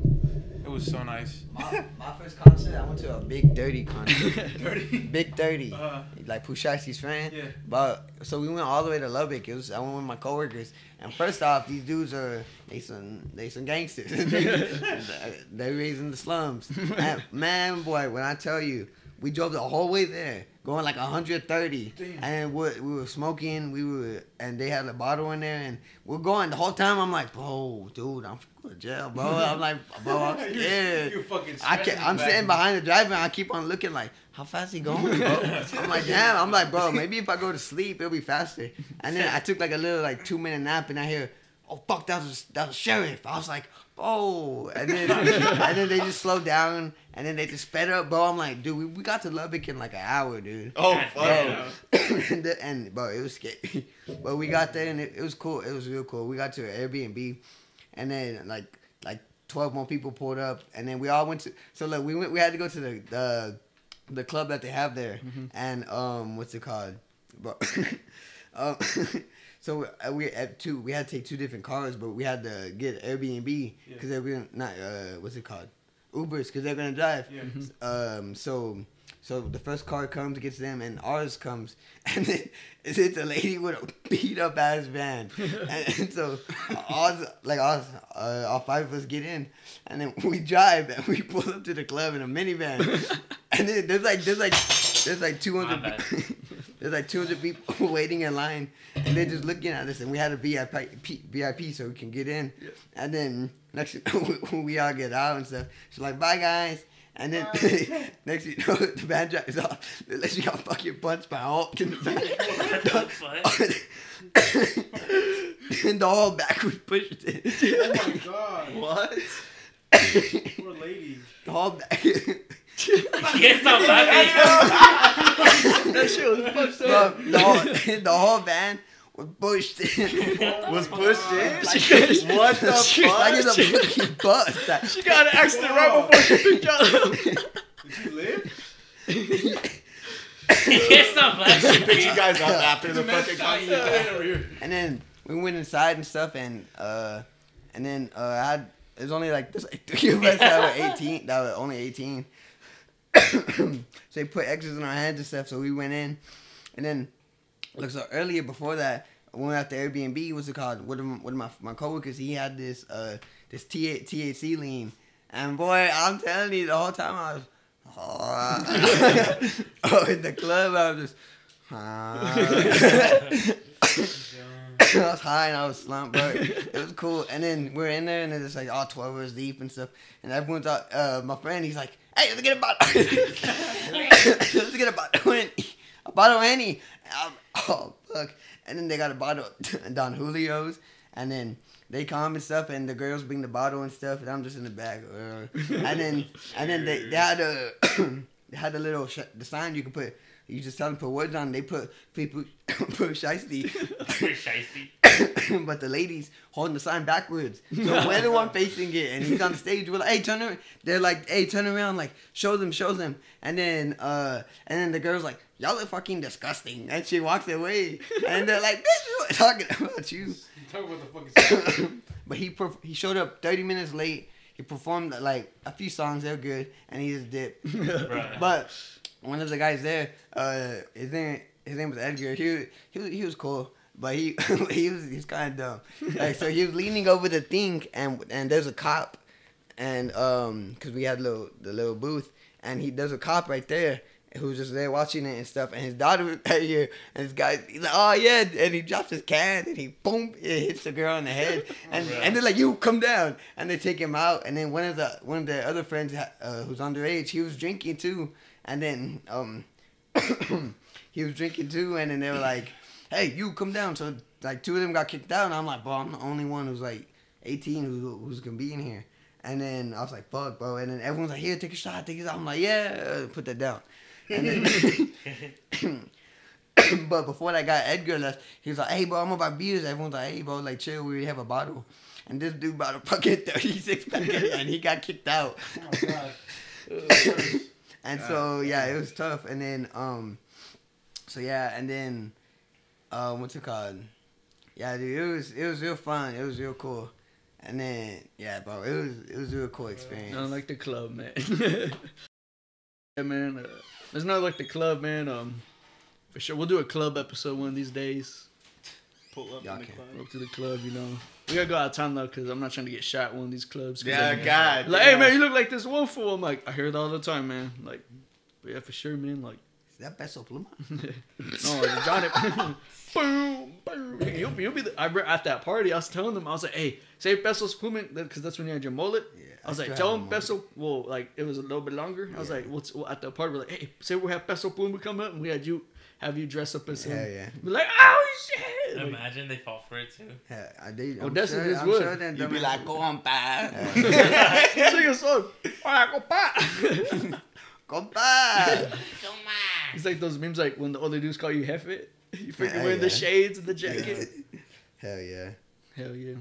it was so nice. My, my first concert, I went to a Big30 concert. Dirty. Big30. Uh, like Pooh Shiesty's friend. Yeah. But so we went all the way to Lubbock. It was I went with my coworkers. And first off, these dudes are they some they some gangsters. they raising the slums. man, man, boy, when I tell you, we drove the whole way there, going like 130, and we, we were smoking. We were, and they had a bottle in there, and we're going the whole time. I'm like, bro, dude, I'm going to jail, bro. I'm like, bro, I'm scared. you fucking. I can't, I'm sitting behind the driver and I keep on looking like, how fast he going, bro? I'm like, damn. I'm like, bro, maybe if I go to sleep, it'll be faster. And then I took like a little like two minute nap and I hear, oh fuck, that was that was sheriff. I was like, oh, and then and then they just slowed down and then they just sped up, bro. I'm like, dude, we, we got to Lubbock in like an hour, dude. Oh, fuck. and, the- and bro, it was scary. But we got there and it, it was cool. It was real cool. We got to an Airbnb, and then like like twelve more people pulled up, and then we all went to. So look, we went. We had to go to the the, the club that they have there, and um, what's it called? Bro, um, so uh, we had two. We had to take two different cars, but we had to get Airbnb because they were gonna, not uh, what's it called? Ubers because they're gonna drive. Um, so so the first car comes, gets them, and ours comes, and then it's a lady with a beat up ass van, and, and so all like all, uh, all five of us get in, and then we drive and we pull up to the club in a minivan, and then there's like there's like there's like two My there's like two hundred people waiting in line, and they're just looking at us, and we had a VIP VIP so we can get in, and then next when we all get out and stuff, she's like bye guys. And then next you know, the van drives off. She got fucking punched by Hulk in the back. and the whole back was pushed in. Oh my god! What? Poor lady. The whole back. Yes, stop laughing. that shit was fucked Bro, up. the, whole, the whole van was pushed in. Was pushed in? Like, What the like it's fuck? a fucking bus. That, She got an accident right before she picked up. Did you live? Yes, stop laughing. Pick you guys up after the fucking concert. and then we went inside and stuff, and uh, and then uh, I had there's only like there's like three of us that were 18, that were only 18. so they put X's in our hands and stuff. So we went in, and then look so earlier before that, when we went out to Airbnb, what's it called? One of my, one of my my coworkers, he had this uh this T- THC lean, and boy, I'm telling you, the whole time I was. Oh, oh in the club, I was just. I was high and I was slumped, bro. It was cool. And then we're in there and it's like all 12 hours deep and stuff. And everyone's out, uh, my friend, he's like, hey, let's get a bottle. let's get a bottle. A bottle of Henny. Oh, fuck. And then they got a bottle of Don Julio's. And then they come and stuff and the girls bring the bottle and stuff. And I'm just in the back. uh, and then, and then they, they had a, had a little, sh- the sign you could put, you just tell them to put words on. They put people put shiesty, Shiesty. but the ladies holding the sign backwards. So we're the one facing it, and he's on the stage. We're like, "Hey, turn around!" They're like, "Hey, turn around!" Like, show them, show them. And then, uh, and then the girl's like, "Y'all look fucking disgusting," and she walks away. And they're like, "Bitch, talking about you." Talk about the fucking. but he perf- he showed up 30 minutes late. He performed like a few songs. They're good, and he just dipped. But one of the guys there, uh, his name his name was Edgar. He he was, he was cool, but he he was he's kind of dumb. Like so, he was leaning over the thing, and and there's a cop, and um, cause we had little the little booth, and he there's a cop right there. Who's just there watching it and stuff, and his daughter was right here, and this guy, he's like, "Oh yeah," and he drops his can, and he boom, it hits the girl in the head, and and they're like, "You come down," and they take him out, and then one of the one of the other friends uh, who's underage, he was drinking too, and then um, he was drinking too, and then they were like, "Hey, you come down." So like two of them got kicked out, and I'm like, "Bro, I'm the only one who's like 18 who, who's gonna be in here." And then I was like, "Fuck, bro!" And then everyone's like, "Here, take a shot, take a shot." I'm like, "Yeah," put that down. And then, but before that guy Edgar left, he was like, "Hey, bro, I'm about beers." Everyone's like, "Hey, bro, like chill. We already have a bottle." And this dude bought a fucking 36 pack, and he got kicked out. Oh, God. And so yeah, it was tough. And then um, so yeah, and then um, what's it called? Yeah, dude, it was it was real fun. It was real cool. And then yeah, bro, it was it was a real cool experience. Nothing like the club, man. yeah, man. Uh, there's nothing like the club, man. Um, for sure, we'll do a club episode one of these days. Pull up Y'all in the club. Up to the club, you know. We gotta go out of town though, cause I'm not trying to get shot at one of these clubs. Yeah, God. Like, hey man, you look like this fool. I'm like, I hear it all the time, man. Like, yeah, for sure, man. Like, Is that Peso Pluma? no, Johnny. boom, boom. You'll, you'll be the, I, re- at that party. I was telling them, I was like, hey, say Peso Spuma, because that's when you had your mullet. Yeah, I was I like, tell him Peso. Well, like it was a little bit longer. I was Yeah. like, what's well, at the party? We're like, hey, say we have Peso Pluma come up, and we had you have you dress up as him. Hell yeah. We're like, oh shit. Like, Imagine they fall for it too. Yeah, I did. Well, I'm that's sure, what this I'm would. sure that You'd be dumbass- like, compa. Sing a song. Alright, compa. Compa. It's like those memes, like when the other dudes call you Hefe. You freaking Yeah, wearing the shades and the jacket. Hell yeah. Hell yeah.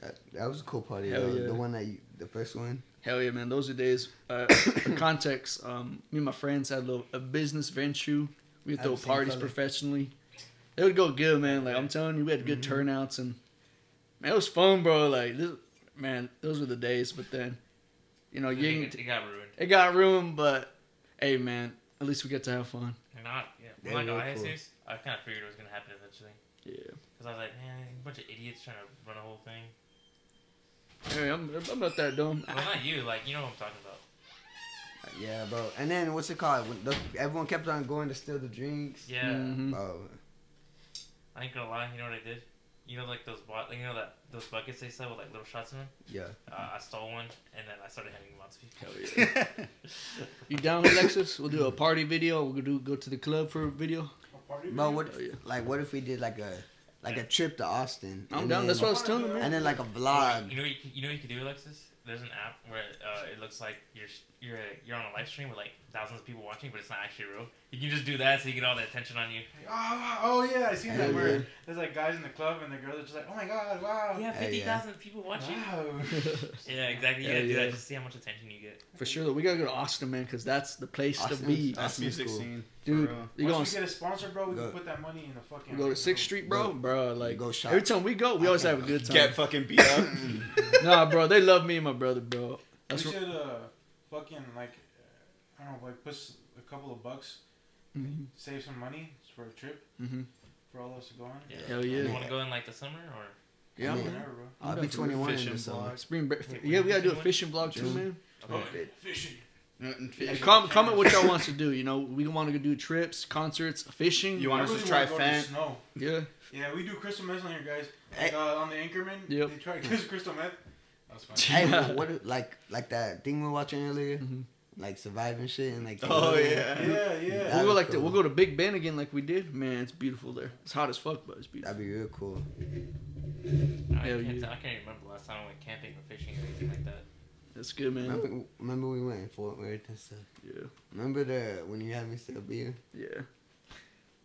That, that was a cool party. Hell though. yeah. The one that you, the first one. Hell yeah, man! Those are days. Uh, for context, um, me and my friends had a, little, a business venture. We would throw parties color. professionally. It would go good, man. Like I'm telling you, we had good Mm-hmm. turnouts and man, it was fun, bro. Like this, man, those were the days. But then, you know, you It, it got ruined. it got ruined. But hey, man, at least we get to have fun. And not, yeah. They I'm not were gonna lie, cool. Jesus, I kind of figured it was gonna happen eventually. Yeah. Cause I was like, man, a bunch of idiots trying to run a whole thing. Hey, I'm, I'm not that dumb. Well, not you. Like, you know what I'm talking about. Yeah, bro. And then what's it called? When the, everyone kept on going to steal the drinks. Yeah. Mhm. Bro, I ain't gonna lie. You know what I did? You know, like those bot, you know that those buckets they sell with like little shots in them. yeah. Uh, I stole one and then I started handing them out to people. Hell yeah. You down, Alexis? We'll do a party video. We'll do go to the club for a video. A party Bro, video? what? Oh, yeah. Like, what if we did like a like a trip to Austin? I'm and down. then- That's what I was telling them, man. And then like a vlog. You know, what you, can, you know what you can do, Alexis. There's an app where uh, it looks like you're you're you're on a live stream with like thousands of people watching, but it's not actually real. You can just do that so you get all the attention on you. Oh, oh yeah, I seen Hell that. Where yeah. there's like guys in the club and the girls are just like, oh my god, wow. Yeah, Hey, fifty yeah. people watching. Wow. Yeah, exactly. You gotta do yeah. that just to see how much attention you get. For sure, though, we gotta go to Austin, man, because that's the place to be. Austin- That's music cool. scene. Dude, For real. you go, on, Once we get a sponsor, bro, we Go- can put that money in the fucking. we go to Sixth Street, bro, bro. Like Go shop. every time we go, we always have a good time. Get fucking beat up. nah, bro, they love me and my brother, bro. We That's what, should uh, fucking like, I don't know, like put a couple of bucks, Mhm. save some money for a trip Mhm. for all of us to go on. Yeah. Hell yeah. You want to go in like the summer or? yeah, Yeah. Whenever, bro. I'll I'm be 21 in the summer. Spring break. Wait, Yeah, we gotta do a fishing vlog too, June. man. Oh, Fishing. And com- comment what y'all wants to do. You know, we want to go do trips, concerts, fishing. You want I us really to try wanna go to the Fent? snow. Yeah. Yeah, we do crystal meth on here, guys. Hey. Like, uh, on the Anchorman, Yep. they try crystal meth. That was fun. Hey, what, what like like that thing we were watching earlier, Mhm. Like surviving shit and like. Oh, yeah. Yeah, yeah. That'd We'll go be like the, cool. we'll go to Big Bend again, like we did. Man, it's beautiful there. It's hot as fuck, but it's beautiful. That'd be real cool. I, Hell can't, yeah. I can't remember the last time I went camping or fishing or anything like that. That's good, man. Remember, remember we went in Fort Worth and stuff. Yeah, Remember the when you had me sell beer? yeah.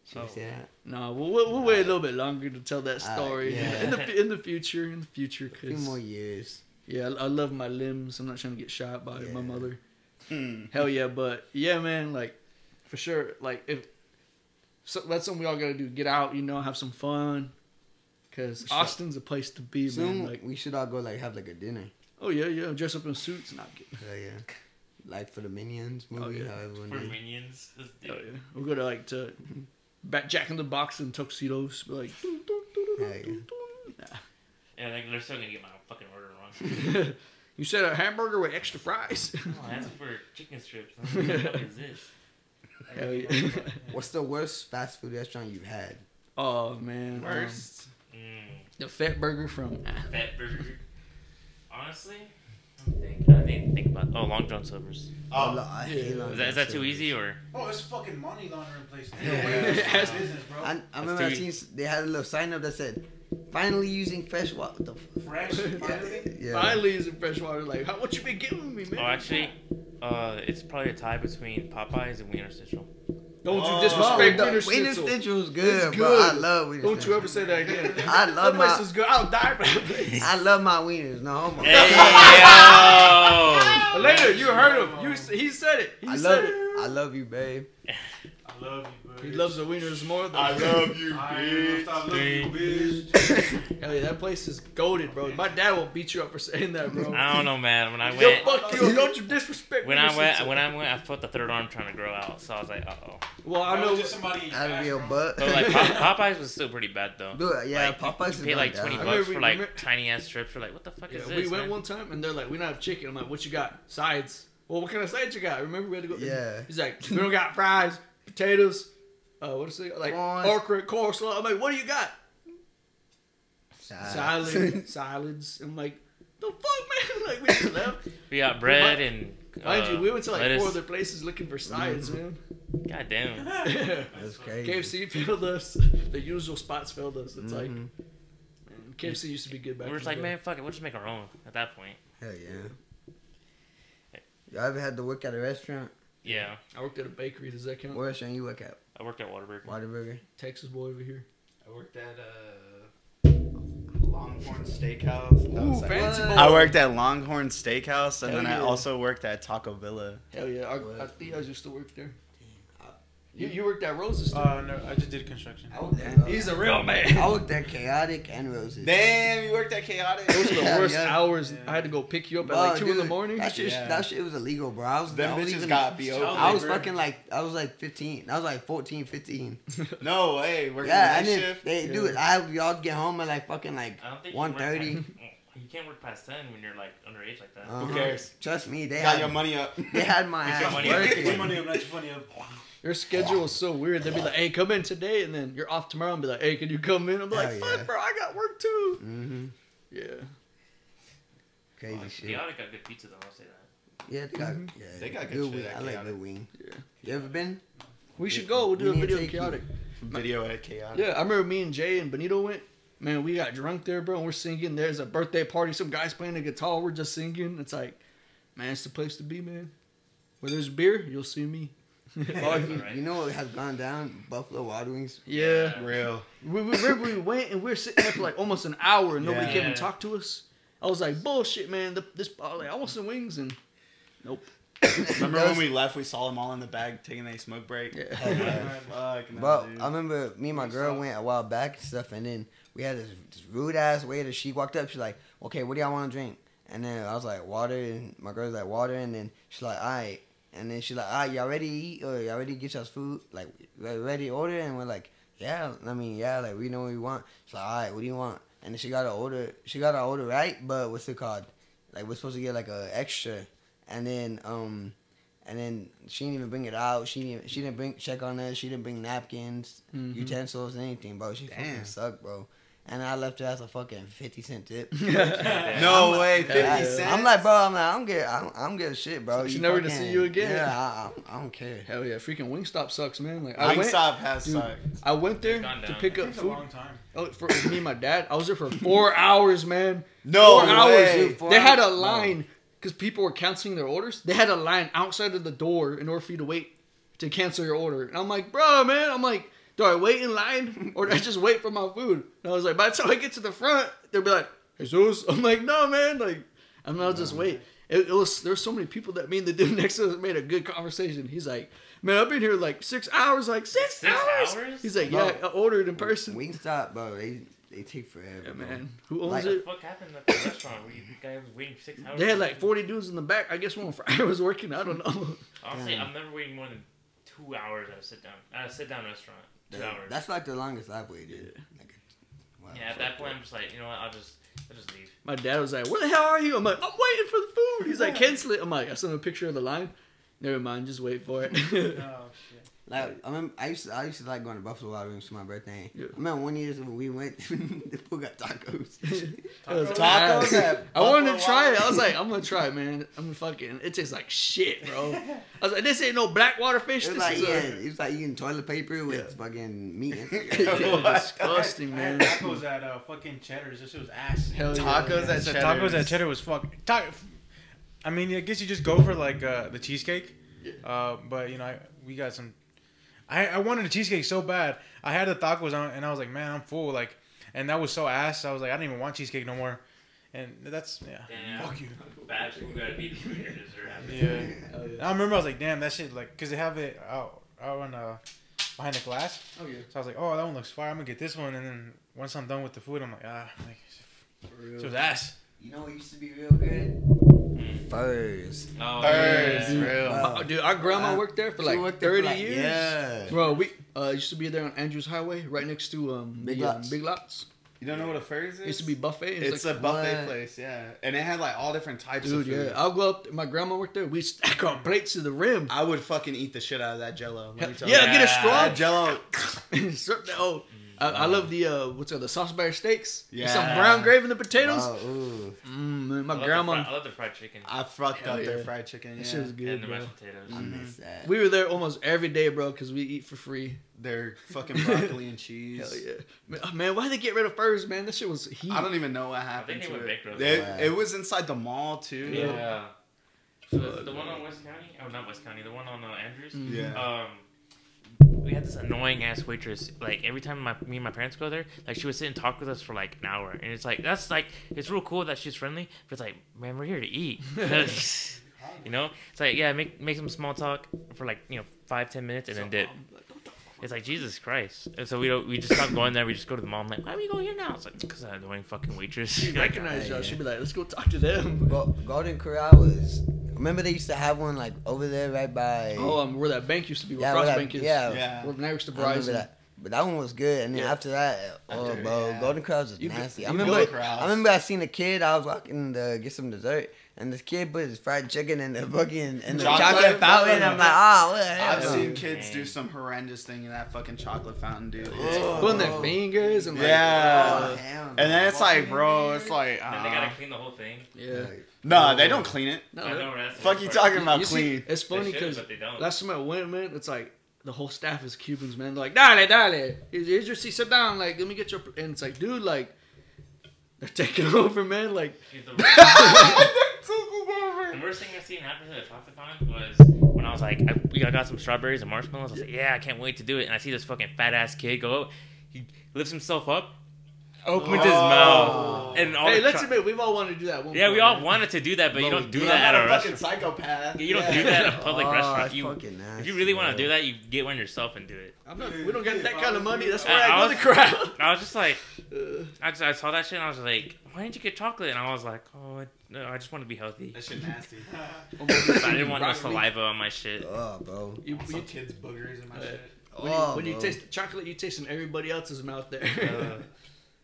Should we say that? No, we'll, we'll, we'll wait a little bit longer to tell that Uh, story. yeah. In the in the future, in the future, A few cause more years. yeah, I, I love my limbs. I'm not trying to get shot by Yeah. my mother. Hmm. Hell yeah, but yeah, man, like for sure, like if so, that's something we all gotta do. Get out, you know, have some fun. Cause We should- Austin's a place to be, Soon man. Like, we should all go like have like a dinner. oh yeah, yeah, dress up in suits. Not kidding. Hell yeah. Like for the Minions movie, Oh, yeah. how everyone For did. minions. This dude. Hell yeah, we'll go to like to back Jack in the Box and tuxedos. Be like, "Doo, doo, doo, doo, Yeah, doo, Yeah, like, they're still gonna get my fucking order wrong. you said a hamburger with extra fries. Oh, that's for chicken strips. What the fuck is this? Hell yeah. What's the worst fast food restaurant you've had? oh man, um, Worst. Mm, the Fat Burger from fat burger. Honestly, I don't think. I didn't think about. Oh, Long John Silver's. Oh, lo- I hate yeah. Long Is that, is that too easy or? Oh, it's fucking money laundering place. Yeah. business, bro. I, I remember I too seen they had a little sign up that said, "Finally using fresh water." What the f- Fresh, finally. yeah. Finally, is in fresh water. Like, how, what you been giving me, man? Oh, actually, uh, it's probably a tie between Popeyes and Wiener Schnitzel. Don't Oh. you disrespect the Wiener Wiener Schnitzel. Schnitzel's good, It's bro. good. I love Wiener Don't you oh. ever say that again. I that love place my is good. I'll die for that place. I love my wieners. No homo. Hey yo! Later, you heard him. You, he said it. He I said love it. it. I love you, babe. I love you, bro. He loves the wieners more than love you, I ain't gonna stop loving you, bitch. Hell yeah, that place is goaded, bro. My dad will beat you up for saying that, bro. I don't know, man. When I Yo, went, fuck you. Don't you disrespect me? when Wiener I went, when I went, I felt the third arm trying to grow out. So I was like, uh oh. Well, I know. was just somebody. Out of your butt. But like Pop- Popeyes was still pretty bad though. Dude, yeah, like, Popeyes you pay like twenty down. bucks Remember- for like tiny ass strips. We're like, what the fuck Yeah, is we went man? one time and they're like, we don't have chicken. I'm like, what you got? Sides. Well, what kind of sides you got? Remember we had to go. Yeah. He's like, we don't got fries, potatoes. Uh, what is it? Like Corn. okra, coleslaw. I'm like, what do you got? Side. Salad, salads. I'm like, the fuck, man? Like we just left. We got bread and. Mind uh, you, we went to like lettuce. four other places looking for sides, man. God damn. That's crazy. KFC failed us. The usual spots failed us. It's like, man, KFC used to be good back. We were in just like, day. man, fuck it, we'll just make our own at that point. Hell yeah. Y'all ever had to work at a restaurant? Yeah, I worked at a bakery. Does that count? What restaurant you work at? I worked at Waterburger. Whataburger? Texas boy over here. I worked at uh, Longhorn Steakhouse. That Ooh, was like- fancy boy. I worked at Longhorn Steakhouse, and Hell then I yeah. also worked at Taco Villa. Hell yeah, our, What? our Theos used to work there. You, you worked at Roses too. Uh, no, I just did construction. I worked at, He's a real man. I worked at Chaotic and Roses. Damn, you worked at Chaotic. Those are the Yeah, worst yeah. hours. I had to go pick you up at Bro, like two in the dude, morning. That shit, Yeah. that shit was illegal, bro. I was, Them I was bitches even, got be open. I was labor. fucking like, I was like 15. I was like 14, 15. No way, working Yeah, night and then shift. they do it. I y'all get home at like fucking like I don't think you one work thirty. past- You can't work past ten when you're like underage like that. Uh-huh. cares? Trust me, they Got had your money up. they had my Get your ass money up. Get working. your money up, not your money up. Your schedule was so weird. They'd be like, "Hey, come in today," and then you're off tomorrow, and be like, "Hey, can you come in?" I'm like, Hell "Fuck, yeah. bro, I got work too." hmm Yeah. Crazy shit. Chaotic got good pizza though. I'll say that. Yeah, they got yeah, They got good good shit wing. at I like Chaotic. good wing. Yeah. You ever been? We should go. We'll do We a need to video of take you. chaotic. Video at Chaotic. Yeah, I remember me and Jay and Benito went. Man, we got drunk there, bro. And we're singing. There's a birthday party. Some guys playing the guitar. We're just singing. It's like, man, it's the place to be, man. Where there's beer, you'll see me. Oh, you, you know what has gone down? Buffalo Wild Wings. yeah. Real. We, we, remember we went and we were sitting there for like almost an hour and nobody Yeah. came and talked to us. I was like, bullshit, man. The, this, I, like, I want some wings and nope. Remember Those- when we left? We saw them all in the bag taking a smoke break. Yeah. Oh, fuck, no, But dude. I remember me and my girl went a while back and stuff, and then we had this, this rude ass waiter. She walked up, she's like, "Okay, what do y'all want to drink?" And then I was like, "Water," and my girl's like, "Water," and then she's like, "All right." And then she's like, "All right, y'all ready to eat or y'all ready to get y'all's food? Like, re- ready to order?" And we're like, "Yeah." I mean, yeah, like we know what we want. She's like, "All right, what do you want?" And then she got to order. She got to order right, but what's it called? Like we're supposed to get like a extra, and then um. And then she didn't even bring it out. She didn't. She didn't bring check on us. She didn't bring napkins, Mhm. utensils, anything, bro. She fucking Damn. sucked, bro. And I left her as a fucking fifty cent tip. no I'm way, like- fifty I- cents. I'm like, bro. I'm like, I don't get. I don't, I don't give a shit, bro. So she You never to see you again. Yeah, I, I, I don't care. Hell yeah, freaking Wingstop sucks, man. Like I went, Wingstop has dude, sucked. I went there to pick It up takes a food. long time. Oh, for me and my dad, I was there for four hours, man. No four hours. way. dude. Four They had a line because people were canceling their orders. They had a line outside of the door in order for you to wait to cancel your order. And I'm like, bro, man, I'm like, do I wait in line or do I just wait for my food? And I was like, by the time I get to the front, they'll be like, Jesus. I'm like, no, man, like, I'm not just mm. wait. It, it was there's so many people that me and the dude next to us made a good conversation. He's like, man, I've been here like six hours, like six, Six hours? hours? He's like, yeah, I ordered in person. Wingstop, bro. They they take forever. Yeah, man. Who owns Like- What it? the fuck happened at the restaurant We you the guy was waiting six hours? They had like 40 dudes in the back. I guess one Friday was working. I don't know. Honestly, Damn. I'm never waiting more than two hours at a sit down at a sit down restaurant. Two hours. That's like the longest I've waited. Like, wow. yeah, at that point, I'm just like, you know what? I'll just, I'll just leave. My dad was like, "Where the hell are you?" I'm like, "I'm waiting for the food." He's like, "Cancel it." I'm like, "I sent him a picture of the line." Never mind, just wait for it. Oh shit. Like I remember, I used to, I used to like going to Buffalo Wild Wings for my birthday. Yeah. I remember one year when we went, the fool got tacos. It was Tacos I wanted to try it. I was like, I'm gonna try it, man. I'm gonna fucking. It tastes like shit, bro. I was like, this ain't no blackwater fish. It was This like is yeah, a- it was like eating toilet paper with Yeah. fucking meat. in it. Yeah, disgusting, I had man. tacos at uh, fucking Cheddar's. This shit was ass. Hell yeah. Tacos at So Cheddar's. tacos at Cheddar was fuck. Ta- I mean, I guess you just go for like uh, the cheesecake. Uh, but you know, I, we got some. I, I wanted a cheesecake so bad. I had the tacos on, and I was like, man, I'm full. Like, and that was so ass. I was like, I didn't even want cheesecake no more. And that's yeah. Damn. Fuck you. Bad food gotta be your dessert. Yeah. Yeah. I remember I was like, damn, that shit like, cause they have it out out on uh behind the glass. Oh yeah. So I was like, oh, that one looks fire. I'm gonna get this one. And then once I'm done with the food, I'm like, ah, like, For it real. was ass. you know what used to be real good? Mm. Furr's. Oh, Birds, yeah. real. Uh, dude, our grandma Uh, worked there for like worked there for, 30 like- years. Yeah. Bro, we uh, used to be there on Andrews Highway, right next to um, Big the, um, Lots. Big Lots. You don't know what a Furr's is? It used to be buffet. It was It's like, a buffet what? place, yeah, and it had like all different types dude, of food. yeah. I'll go up. My grandma worked there. We stack our plates to the rim. I would fucking eat the shit out of that Jello. Let me tell Yeah, you. get a straw. Jello. Serve that- oh, I, I love the uh, what's it, the Salisbury steaks. Yeah. Some brown gravy and the potatoes. Oh, ooh. Mm, man, my love grandma. The fri- I love the fried chicken. I fucked Hell up their fried chicken. That shit was good, and the bro. mashed potatoes. I miss that. We were there almost every day, bro, because we eat for free. Their fucking broccoli and cheese. Hell yeah, man, oh, man why they get rid of Furr's, man? That shit was heat. I don't even know what happened they to went it. bankrupt. It, Yeah. it was inside the mall too. Yeah. So the, the one on West County? Oh, not West County. The one on uh, Andrews. Mm. Yeah. Um, we had this annoying ass waitress. Like every time my me and my parents go there, like she would sit and talk with us for like an hour, and it's like that's like it's real cool that she's friendly, but it's like man, we're here to eat. you know, it's like yeah, make make some small talk for like you know five ten minutes and then dip. It's like Jesus Christ. And so we don't we just stop going there. We just go to the mall. I'm like, why are we going here now? It's like because that annoying fucking waitress. She Like, recognized y'all. yeah. She'd be like, let's go talk to them. Go- Golden Corral was. Remember they used to have one like over there right by. Oh, um, where that bank used to be, where yeah, Frost where that- Bank is. yeah. Yeah. We're next to I remember Verizon. that. But that one was good, and then Yeah. after that, oh, After- bro, yeah. Golden Corrals was You nasty. you I remember, go to Corrals. I remember I seen a kid. I was walking to get some dessert, and this kid put his fried chicken in the fucking in the Chocolate chocolate, fountain. fountain. I'm like, oh, what the hell? I've seen kids Dang. do some horrendous thing in that fucking chocolate fountain, dude. Oh. Putting their fingers and like, Yeah. Oh, hell And then it's like, bro, it's like, and then they uh, gotta clean the whole thing. yeah. Nah, they don't clean it. No, I know, that's the Fuck worst you part. talking about you see, clean? it's funny should, because but they don't. last time I went, man, it's like the whole staff is Cubans, man. They're like, dale, dale, here's here's your seat, sit down. Like, let me get your. And it's like, dude, like, they're taking over, man. Like, Dude, the, the worst thing I've seen happen to the chocolate fountain was when I was like, I, we I got some strawberries and marshmallows. I was like, yeah, I can't wait to do it. And I see this fucking fat ass kid go, up. he lifts himself up, opens his mouth, and all hey, the let's cho- admit, we've all wanted to do that. at one Yeah, point, we all wanted to do that, but you don't do did. that at a fucking restaurant. psychopath. You don't do that at a public Oh, restaurant. that's You, fucking if you really want to bro. do that, you get one yourself and do it. I'm not, we don't get that kind of money. That's I- why I I, go was- to crowd. I was just like, Uh, I, just, I saw that shit and I was like, why didn't you get chocolate? And I was like, oh, I- no, I just want to be healthy. That shit nasty. I didn't want no saliva on my shit. Oh, bro. you, Some you, kids boogers in my Uh, shit. when, you, Oh, when you bro. taste chocolate, you taste in everybody else's mouth there.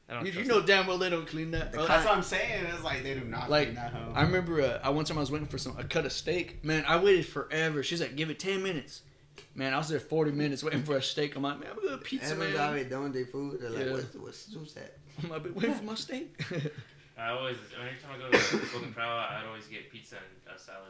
I don't you, you know damn well they don't clean that. The Uh, That's what I'm saying. It's like they do not Like, clean that home. I remember uh, I one time I was waiting for some a cut of steak. Man, I waited forever. She's like, "Give it ten minutes." Man, I was there forty minutes waiting for a steak. I'm like, "Man, I'm gonna get pizza, Everyone's man." already done their food. They're like, Yeah. what's, what's, what's that? I'm like, "Been waiting for my steak." I always, every time I go to Golden Corral, I'd always get pizza and a salad.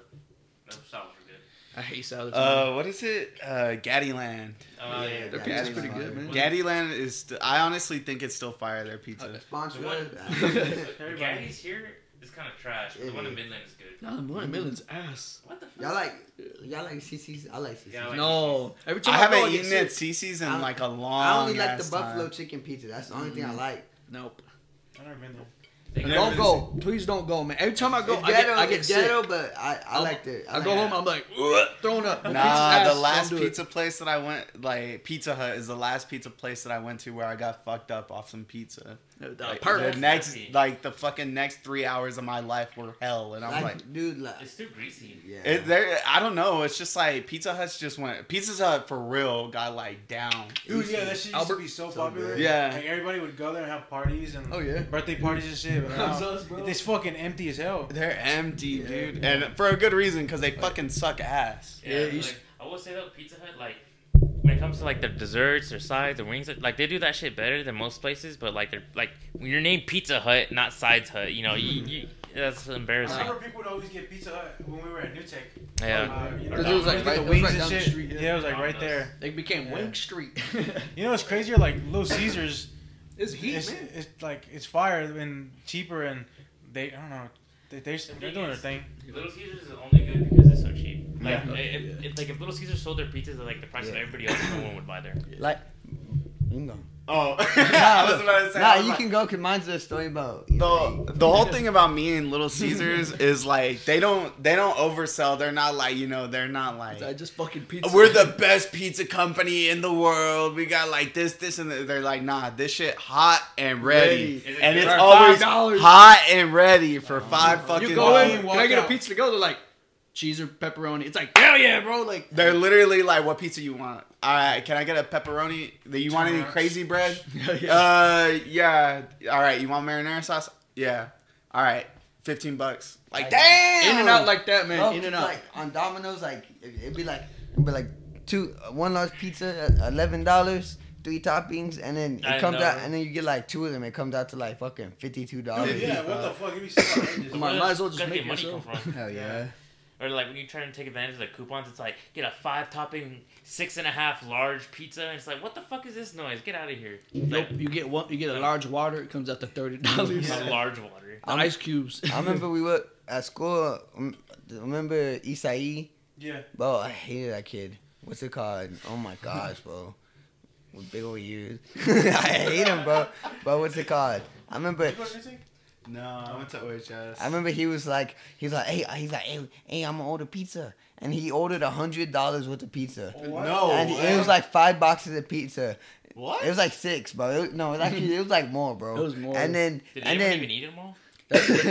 Those salads are good. I hate salads. Uh, what is it? Uh, Gattiland. Oh, yeah. Their yeah, pizza's pretty fine. good, man. Gattiland is. St- I honestly think it's still fire. Their pizza. Sponsor The one- us. The Gatti's here is kind of trash. but The one in Midland is good. Nah, one million's ass. What the fuck? Y'all like, y'all like Cici's? I like Cici's. Yeah, I like No, every time I I, haven't go, I get eaten at sick. Cici's in like a long. I only like the ass buffalo time. chicken pizza. That's the only thing I like. Nope. I've never been there. They Never Don't been go. Please don't go, man. Every time I go, It's I get, ghetto, I get it's sick. ghetto, but I, I I'm- like the. I like go that. home, I'm like, "Ugh," throwing up. Nah, Pizza's ass. the Don't last do it. pizza place that I went, like Pizza Hut, is the last pizza place that I went to where I got fucked up off some pizza. The Like, the next, like the fucking next three hours of my life were hell, and I'm Like, like, dude, like, It's too greasy. yeah. it, there. I don't know. It's just like Pizza Hut's just went. Pizza Hut for real got like down. Dude, yeah, that shit used Albert- to be so, so popular. good. Yeah. Like everybody would go there and have parties and Oh, yeah. birthday parties and shit. But now, it's fucking empty as hell. They're empty, dude, and for a good reason because they fucking suck ass. Yeah, Yeah, you like, s- I will say though, Pizza Hut, like when it comes to like their desserts, their sides, their wings, like they do that shit better than most places. But like they're like when you're named Pizza Hut, not Sides Hut, you know, you, you that's embarrassing. I remember people would always get Pizza Hut when we were at New Tech. Yeah. Uh, you know, Because it was, like, the right- it was wings right and down the shit. street, yeah. Yeah, it was like right there. They became Yeah. Wing Street. You know, it's crazier. Like Little Caesars, it's heat, it's, man. it's like it's fire and cheaper, and they I don't know, they they they're doing their thing. Little Caesars is only good because it's so cheap. Like, Yeah. if, if, like if Little Caesars sold their pizzas at like the price of Yeah. everybody else, no one would buy there. Oh. like, you can go. Oh, I was about to say. Nah, you like- can go because mine's a story about. you know, the the whole thing about me and Little Caesars is like they don't they don't oversell. They're not like you know they're not like I uh, just fucking pizza. we're the best pizza company in the world. We got like this this and that. they're like nah this shit hot and ready, Ready. and it's always $5. hot and ready for five fucking. You go in, dollars. can I get a pizza to go? They're like, cheese or pepperoni. It's like, hell yeah, bro. Like, They're literally like, what pizza you want? All right, can I get a pepperoni? Do you want any crazy bread? yeah. Uh, yeah. All right, you want marinara sauce? Yeah. All right, fifteen bucks. Like, damn. in and out like that, man. bro, in and out. Like on Domino's, like it'd be like it'd be like two one large pizza, uh, eleven dollars, three toppings, and then it I comes know. out, and then you get like two of them. It comes out to like fucking fifty two dollars. Yeah, what the fuck? It'd be so outrageous. Come on, might as well just make get money yourself. come from. Hell yeah. Or like when you try to take advantage of the coupons, it's like get a five topping, six and a half large pizza. And it's like, what the fuck is this noise? Get out of here. It's Nope, like you get one. You get a large water. It comes out to thirty dollars. a large water. The ice cubes. I remember we were at school. um, Remember Isai? Yeah. Bro, I hated that kid. What's it called? Oh my gosh, bro. With big old ears. I hate him, bro. But what's it called? I remember. You go to New Tech? No, I went to OHS. I remember he was like, he's like, hey, he's like, hey, hey, I'm gonna order pizza, and he ordered a hundred dollars worth of pizza, No, and it was like five boxes of pizza. what? It was like six, bro. It, was- no, it was actually it was like more, bro. It was more. And then Did and anyone then even eat them all?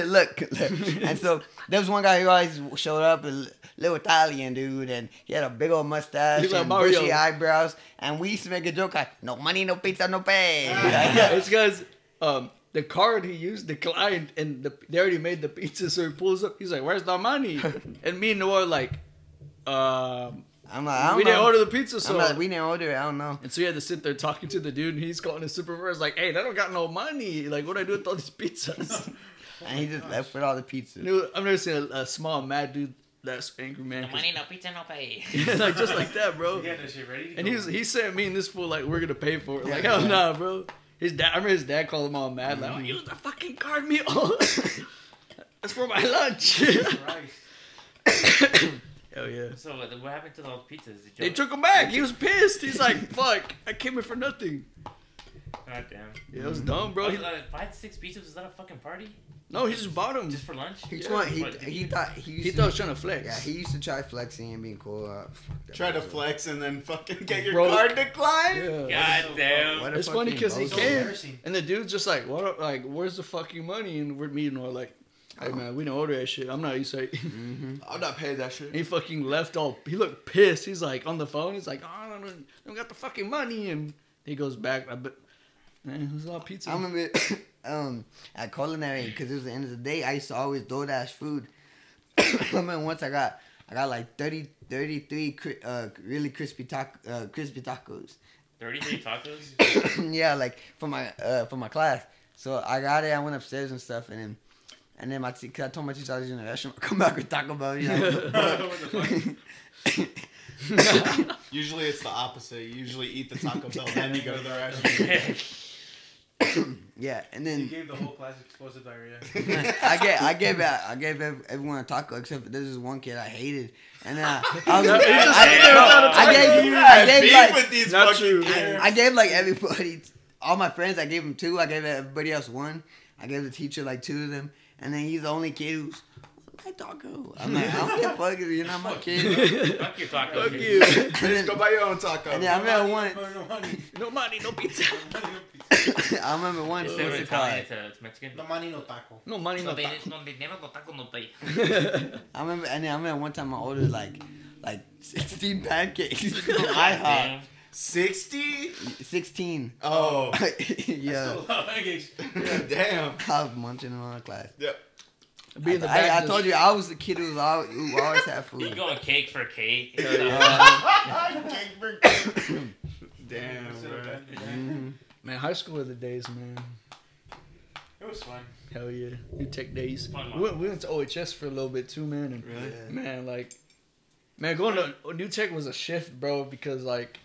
look, look, and so there was one guy who always showed up, a little Italian dude, and he had a big old mustache like and Mario. bushy eyebrows, and we used to make a joke like, "No money, no pizza, no pay." it's because um, the card he used declined, and the, they already made the pizza. So he pulls up. He's like, "Where's the money?" And me and Noah are like, um, I'm like, I don't "We know. didn't order the pizza, I'm so." like, we didn't order it. I don't know. and so he had to sit there talking to the dude, and he's calling his supervisor, like, "Hey, they don't got no money. Like, what do I do with all these pizzas?" And he just left with all the pizzas. And it I've never seen a, a small mad dude that's angry man. No money, no pizza, no pay. like just like that, bro. You got that shit ready? And he's he was he sent me and this fool like we're gonna pay for it. Like hell nah, bro. His dad, I remember his dad called him all mad like, "Oh, use the fucking card meal. That's for my lunch." Christ. hell yeah. So what what happened to those pizzas? They took him back. He was pissed. He's like, "Fuck, I came here for nothing." God damn. Yeah, it was dumb, bro. Bro, He, uh, five six pizzas Is that a fucking party? No, he just bought him. Just for lunch? He, Yeah, trying- he, but- he thought he used He to, thought he was trying to flex. Yeah, he used to try flexing and being cool. Uh, Try to bro. flex and then fucking get your Bro. card declined. Yeah. God damn. What It's funny because he came and the dude's just like, "What? Like, where's the fucking money?" And we're meeting or like, "Hey man, we don't order that shit. I'm not used to it." I'm not paying that shit. He fucking left all. He looked pissed. He's like on the phone. He's like, "Oh, I don't, I don't got the fucking money." And he goes back. I bet. Man, there's a lot of pizza. I remember um, at culinary because it was the end of the day. I used to always DoorDash food. I mean, once I got I got like 30, 33 uh, really crispy taco, uh, crispy tacos. 33 tacos? yeah, like for my uh, for my class. So I got it. I went upstairs and stuff, and then and then my t- cause I told my teacher I was in the restaurant. Come back with Taco Bell. You know. Usually it's the opposite. You usually eat the Taco Bell, then you go to the restaurant. yeah, and He then gave the whole class explosive diarrhea. I gave I gave I gave everyone a taco except for this is one kid I hated, and then I, I was No, he just I, ate there without a I taco. gave I gave like with these Not true. kids. I gave like everybody, all my friends. I gave them two. I gave everybody else one. I gave the teacher like two of them, and then he's the only kid who's my taco. I'm like, I don't give a fuck. You're not my kid. Fuck your taco. Fuck you. And Bitch, then, go buy your own taco. and then I remember one. No money. no money, no pizza. No money, no pizza. I remember once. Instead of What's? Italian, it's, uh, it's Mexican. No money, no taco. No money, no Donde taco. donde dinero no taco no te. I remember, and then I remember one time I ordered like, like sixteen pancakes from IHOP. Damn. 60? Sixteen. Oh. yeah, Damn. I was munching on class. Yep. Be in the I, back I, I just- told you I was the kid who, was always, who always had food. You food. going cake for cake? Damn, bro. Mhm. Man, high school are the days, man. It was fun. Hell yeah. New tech days. Fun We went, we went to OHS for a little bit too, man. And Really? Man, like, man, going to New Tech was a shift, bro, because like,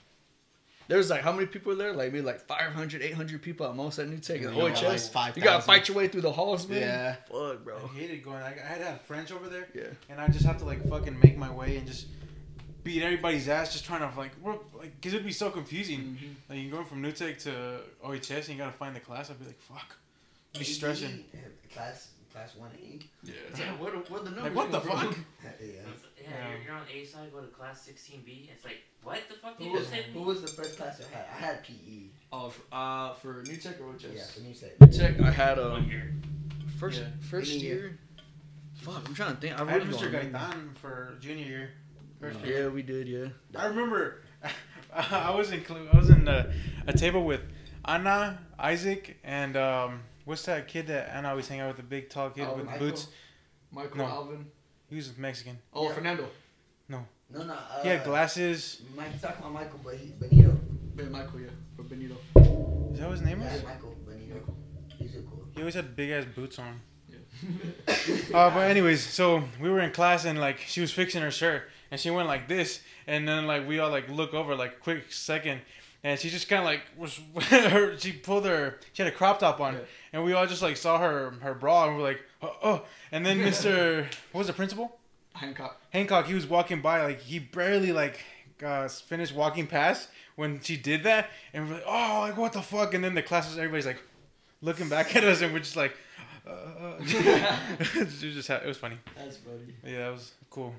there was like how many people were there? Like maybe like 500, 800 people at most at New Tech. Yeah, And you got, like, OHS, 5,000. you gotta fight your way through the halls, man. Yeah. Fuck, bro. I hated going. I, I had to have friends over there, Yeah. and I just have to like fucking make my way and just beat everybody's ass, just trying to like, work, like, cause it'd be so confusing. Mm-hmm. Like you're going from New Tech to OHS and you gotta find the class. I'd be like, fuck, I'd be stressing. Class, class one A. Yeah. Damn, what, what the numbers? Like what the fuck? Yeah. Yeah, you're, you're on A side, go to class 16B. It's like, what the fuck did Who you was, say? who was the first class I had? I had PE. Oh, for, uh, for New Tech or OHS? Yeah, when you said. New Tech, I had One um year. first Yeah. first year. year. Fuck, I'm trying to think. I I had Mr. don't. Gaitan for junior year. First year. Yeah, we did. Yeah. I remember I was in I was in a, a table with Anna, Isaac, and um, what's that kid that Anna always hang out with, the big tall kid Oh, with Michael? boots? Michael No. Alvin. He was Mexican. Oh, Yeah. Fernando. No, no. Uh, He had glasses. Mike's talking about Michael, but he's Benito. Ben Michael, yeah, for Benito. Is that what his name Yeah, was? Michael Benito. He's a cool. He always had big ass boots on. Uh, but anyways, so we were in class and like she was fixing her shirt and she went like this and then like we all like look over like quick second and she just kind of like was her she pulled her she had a crop top on Yeah. And we all just like saw her her bra and we are like oh, oh. and then Mr. what was the principal Hancock. Hancock he was walking by like he barely like uh, finished walking past when she did that and we're like oh like what the fuck and then the class was everybody's like looking back at us and we're just like uh, uh. it was just it was funny That's funny. yeah that was cool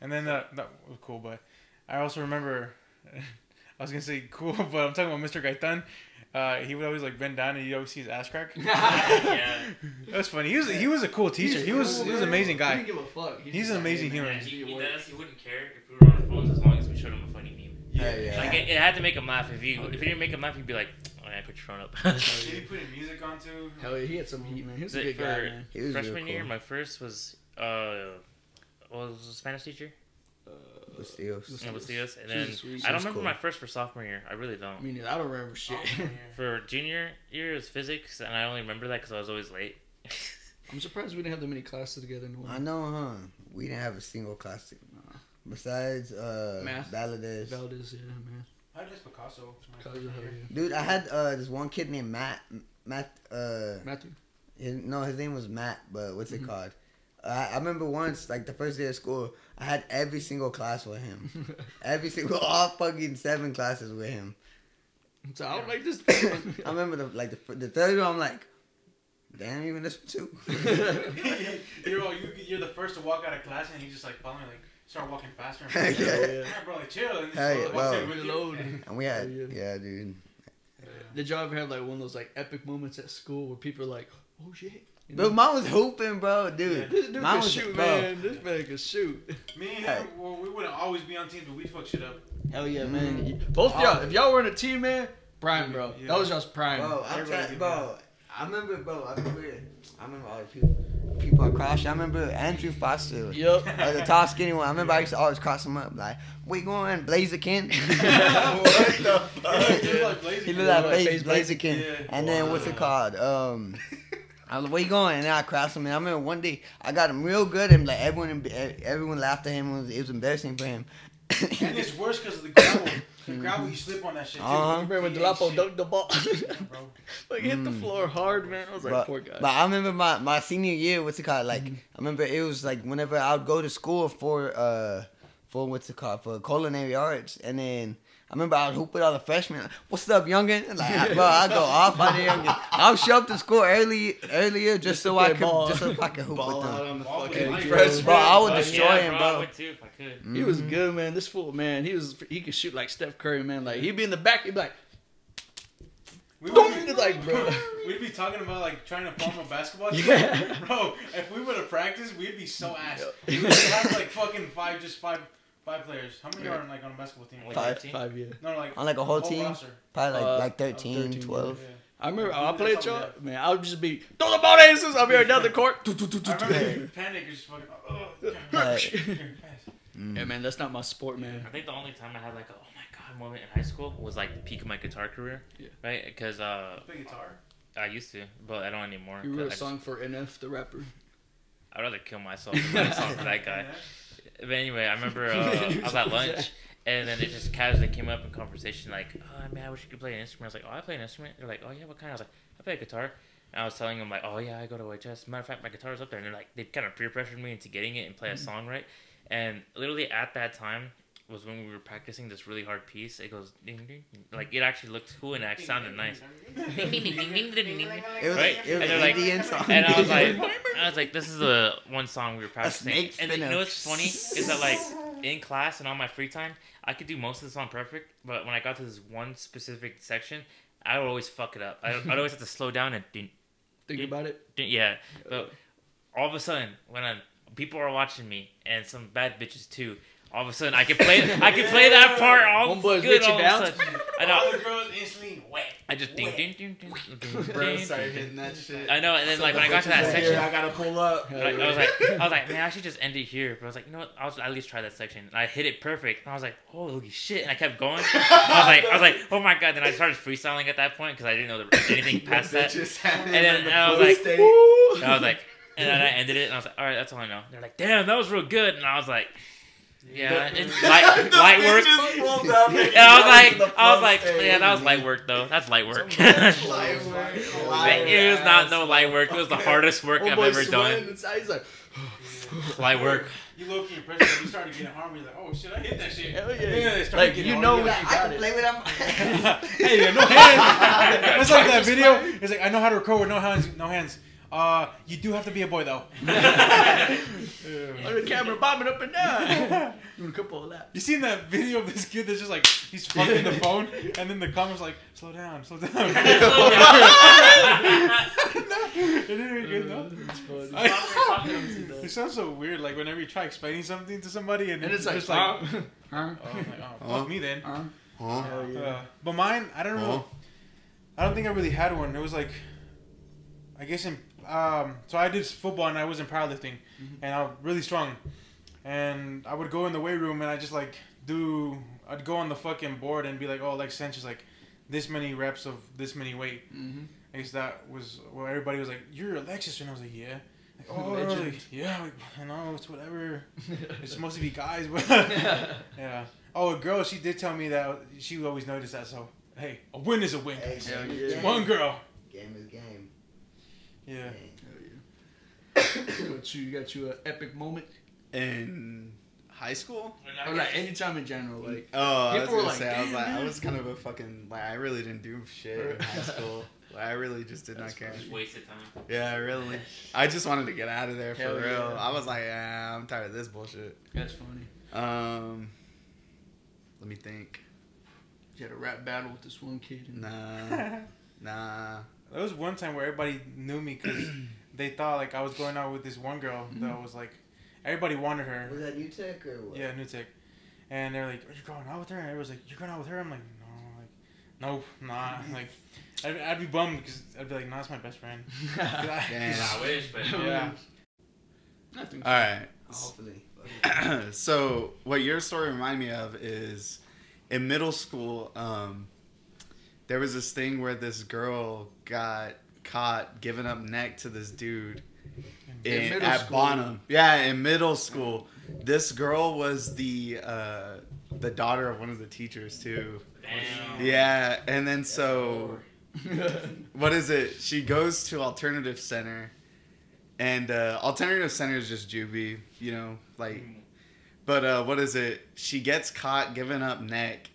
and then that that was cool but I also remember I was gonna say cool but I'm talking about Mr. Gaitan uh, he would always like bend down and you always see his ass crack yeah. that was funny he was he was a cool teacher he was he was an amazing guy. He guy didn't give a fuck. He He's an amazing human. Yeah, he, he does. He wouldn't care if we were on our phones as long as we showed him a funny meme. Yeah, yeah. Like it, it had to make him laugh. If he if he didn't make him laugh, he'd be like, "Oh, yeah, put your phone up." Did he put music on too? Hell yeah, he had some heat, man. He was a good guy, man. He was Freshman real year, my first was uh, what was the Spanish teacher? Bustillos. Yeah, was And then. I don't remember cool. my first for sophomore year. I really don't. I mean, I don't remember shit. For junior year, it was physics, and I only remember that because I was always late. I'm surprised we didn't have that many classes together in I know, huh? We didn't have a single class. to- Besides uh, Math. Valadez. Valdez, yeah, man. I had just Picasso. my Cause freshman of her, year. yeah. Dude, I had uh, this one kid named Matt. Matt. Uh, Matthew. his, no, his name was Matt, but what's Mm-hmm. it called? I, I remember once, like the first day of school, I had every single class with him. every single, all fucking seven classes with him. so I don't like this. I remember the like the, the third one. I'm like, damn, even this one too. you're, all, you, you're the first to walk out of class and you just like follow me, like start walking faster. And Yeah. faster. Yeah. Alright, bro, like chill. And Hey, just well- walks in with you. Reload. And we had, Oh, yeah. yeah, dude. Did y'all ever have like one of those like epic moments at school where people are like, "Oh shit"? You know? But mine was hooping, bro, dude. This dude Mine can was- shoot, bro. man. This man can shoot. Me and Hey. him, well, we wouldn't always be on teams, but we fuck shit up. Hell yeah, man. Both y'all, if y'all were in a team, man, prime, bro. Yeah. That was y'all's prime. Bro, I'm Everybody trying, bro. I remember, bro. I remember. I remember all the people. People I crossed. I remember Andrew Foster. Yup. Uh, the tall skinny one. I remember I used to always cross him up. Like, we going Blaziken? what the fuck? He looked like Blaziken. he looked like like Blaze, Blaze Blaziken. Yeah. And then what's it called? Um, I was like, where you going? And then I crossed him. And I remember one day I got him real good. And like everyone, everyone laughed at him. It was, it was embarrassing for him. And it's worse because of the gravel. The gravel, you slip on that shit too. Uh-huh. I remember when He Delapo dunked the ball. bro. like hit the Mm. floor hard, man. I was like, but, poor guy. but I remember my, my senior year, what's it called? Like Mm-hmm. I remember it was like whenever I would go to school for uh for what's it called for culinary arts, and then I remember I would hoop with all the freshmen. Like, What's up, youngin? Like I- bro, I go off on the youngin. I'll show up to school early earlier just so I play could ball. just so I could hoop Ball with out them. on the Ball fucking you. freshman. Bro, I would Fuck destroy yeah, him, bro. bro. I would too if I could. he was good, man. This fool, man, he was he could shoot like Steph Curry, man. Like he'd be in the back, he'd be like, We would Don't be, like, bro. we'd be talking about like trying to form a basketball team. Yeah. Bro, if we would have practiced, we'd be so ass. We would have like fucking five, just five, five players. How many are on like on a basketball team? Like Five. 15? Five, yeah. No, like On, like, a whole team? roster. Probably like Uh, like 13, 13, 12. Yeah. I remember I That's played all y'all. Man, I would just be throw the ball aces. I'll be right down the court. I remember panic is just fucking. Oh, Yeah, man, that's not my sport, man. I think the only time I had like a oh my god moment in high school was like the peak of my guitar career. Yeah. Right? Because uh, Play guitar. I used to, but I don't anymore. You 'cause wrote I a just- song for NF, the rapper. I'd rather kill myself than write a song for that guy. But anyway, I remember uh, I was at lunch, and then it just casually came up in conversation like, "Oh man, I wish you could play an instrument." I was like, "Oh, I play an instrument." They're like, "Oh yeah, what kind?" I was like, "I play a guitar." And I was telling them like, "Oh yeah, I go to OHS." Matter of fact, my guitar's up there, and they're like, they kind of peer pressured me into getting it and play a song right. And literally at that time was when we were practicing this really hard piece. It goes ding ding, ding. like it actually looked cool and it actually sounded nice. Ding, ding, ding, ding, ding, ding, ding. It was, Right? it was And they're like- Indian song. And I was like, I was like, this is the one song we were practicing. And you know what's funny is that like in class and on my free time, I could do most of the song perfect, but when I got to this one specific section, I would always fuck it up. I, I'd always have to slow down and ding, Think Yeah. about it. ding, yeah. But all of a sudden, when I, people are watching me and some bad bitches too. All of a sudden, I could play. I can play that part all Homeboys good. get you all down? Of a sudden. I All know. the girls instantly wet. I just ding ding ding ding ding. Bro ding, started hitting that shit. I know, and then like when I got to that section, I gotta pull up. Like, I was like, I was like, man, I should just end it here. But I was like, you know what? I'll at least try that section. And I hit it perfect. And I was like, holy shit! And I kept going. I was like, I was like, oh my god! Then I started freestyling at that point because I didn't know there was anything past that. and And then I was like, and I was like, and then I ended it, and I was like, all right, that's all I know. They're like, damn, that was real good. And I was like, yeah, it's light, light work. And I was like, I was like, yeah, that was light work though. That's light work. light work. it was not no light work. It was the hardest work I've ever done. Inside. Like, Light work. You low key impressed when you started getting harmed. You're like, oh shit, I hit that shit. Hell yeah. they Like, you on know you. when I can it. play with them. hey, yeah, no hands. It's like that video. It's like I know how to record with no hands. No hands. Uh, you do have to be a boy though. On the camera, bobbing up and down. Doing a couple of laps. You seen that video of this kid that's just like he's fucking the phone, and then the comments like, slow down, slow down. it didn't even good though. It's. It sounds so weird. Like whenever you try explaining something to somebody, and, And it's like, just like, huh? oh, Huh? Like, oh, fuck me then. Huh? Huh? Hell yeah. Uh, but mine, I don't know. I don't think I really had one. It was like, I guess in um, so I did football and I was in powerlifting, and I was really strong, and I would go in the weight room and I just like do. I'd go on the fucking board and be like, oh, like Sanchez, like this many reps of this many weight. Mm-hmm. I guess that was well. Everybody was like, "You're Alexis," and I was like, "Yeah." Like, oh, Legend. really? yeah. Like, I know it's whatever. It's supposed to be guys, but yeah. Oh, a girl. She did tell me that she always noticed that. So hey, a win is a win. Hey, guys. Yeah. It's one girl. Game is game. Yeah. Got you, you got you an epic moment. In high school? Or like anytime in general, like Oh, I was People gonna like, say, I was "Damn, like, I was kind of a fucking like, I really didn't do shit in high school. Like, I really just did not care. Just wasted time. Yeah, I really. I just wanted to get out of there for real. yeah. I was like, yeah, I'm tired of this bullshit. that's funny. Um, let me think. You had a rap battle with this one kid. Nah, nah. There was one time where everybody knew me because they thought like I was going out with this one girl that was like, everybody wanted her. Was that New Tech or what? Yeah, New Tech. And they're like, "Are you going out with her?" And everyone's like, "You're going out with her?" I'm like, "No, like, no, nah." Like, I'd, I'd be bummed because I'd be like, "Nah, it's my best friend." Damn. I wish, but yeah. Nothing. All right. Hopefully. so what your story reminded me of is in middle school um, there was this thing where this girl got caught giving up neck to this dude In in, at school? Bonham. Yeah, in middle school. This girl was the uh, the daughter of one of the teachers too. damn. Yeah, and then so what is it? She goes to alternative center, and uh, alternative center is just juvie, you know, like. But uh, what is it? She gets caught giving up neck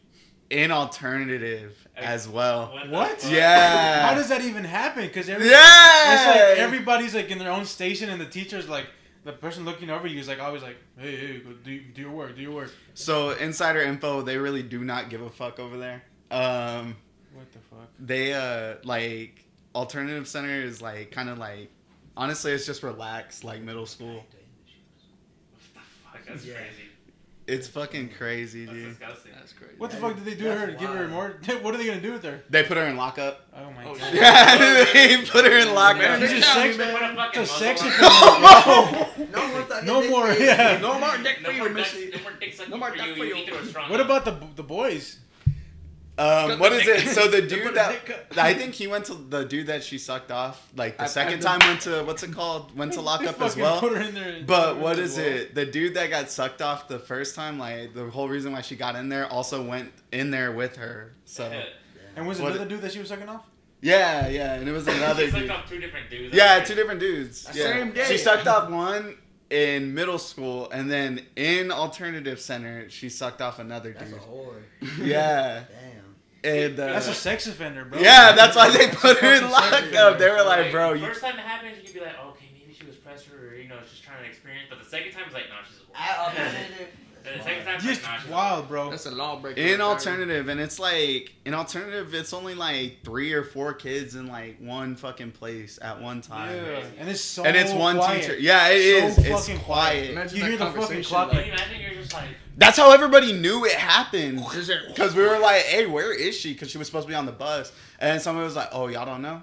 in alternative as well. the What? Yeah. How does that even happen? Because every, Yeah. it's like everybody's like in their own station, and the teacher's like the person looking over you is like always like, "Hey, hey, go do, do your work, do your work." So insider info, they really do not give a fuck over there. Um, What the fuck? they uh like alternative center is like kind of like honestly it's just relaxed like middle school. Fuck, that's Yeah. crazy. It's fucking crazy, That's dude. disgusting. That's crazy. What the fuck did they do to her to give her more? what are they gonna do with her? They put her in lockup. Oh my Oh, god. shit. Yeah, they put her in Man, lockup. She's they a got sex, me, Put a it's a sex on her. offender. No more fucking No dick more, for you. yeah. No more dick No for more you, Missy. no more dick sucking No more for duck you. for You you. either a strong What about the the boys? Um, what is it? So the dude that. I think he went to the dude that she sucked off. Like the I- second I've time went to what's it called? Went to lock up as well. Put her in there. But what is as it? The dude that got sucked off the first time, like the whole reason why she got in there, also went in there with her. So And was it What- another dude that she was sucking off? yeah, yeah, and it was another She sucked dude. off two different dudes. Yeah, two different dudes. Yeah. same day. She sucked off one in middle school, and then in alternative center, she sucked off another That's a dude. whore. Yeah, Damn. And uh, That's a sex offender, bro. yeah, that's why they put her in lockup. They were like, bro, you First time it happens, you could be like, okay, maybe she was pressure, or you know, she's trying to experience. But the second time, it's like, no, she's a whore. I alternative. The second time, it's Just like, nah, she's a wild, bro. That's a lawbreaker. in alternative and it's like in alternative it's only like three or four kids in like one fucking place at one time Yeah, and it's so and it's one quiet. teacher yeah it So is it's fucking quiet You hear the fucking conversation, clock, like, you imagine you're just like, that's how everybody knew it happened because we were like hey where is she because she was supposed to be on the bus and then somebody was like oh y'all don't know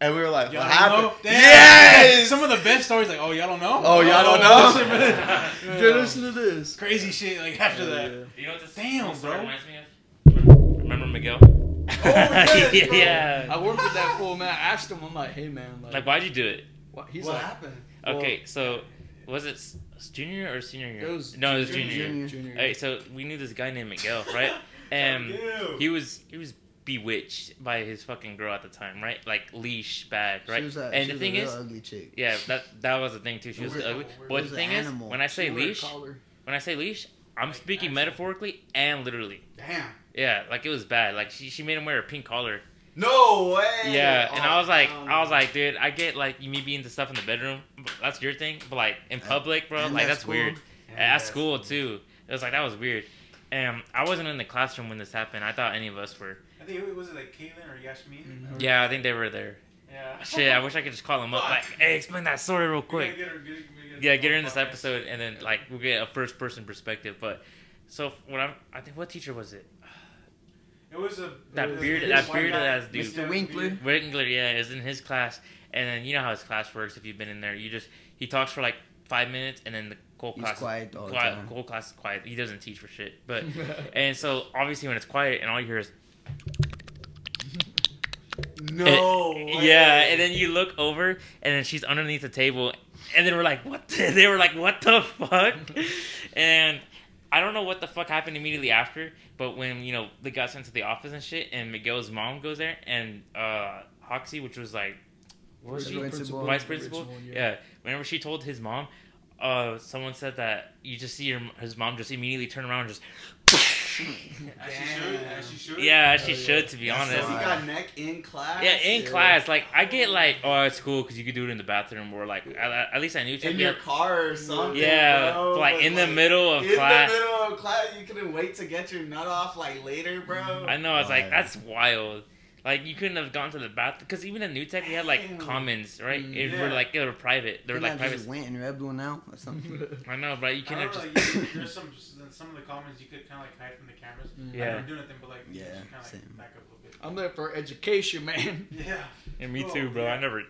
and we were like Y'all what don't happened know? Yes Some of the best stories, like, oh, y'all don't know? Oh, y'all don't oh, know? shit, Dude, listen to this. Crazy shit, like, after that. you know what this Damn, whole bro. reminds me of? Remember Miguel? Oh, yes, bro. yeah. I worked with that fool, man. I asked him, I'm like, hey, man. Like, Like, why'd you do it? what? He's What like, happened? Okay, so was it junior or senior year? It was no, it was junior, junior. junior. Hey, so we knew this guy named Miguel, right? And he was he was bewitched by his fucking girl at the time, right? Like leash bad, right? She was a, and she the was thing is, ugly chick. yeah, that that was the thing too. She was It was a- ugly. But the thing is, animal. when I say She wore a leash, when I say leash, I'm speaking metaphorically and literally. damn Yeah, like it was bad. Like she she made him wear a pink collar. No way Yeah, and I was like, Oh, I was like, dude, I get like you me being the stuff in the bedroom, that's your thing. But like in public, bro, like at that's school. weird. At school too, it was like that was weird. And I wasn't in the classroom when this happened. I thought any of us were. I think it was it like Caitlin or Yasmin? Mhm. Yeah, I think they were there. Yeah. Shit, I wish I could just call them up. Like, hey, explain that story real quick. gotta get her- get- get- Yeah, get her in this episode, and then like we'll get a first person perspective. But so what I'm, I think what teacher was it? It was a That it was- bearded- it that bearded ass dude. Mr. Winkler. Winkler, yeah, is in his class, and then you know how his class works. If you've been in there, you just he talks for like five minutes, and then the whole He's class, quiet all the time. whole class is quiet. He doesn't teach for shit. But and so obviously when it's quiet and all you hear is no eh, It- yeah, and then you look over, and then she's underneath the table, and then we're like, "What?" The? They were like, "What the fuck?" and I don't know what the fuck happened immediately after, but when you know they got sent to the office and shit, and Miguel's mom goes there, and uh Hoxie, which was like, what was she? Principal. Vice principal. Principal, Yeah. Whenever she told his mom, uh, someone said that you just see her, his mom just immediately turn around and just. As she should. As she should. Yeah, she Oh, yeah. should, to be so honest. he got neck in class Yeah, in Yeah. class, like I get like, oh, it's cool because you could do it in the bathroom, or like at, at least I knew. You in yeah, your car or something yeah, bro, but, like but, in the middle of in class. the middle of class, you couldn't wait to get your nut off like later, bro. I know, I was like, Wild. that's wild. Like you couldn't have gone to the bathroom because even in New Tech we had like Damn. commons, right? Mm, it yeah. were like they were private. They were like private. just went and rubbed one out or something. I know, but you I couldn't have just. like, you- there's some some of the comments you could kind of like hide from the cameras. I Yeah. didn't do nothing, but like Yeah, just kind of same. like back up a little bit. I'm there for education, man. Yeah. And me Oh, too, bro. yeah. I never.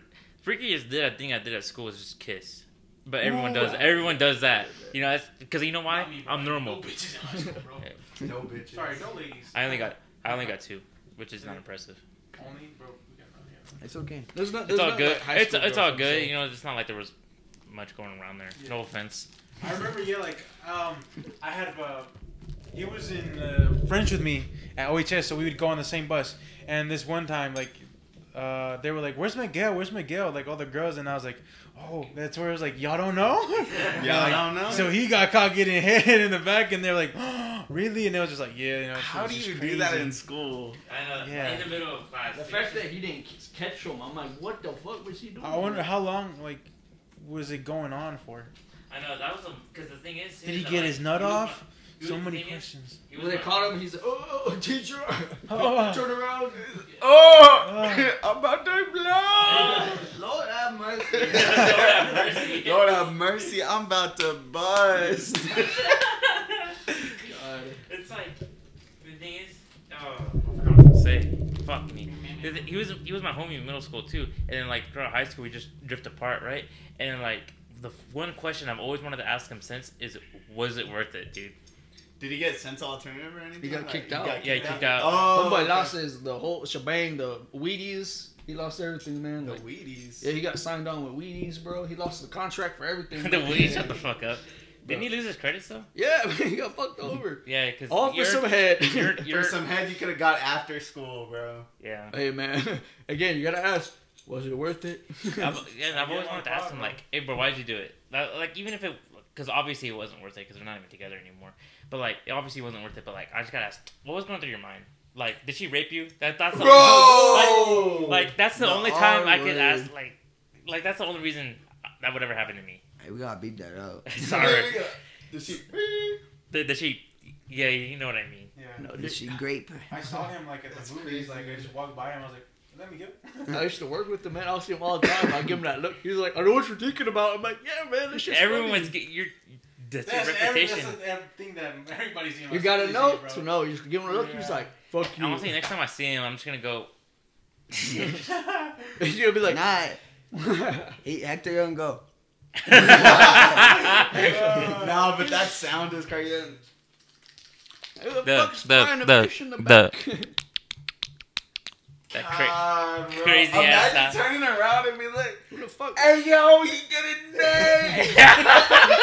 Freakiest did a thing I did at school is just kiss. But everyone Ooh. does. Everyone does that. You know, because you know why? Me. I'm normal. No normal. bitches in high school, bro. No bitches. Sorry, no ladies. I only got. I only got two, which is not impressive. Only, bro. We got none, yeah. It's okay. There's not. It's all not, good. Like, high it's it's all good. so- You know, it's not like there was much going around there. No offense. I remember, yeah, like um, I had uh, he was in uh, French with me at OHS, so we would go on the same bus. And this one time, like, uh, they were like, "Where's Miguel? Where's Miguel?" Like all the girls, and I was like, "Oh, that's where I was like, y'all don't know." Y'all Like, don't know? So he got caught getting hit in the back, and they're like, oh, "Really?" And it was just like, "Yeah, you know." How do just you do that in school? I know. Yeah. In the middle of class. The fact that he didn't catch him, I'm like, what the fuck was he doing? I wonder how long like was it going on for? I know that was because the thing is. Did he get like, his nut was off? So many Thing is, questions. he was When they my- caught him, he's like, oh, teacher. Oh. Turn around. Oh, I'm about to blow. Lord have mercy. Lord have mercy. Lord have mercy, I'm about to bust. God. It's like the thing is, oh, I forgot what to say. Fuck me. He was he was my homie in middle school too, and then like throughout high school we just drift apart, right? And like the one question I've always wanted to ask him since is, was it worth it, dude? Did he get sent to alternative or anything? He got Like, kicked out. Yeah, he kicked out. Oh, Homeboy okay. lost his the whole shebang, the Wheaties. He lost everything, man. the Like, Wheaties. yeah, he got signed on with Wheaties, bro. He lost the contract for everything. the Wheaties, shut the fuck up. Didn't he lose his credits though? Yeah, man, he got fucked over. Yeah, because All for some head. You're, you're, For some head you could have got after school, bro. yeah. hey, man. Again, you gotta ask, was it worth it? I've, yeah, I've always no wanted to ask him like, "Hey, bro, why'd you do it?" Like, like, even if it, because obviously it wasn't worth it because they're not even together anymore. But like, it obviously wasn't worth it. But like, I just gotta ask, what was going through your mind? Like, did she rape you? That that's the Bro! Like, like that's the, The only time I could ask. Like, like that's the only reason that would ever happen to me. Hey, we gotta beat that up. Sorry. Did she? Did, did she? Yeah, you know what I mean. Yeah. No, Is she grape? I saw him like at the That's movies. Like. I just walked by him. I was like, "Let me go." I used to work with the man. I'll see him all the time. I'll give him that look. He's like, I know what you're thinking about. I'm like, yeah, man, this shit's Everyone's funny. get your that's, That's, your every, reputation. that's the thing that everybody's seeing. You gotta know to know. You just give him a look. He's like, fuck you. Honestly, next time I see him, I'm just gonna go. He's gonna be like, Nah. Hey, Hector, you don't go. no, but that sound is crazy. Who the, The- fuck's the- frying a the- fish in the the- back? That cra- God, bro. crazy ass Imagine sound. turning around and be like, Who the fuck? "Hey, yo, he did it next."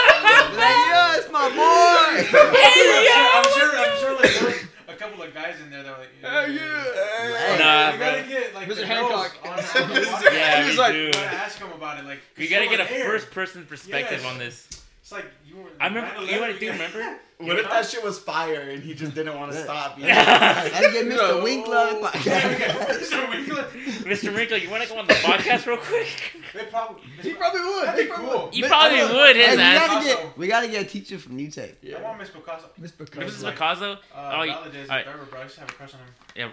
Like, yeah, it's my boy. Hey, I'm sure. I'm sure. Like there was a couple of guys in there that were like, Hell yeah. Hey. Nah, you bro. gotta get like Mr. the Hancock. on, on the. Yeah, He was like, do. You gotta ask him about it. Like We gotta get a air. first person perspective Yes. on this. It's like you were. I remember. You know what I do? Remember? What if that shit was fire and he just didn't want to stop? You know? Let's get Mr. No. Winkler on the podcast. Mr. Winkler. Mr. Wrinkle, you want to go on the podcast real quick? They probably. He probably would. That'd He be probably cool. would. You probably I know. would, Hey, his we gotta get we gotta get a teacher from New Tech. I want Miss Picasso. Miss Picasso. like- Picasso? Uh, Oh, you- Valadez alright. Thurber, bro. I used to have a crush on him.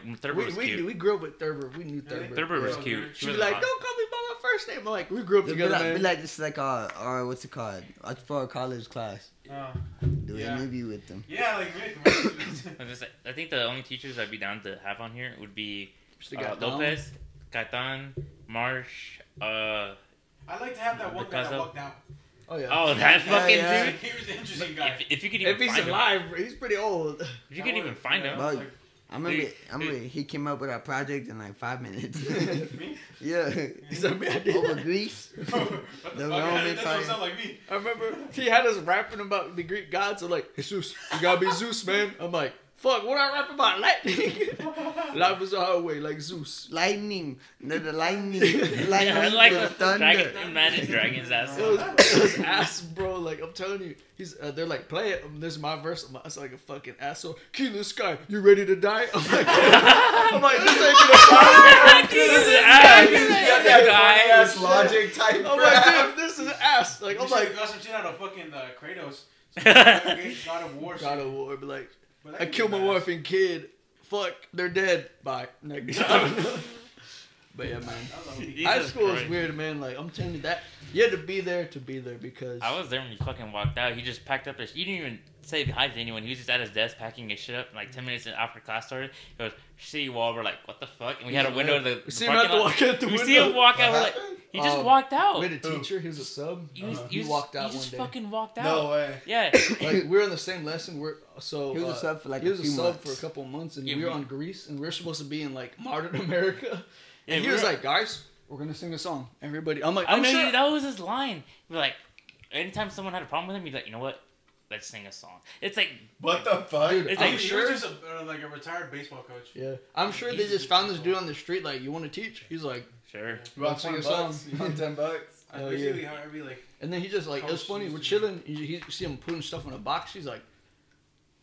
Yeah, Thurber We, was we, cute. we grew up with Thurber. We knew Really? Thurber. Thurber was cute. She'd She be was like, don't call me by my first name. I'm like, we grew up Be together, like, like this like uh or what's it called? Uh, For a college class. Uh, Do Yeah. an interview with them. yeah, like me. I, was just, I think the only teachers I'd be down to have on here would be uh, Lopez, Gaitan, Marsh. Uh, I like to have that one guy that walked out. Oh yeah. oh, that Yeah, fucking yeah. dude. He was an interesting guy. If, if you could even If he's find him, alive, he's pretty old. if you could even find him. Bro, I remember, Dude, I remember he came up with our project in like five minutes. Me? yeah, He's like, man, I did over. Greece. the, The fuck? Roman That sound like me. I remember he had us rapping about the Greek gods. I'm like, Jesus, you gotta be Zeus, man. I'm like, fuck, what I rap about? Lightning. Life is a highway, like Zeus. Lightning, the, the lightning, the lightning, Yeah, like the the thunder. dragon, imagine dragons ass. It was, it was ass, bro. Like I'm telling you, he's uh, they're like, play it. Um, this is my verse. I'm, like a fucking asshole. Key in the sky. You ready to die? I'm like, I'm like, this ain't gonna fly. this is ass. Yeah, that Guy. ass logic type. I'm rap. like, dude, this is ass. Like You I'm should like, got some shit out of fucking uh, Kratos. Some God of War. God of War. Be like, But that I killed my wife and kid. Fuck, they're dead. Bye. Next. time. but yeah, man. That Jesus High school is Christ. weird, man. Like I'm telling you that you had to be there to be there because I was there when he fucking walked out. He just packed up his. He didn't even say hi to anyone. He was just at his desk packing his shit up. And like ten minutes after class started, he goes, "See you all." We're like, "What the fuck?" And we had a window to the, We the see him have parking to lot. walk out the we window. see him walk out. We're like, he just Um, walked out. We had a teacher. He was a sub. He, was, Uh, he, he was- walked out He just one day. fucking walked out. No way. Yeah. like we were in the same lesson. We're so He was a uh, sub for like he a was a few sub months. for a couple months, and Yeah, we were on Greece, and we are supposed to be in like modern America. Yeah, And he was like, "Guys, we're gonna sing a song." Everybody, I'm like, I "I'm know sure." that was his line. We're like, anytime someone had a problem with him, he'd be like, you know what? Let's sing a song. It's like, What the fuck? Dude, It's I'm like- sure. was just a, uh, like a retired baseball coach. yeah, I'm sure they just found this dude on the street. Like, you want to teach? He's like, sure. You want Let's sing 20 a bucks? song. You want 10 bucks? That's Hell basically how like. and then he just like, it was funny. We're chilling. You, you see him putting stuff in a box. He's like,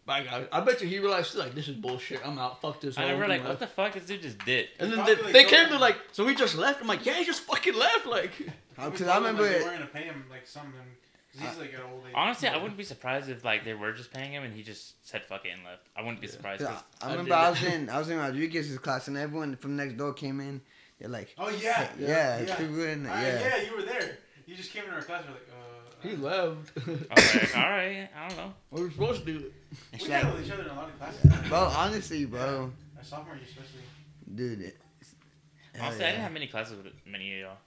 "Bye, guys." I bet you he realized he's like, "This is bullshit. I'm out. Fuck this." I whole never like, thing." what the fuck? This dude just did. And then they, like, they came to like, so we just left. I'm like, yeah, he just fucking left. Like, Because I told them, remember like, it. they weren't gonna pay him like something. 'Cause 'Cause he's like an old age. Honestly, I wouldn't be surprised if like they were just paying him and he just said fuck it and left. I wouldn't be surprised. Yeah, 'cause- I I remember did I was in I was in Rodriguez's class and everyone from next door came in. They're like, Oh yeah. yeah, yeah. people in Uh, yeah. yeah, you were there. You just came into our class. We're like, uh. He left. Okay, all right, I don't know. we were supposed to do it. It's We like, dealt with each other in a lot of classes. bro, honestly, bro, Our sophomore year, especially. dude. It, hell Honestly, I didn't have many classes with many of y'all.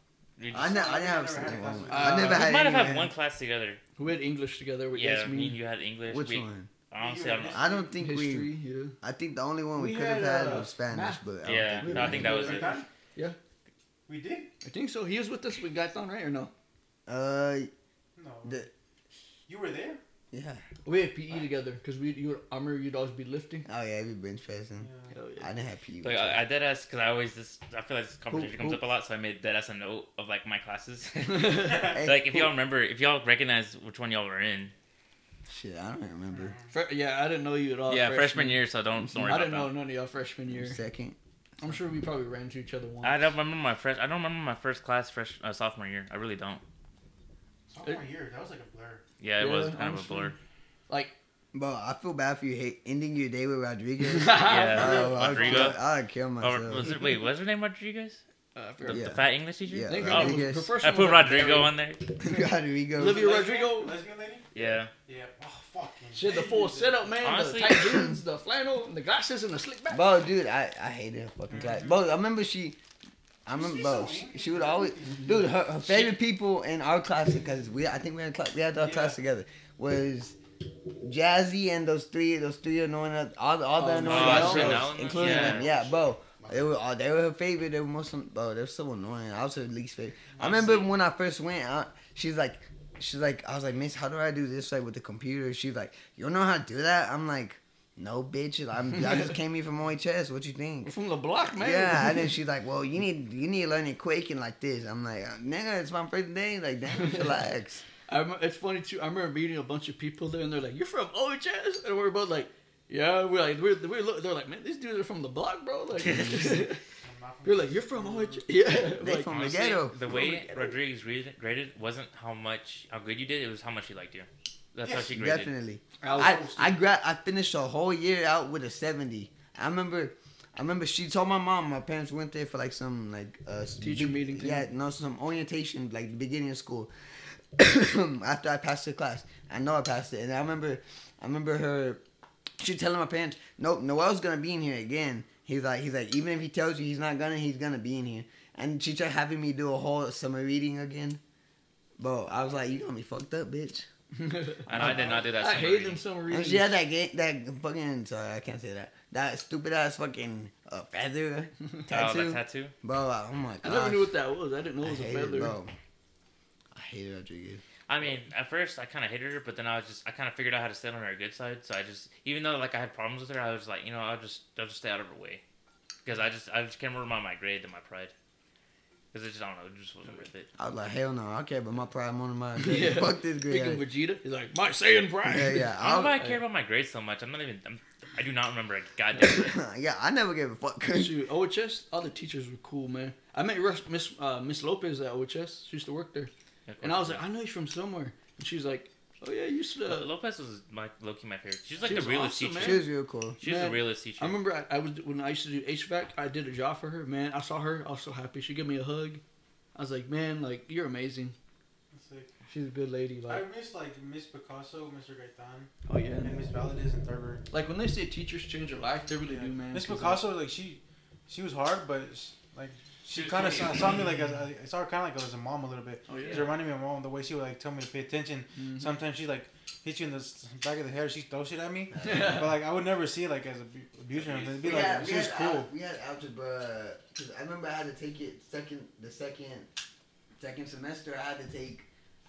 We I, ne- I didn't never had a class one. with- I never Uh, had we might have had one class together. We had English together with Yeah, Yasmin. me and you had English. Which we, one? Honestly, I'm. I don't think History, we. yeah. I think the only one we, We could have had, had uh, was Spanish, math. but I Yeah, think we no, I think that was it. Yeah. We did? I think so. He was with us with Gaitan, right or no? Uh, No. the, You were there? Yeah. We had PE together because we you would, I remember you'd always be lifting. Oh yeah, we bench pressing. Yeah. Hell I didn't have PE. Like. I, I dead ass because I always just I feel like this conversation comes who- up a lot, so I made dead ass a note of like my classes. Hey, like if who- y'all remember, if y'all recognize which one y'all were in, Shit, I don't remember. Fre- yeah, I didn't know you at all. yeah, freshman year. So don't don't worry I about didn't know that. none of y'all freshman year. Second. I'm sure we probably ran into each other once. I don't remember my fresh. I don't remember my first class fresh uh, sophomore year. I really don't. Sophomore year, that was like a blur. Yeah, it was Yeah, kind of a blur. like Bro, I feel bad for you hate ending your day with Rodriguez. Yeah, Bro, I'd Rodrigo. kill, I'd kill Oh, myself. was it, wait, was her name Rodriguez? uh, I The. Yeah. the fat English teacher. Yeah, I think Oh, her name Rodriguez. first I put like, Rodrigo Mary. on there. Rodrigo. Olivia Lesbian- Rodrigo. Lesbian lady? Yeah. Yeah. Oh, fucking. She had the full Jesus. setup, man. Honestly- the tight jeans, the flannel, and the glasses, and the slick back. Bro, dude, I, I hated her fucking class. Bro, I remember she, I remember, bro, she, she would always, dude, her, her favorite people in our class, because we, I think we had, class, we had our class together, was Jazzy and those three, those three annoying, all the, all the Oh, annoying oh, girls, Chanel? including Yeah. them. Yeah, bro. They were, uh, they were her favorite. They were most, bro. They're so annoying. I was her least favorite. I remember when I first went out. She's like, she's like, I was like, Miss, how do I do this like with the computer? She's like, you don't know how to do that? I'm like, no, bitch. I'm, I just came here from OHS. What you think? From the block, man. Yeah, and then she's like, "Well, you need you need to learn your quaking like this." I'm like, uh, "Nigga, it's my first day. Like, damn, relax." I rem- it's funny too. I remember meeting a bunch of people there, and they're like, "You're from OHS," and we're both like, "Yeah." We're like, we're, we're look, they're like, "Man, these dudes are from the block, bro." Like, we're like, "You're from OHS." Yeah, They like, from the ghetto. the way Rodriguez graded, graded wasn't how much how good you did. It was how much she liked you. That's how she graded. Definitely. I I I gra- I finished a whole year out with a seventy. I remember. I remember she told my mom. My parents went there for like some like uh Teacher big- meeting thing? Yeah, no, some orientation like the beginning of school. After I passed the class, I know I passed it, and I remember, I remember her. She telling my parents, "Nope, Noel's gonna be in here again." He's like, he's like, even if he tells you he's not gonna, he's gonna be in here. And she tried having me do a whole summer reading again. Bro, I was like, you got me fucked up, bitch. And I did not do that. I summer hate reading. them summer And readings. she had that game, that fucking. Sorry, I can't say that. That stupid ass fucking uh, feather Oh, tattoo, the tattoo. bro. Oh my I never knew what that was. I didn't know it was a hate it, feather. bro. I hate Rodriguez. I mean, at first I kind of hated her, but then I was just I kind of figured out how to stay on her good side. So I just, even though like I had problems with her, I was like, you know, I'll just I'll just stay out of her way, because I just I just can't remember my grade and my pride, because it just I don't know, it just wasn't worth it. I was like, hell no, I care about my pride more than my Yeah. Fuck this grade. Speaking grade. of Vegeta, he's like, "My Saiyan pride." Yeah, yeah. I don't know why I care about my grades so much. I'm not even. I'm, I do not remember a goddamn thing. yeah, I never gave a fuck. Shoot, OHS, all the teachers were cool, man. I met Miss uh, Miss Lopez at OHS. She used to work there, and I was like, I know he's from somewhere, and she was like, Oh yeah, you used to. Uh, Lopez was my low key my favorite. She's like She the was realest awesome, teacher. man. She was real cool. She was Man, the realest teacher. I remember I, I was when I used to do HVAC. I did a job for her. Man, I saw her. I was so happy. She gave me a hug. I was like, man, like you're amazing. It's like, She's a good lady. Like I Like, miss like Miss Picasso, Mr. Gaitan, oh yeah. and Miss Valadez and Thurber. Like when they say teachers change your life, they really Yeah. do, man. Miss 'Cause, Picasso, like she, she was hard, but sh- like she She kind of saw, saw me like as, I saw her kind of like as a mom a little bit. Oh, yeah. It reminded me of mom the way she would like tell me to pay attention. Mhm. Sometimes she like hit you in the back of the head. She throw shit at me, but like I would never see it like as abu- abuse or anything. It'd be We like had- she was had cool. al- we had algebra. Cause I remember I had to take it second, the second, second semester. I had to take,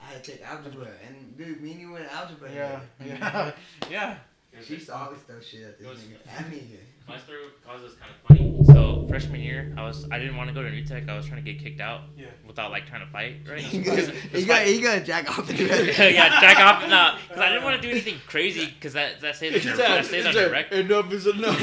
I had to take algebra, and dude, me and you went algebra. Yeah, together. yeah, yeah. She used to always throw shit at this nigga. At me. My story with college was kind of funny. So freshman year, I was I didn't want to go to New Tech. I was trying to get kicked out Yeah. without like trying to fight, right? He Because- got, because he got, fight- he got jack off the yeah, jack off. No, because I didn't want to do anything crazy because that that stays on your, that stays on your record. Enough is enough.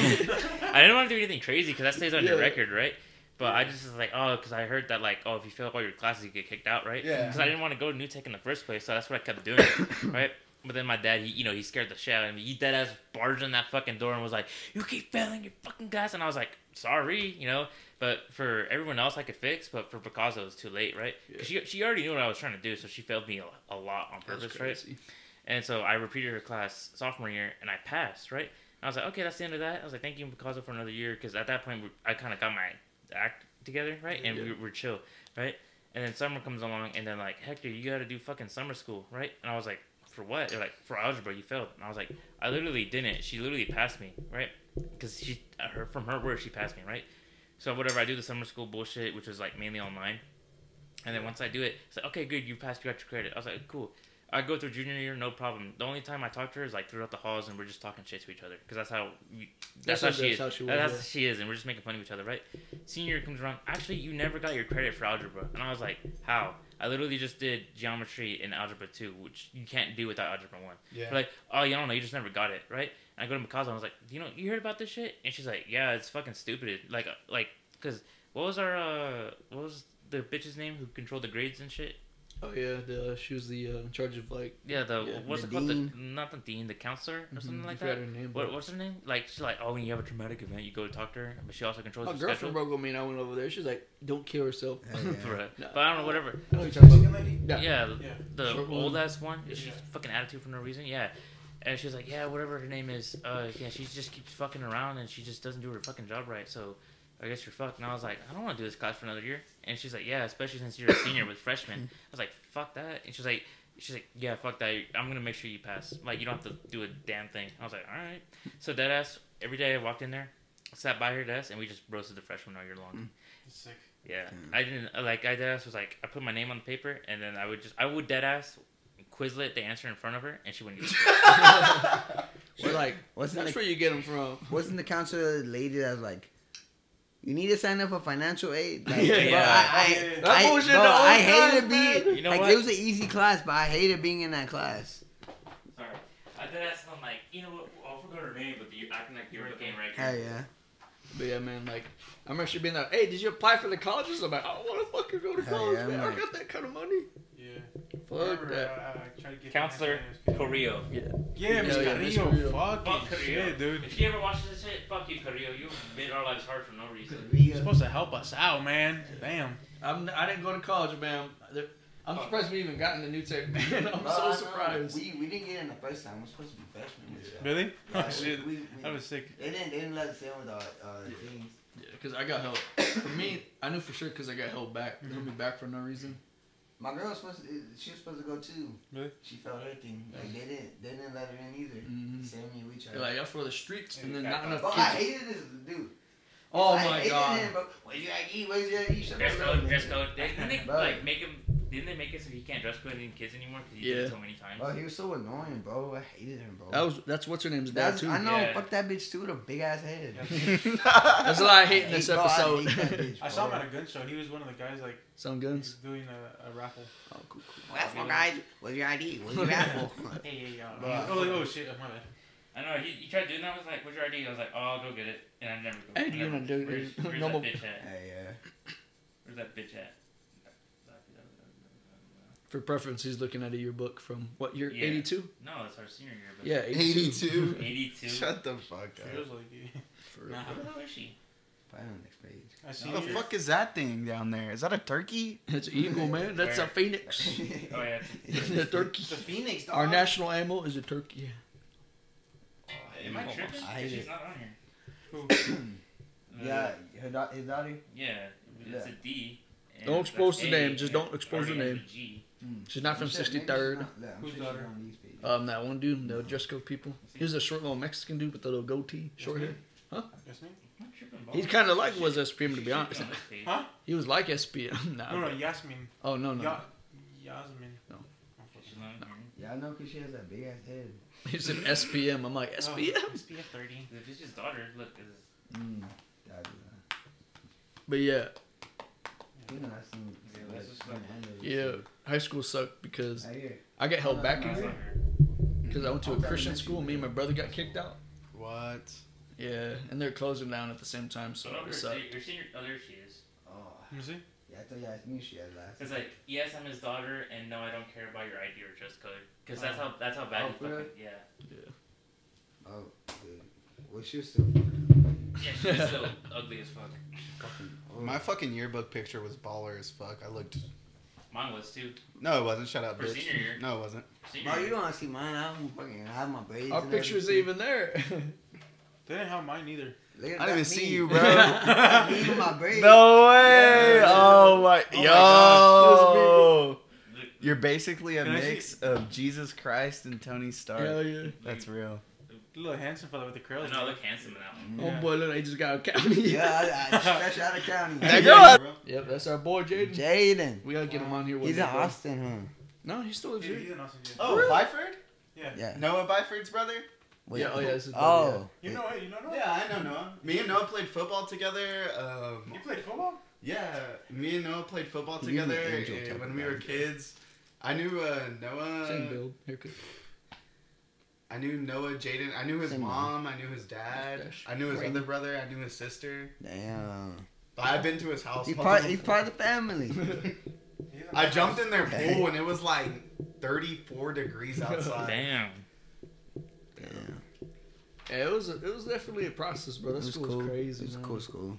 I didn't want to do anything crazy because that stays on your record, right? But I just was like, oh, because I heard that like, oh, if you fail all your classes, you get kicked out, right? Yeah. Because I didn't want to go to New Tech in the first place, so that's what I kept doing, right? But then my dad, he, you know, he scared the shit out of me. He dead ass barged in that fucking door and was like, "You keep failing your fucking class," and I was like, "Sorry," you know. But for everyone else, I could fix. But for Picasso, it was too late, right? 'Cause She she already knew what I was trying to do, so she failed me a, a lot on purpose, right? And so I repeated her class sophomore year, and I passed, right? And I was like, okay, that's the end of that. I was like, thank you, Picasso, for another year, because at that point, I kind of got my act together, right? And we were chill, right? And then summer comes along, and then like, Hector, you got to do fucking summer school, right? And I was like, for what? They're like, for algebra, you failed. And I was like, I literally didn't. She literally passed me, right? Because she, her from her words, she passed me, right? So whatever, I do the summer school bullshit, which was like mainly online. And then once I do it, it's like, okay, good, you passed, you got your credit. I was like, cool. I go through junior year, no problem. The only time I talk to her is like throughout the halls, and we're just talking shit to each other because that's how we, that's, That's how she that's is. how she was, that's how she is, and we're just making fun of each other, right? Senior year comes around. Actually, you never got your credit for algebra, and I was like, how? I literally just did geometry in algebra two, which you can't do without algebra one. Yeah. Like, oh, you don't know, you just never got it, right? And I go to Mikasa, and I was like, you know, you heard about this shit? And she's like, yeah, it's fucking stupid. Like, uh, like, cause what was our, uh, what was the bitch's name who controlled the grades and shit? Oh yeah, the she was the uh, in charge of like Yeah, the Yeah, what's the it called? The, not the dean, the counselor or something Mhm, like I that. her name. What, but- what's her name? Like she's like, oh, when you have a traumatic event, you go to talk to her, but she also controls My your girlfriend schedule. broke with me and I went over there. She's like, "Don't kill herself." Hell yeah. Bruh. No. But I don't know, whatever. I you're talking about. lady? Yeah. Yeah, Yeah. the Short one. old ass one. She's Yeah. fucking attitude for no reason. Yeah. And she's like, yeah, whatever her name is. Uh, yeah, she just keeps fucking around and she just doesn't do her fucking job right. So I guess you're fucked. And I was like, I don't want to do this class for another year. And she's like, yeah, especially since you're a senior with freshmen. I was like, fuck that. And she's like, she's like, yeah, fuck that. I'm gonna make sure you pass. Like you don't have to do a damn thing. I was like, all right. So dead ass. Every day I walked in there, sat by her desk, and we just roasted the freshman all year long. Mm. Sick. Yeah, I didn't like. I dead ass was like, I put my name on the paper, and then I would just, I would dead ass Quizlet the answer in front of her, and she wouldn't. Use it. We're like, wasn't the, where you get them from. wasn't the counselor the lady that was like, you need to sign up for financial aid? Like, Yeah, bro, yeah. I, Yeah, yeah. I, That I, bullshit bro, the whole I class, hated being. You know like, what? it was an easy class, but I hated being in that class. Sorry, I did ask I'm like, you know what? I forgot her name, but you acting like you were looking right Hell here. yeah. But yeah, man, like I remember she being like, "Hey, did you apply for the colleges?" I'm like, "I don't want to fucking go to college, yeah, man. I'm I got that kind of money." Yeah. Fuck that. I, I tried to get Counselor Corio. Yeah, Miss Yeah, yeah, Miss Carrillo. Carrillo. Fucking Fuck Carrillo. shit, dude. If she ever watches this shit, fuck you, Carrillo. You made our lives hard for no reason. You're supposed to help us out, man. Damn. I'm, I didn't go to college, man. I'm Oh. surprised we even got into New Tech. I'm Bro, I so know. surprised. We, we didn't get in the first time. We're supposed to be freshmen. Really? Yeah, Oh shit. we- we- That was sick. They didn't, they didn't let us in with our uh, things. Yeah, because I got held. For me, I knew for sure because I got held back. They mm-hmm. held me back for no reason. My girl was supposed to, she was supposed to go too. Really? She felt her thing. Like they didn't, they didn't let her in either. Mhm. Same me, we tried. They're like, y'all for the streets, and then Yeah, not enough Bro, I kids. hated this dude. Oh I my hated god. Him, bro. Where's your ID? Where's your ID? Shut Dress up, code, bro. dress code. They, didn't they like make him? Didn't they make it so he can't dress code in kids anymore? Because he did it so many times. Oh, he was so annoying, bro. I hated him, bro. That was that's what's her name's dad too. I know. Yeah. Fuck that bitch too. With a big ass head. There's a lot of hate in this Bro, I episode. hate bitch, I saw him bro. at a gun show. He was one of the guys like Some guns. doing a, a raffle. Oh, cool, cool. What's my guys? What's your ID? What's your apple? Hey, hey, y'all. Oh, oh, oh shit, oh, my bad. I know he, he tried doing that. I was like, "What's your ID?" I was like, "Oh, I'll go get it," and I never go. Hey, I do you never- wanna do- Where's, where's normal- that bitch at? hey, yeah. Where's that bitch at? For preference, he's looking at a yearbook from what year? Yeah. 82? No, it's our senior year. But Yeah, 82. 82. 82. Shut the fuck up. Feels like it. For Nah, real. how the hell is she? Probably on the next page. I see What the fuck is that thing down there? Is that a turkey? It's eagle, man. That's a phoenix. Oh yeah. a turkey. The phoenix. Dog. Our national animal is a turkey. Oh, am I tripping? I hate She's it. not on here. Who? Yeah, her da- his daughter. Yeah. It's Yeah. a D. Don't expose the name, just don't expose the already has name. a G. She's not from I'm sure- maybe she's 63rd. not- yeah, I'm Whose sure daughter? on these pages. Um, that one dude, the Just Go people. He was a short little Mexican dude with a little goatee, short hair. That's me? I'm not tripping, bro. He's kind of like was SPM to be honest. should be on this page. Huh? He was like SPM. nah, No, no, but- Yasmin. Oh no no. Ya- Yasmin. No. Fuck. She's not on here. Yeah, I know because she has that big ass head. He said SPM. I'm like SPM. Oh, SPF 30. If it's his daughter, look, is Mm. But yeah, you know, that's some. Yeah, like, this is some like- handles. yeah. High school sucked because I get held back no, it's here not her. because I went to a Christian school. Me and my brother got kicked out. What? Yeah, and they're closing down at the same time, so So no, her, it sucked. your senior. Oh, there she is. Oh. Let me see. Yeah, I thought you asked me. She had last. It's like yes, I'm his daughter, and no, I don't care about your ID or dress code. Because that's oh. how that's how bad Oh, he for fucking yeah. Oh, dude. Well, she was still. Yeah, she's so ugly as fuck. My fucking yearbook picture was baller as fuck. I looked. Mine was too. No, it wasn't. Shut up, For bitch. senior year. No, it wasn't. Senior Bro, you year. don't want to see mine. I don't fucking have my braids. Our and picture's everything. even there. They didn't have mine either. Look at I didn't that even see me. you, bro. me with my braids. No way! Yeah. Oh my, Oh my yo! gosh, You're basically a Can I see- mix of Jesus Christ and Tony Stark. Hell yeah. That's real. The little handsome fella with the I curls. know I look handsome in that one. Oh boy, look, they just got a county. Yeah, I, I stretch out of county. That girl. Yep, that's our boy Jaden. Jaden. We gotta get him on here. one He's day, in bro. Austin, huh? No, he still lives Yeah, here. he's an awesome dude. Oh, Byford? Yeah. Yeah. Noah Byford's brother? Wait, Yeah, oh, yeah, this is Oh. You know it. You know Noah? Yeah, I know Noah. Me and Noah played football together. Um, You played football? yeah, me and Noah played football together Angel talk when we were kids. I knew uh, Noah. Same build. Haircut. I knew Noah, Jaden. I knew his Same mom. I knew his dad. I knew his Ring. other brother. I knew his sister. Damn. But I've been to his house. He's part, he's part of the family. I jumped in their pool and it was like 34 degrees outside. Damn. Damn. Yeah, it was a, it was definitely a process, bro. That was school cool. was crazy. It was a man. cool school.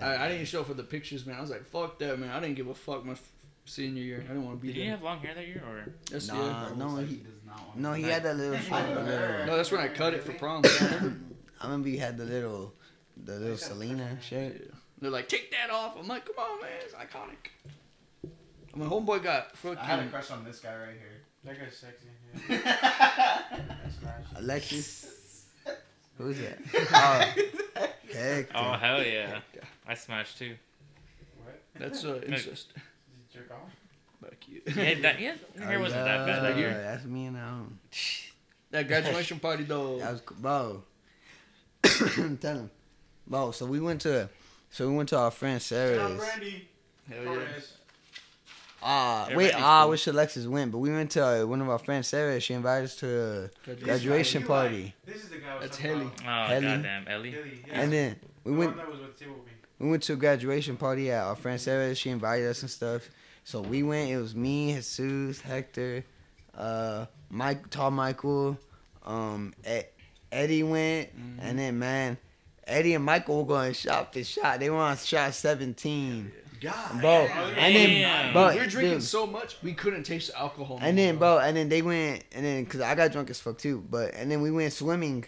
I, I didn't show for the pictures, man. I was like, fuck that, man. I didn't give a fuck my f- senior year. I didn't want to be Did you there. have long hair that year, or That's Nah, yeah. no, he, does not want no, he had that little shit. the little- No, that's when I cut it for prom. I remember you had the little, the little Selena shirt. They're like, take that off. I'm like, come on, man. It's iconic. My homeboy got I had a crush on this guy right here. That guy's sexy. Yeah. That's. Alexis. Who's that? Oh, heck. oh hell yeah, I smashed too. What? That's uh, incest. Did you jerk off? Back you. Yeah, that yeah, your hair wasn't that bad that year. That's me and um. That graduation party though. That was cool. bro. Tell him, bro. So we went to, so we went to our friend Shout out Sarah's. Brandy. Hell yeah. Ah, Yeah, wait. Randy's Ah, I cool. wish Alexis went, but we went to uh, one of our friends, Sarah. She invited us to a This graduation guy, party, like- This is the guy That's talking Haley. Oh Ellie. goddamn, Ellie. about. Haley. Yeah. and then we The went. that was with the table with me. We went to a graduation party at our friend Sarah. She invited us and stuff. So we went. It was me, Jesus, Hector, uh, Mike, Tall Michael, um, Ed, Eddie went, and then man, Eddie and Michael were going shot for shot. They were on shot seventeen, God. bro. And then, Damn. bro, we were drinking dude, so much we couldn't taste the alcohol. and then, bro, and then they went, and then because I got drunk as fuck too, but and then we went swimming,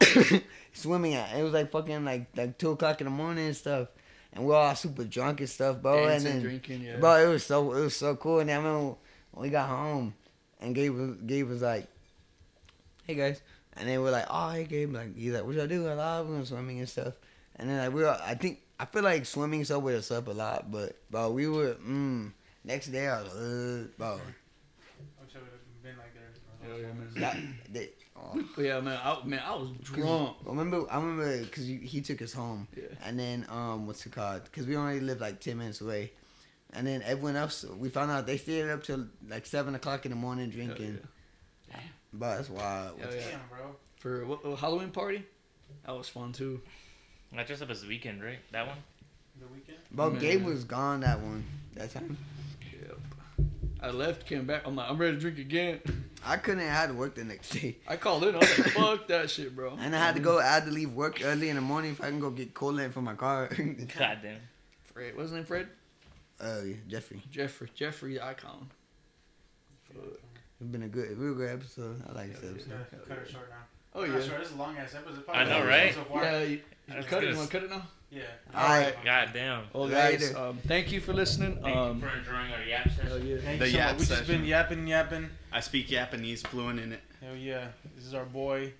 swimming. At, it was like fucking like like two o'clock in the morning and stuff, and we are all super drunk and stuff, bro. Dancing, and then, drinking, yeah. bro, it was so it was so cool. And then I remember when we got home, and Gabe was Gabe was like, "Hey guys," and then we're like, "Oh, hey Gabe," like he's like, "What y'all do?" I love going swimming and stuff. And then like we were, I think I feel like swimming sobered us up a lot, but bro, we were mm. Next day I was like, uh, bro. I wish I would have been like there. Hell yeah, man. That, they, oh. Yeah, man. I, man, I was drunk. I remember, I remember because he took us home, Yeah. and then um, what's it called? Because we only lived like ten minutes away, and then everyone else, we found out they stayed up till like seven o'clock in the morning drinking. But that's wild. Hell yeah. Damn, bro. For what, a Halloween party, that was fun too. I dressed up as the Weeknd, right? That one. The Weeknd. But Man. Gabe was gone that one. That time. Yep. I left, came back. I'm like, I'm ready to drink again. I couldn't. I had to work the next day, I called in. I was like, fuck that shit, bro. and I had to go. I had to leave work early in the morning if I can go get coolant for my car. Goddamn. Fred, what's his name? Fred? uh, yeah, Jeffrey. Jeffrey. Jeffrey the icon. It's been a good, real good episode. I like this episode. gotta cut it short now. Oh Not yeah. short. This is a long ass episode. I know, right? So far. Yeah. You, you cut it. You want s- to cut it now? Yeah. All right. Goddamn. Well, guys, Later. um, thank you for listening. Thank Um, you for enjoying our yap session. hell yeah. Thank The you so yap much. We just session. been yapping, yapping. I speak Japanese fluent in it. Hell yeah. This is our boy.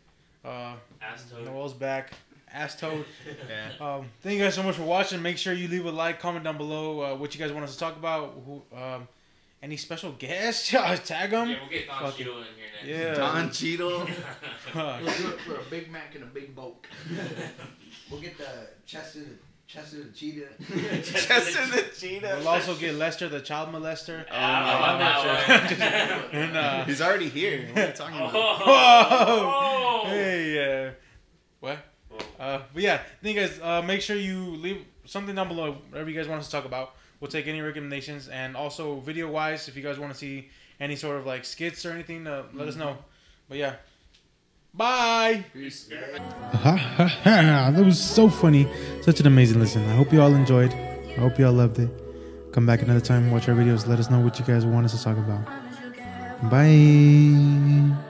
Uh, Ass toad. Noel's back. Ass toad. Yeah. Um, thank you guys so much for watching. Make sure you leave a like, comment down below uh, what you guys want us to talk about. Who, um, any special guests? Tag them. Yeah, we'll get Don Fucking- Cheadle in here next. Yeah. Don Cheadle. We'll do it for a Big Mac and a Big Bulk. We'll get the Chester, Chester the cheetah. Chester the cheetah. we'll also get Lester, the child molester. Oh, I don't know about that. And, uh, He's already here. What are you talking about? Oh. Hey, uh, what? Uh, but yeah, thank you guys. Uh, make sure you leave something down below, whatever you guys want us to talk about. We'll take any recommendations, and also video wise, if you guys want to see any sort of like skits or anything, uh, let us know. But yeah, bye. Ha, ha, ha. That was so funny. Such an amazing listen. I hope you all enjoyed. I hope you all loved it. Come back another time, watch our videos. Let us know what you guys want us to talk about. Bye.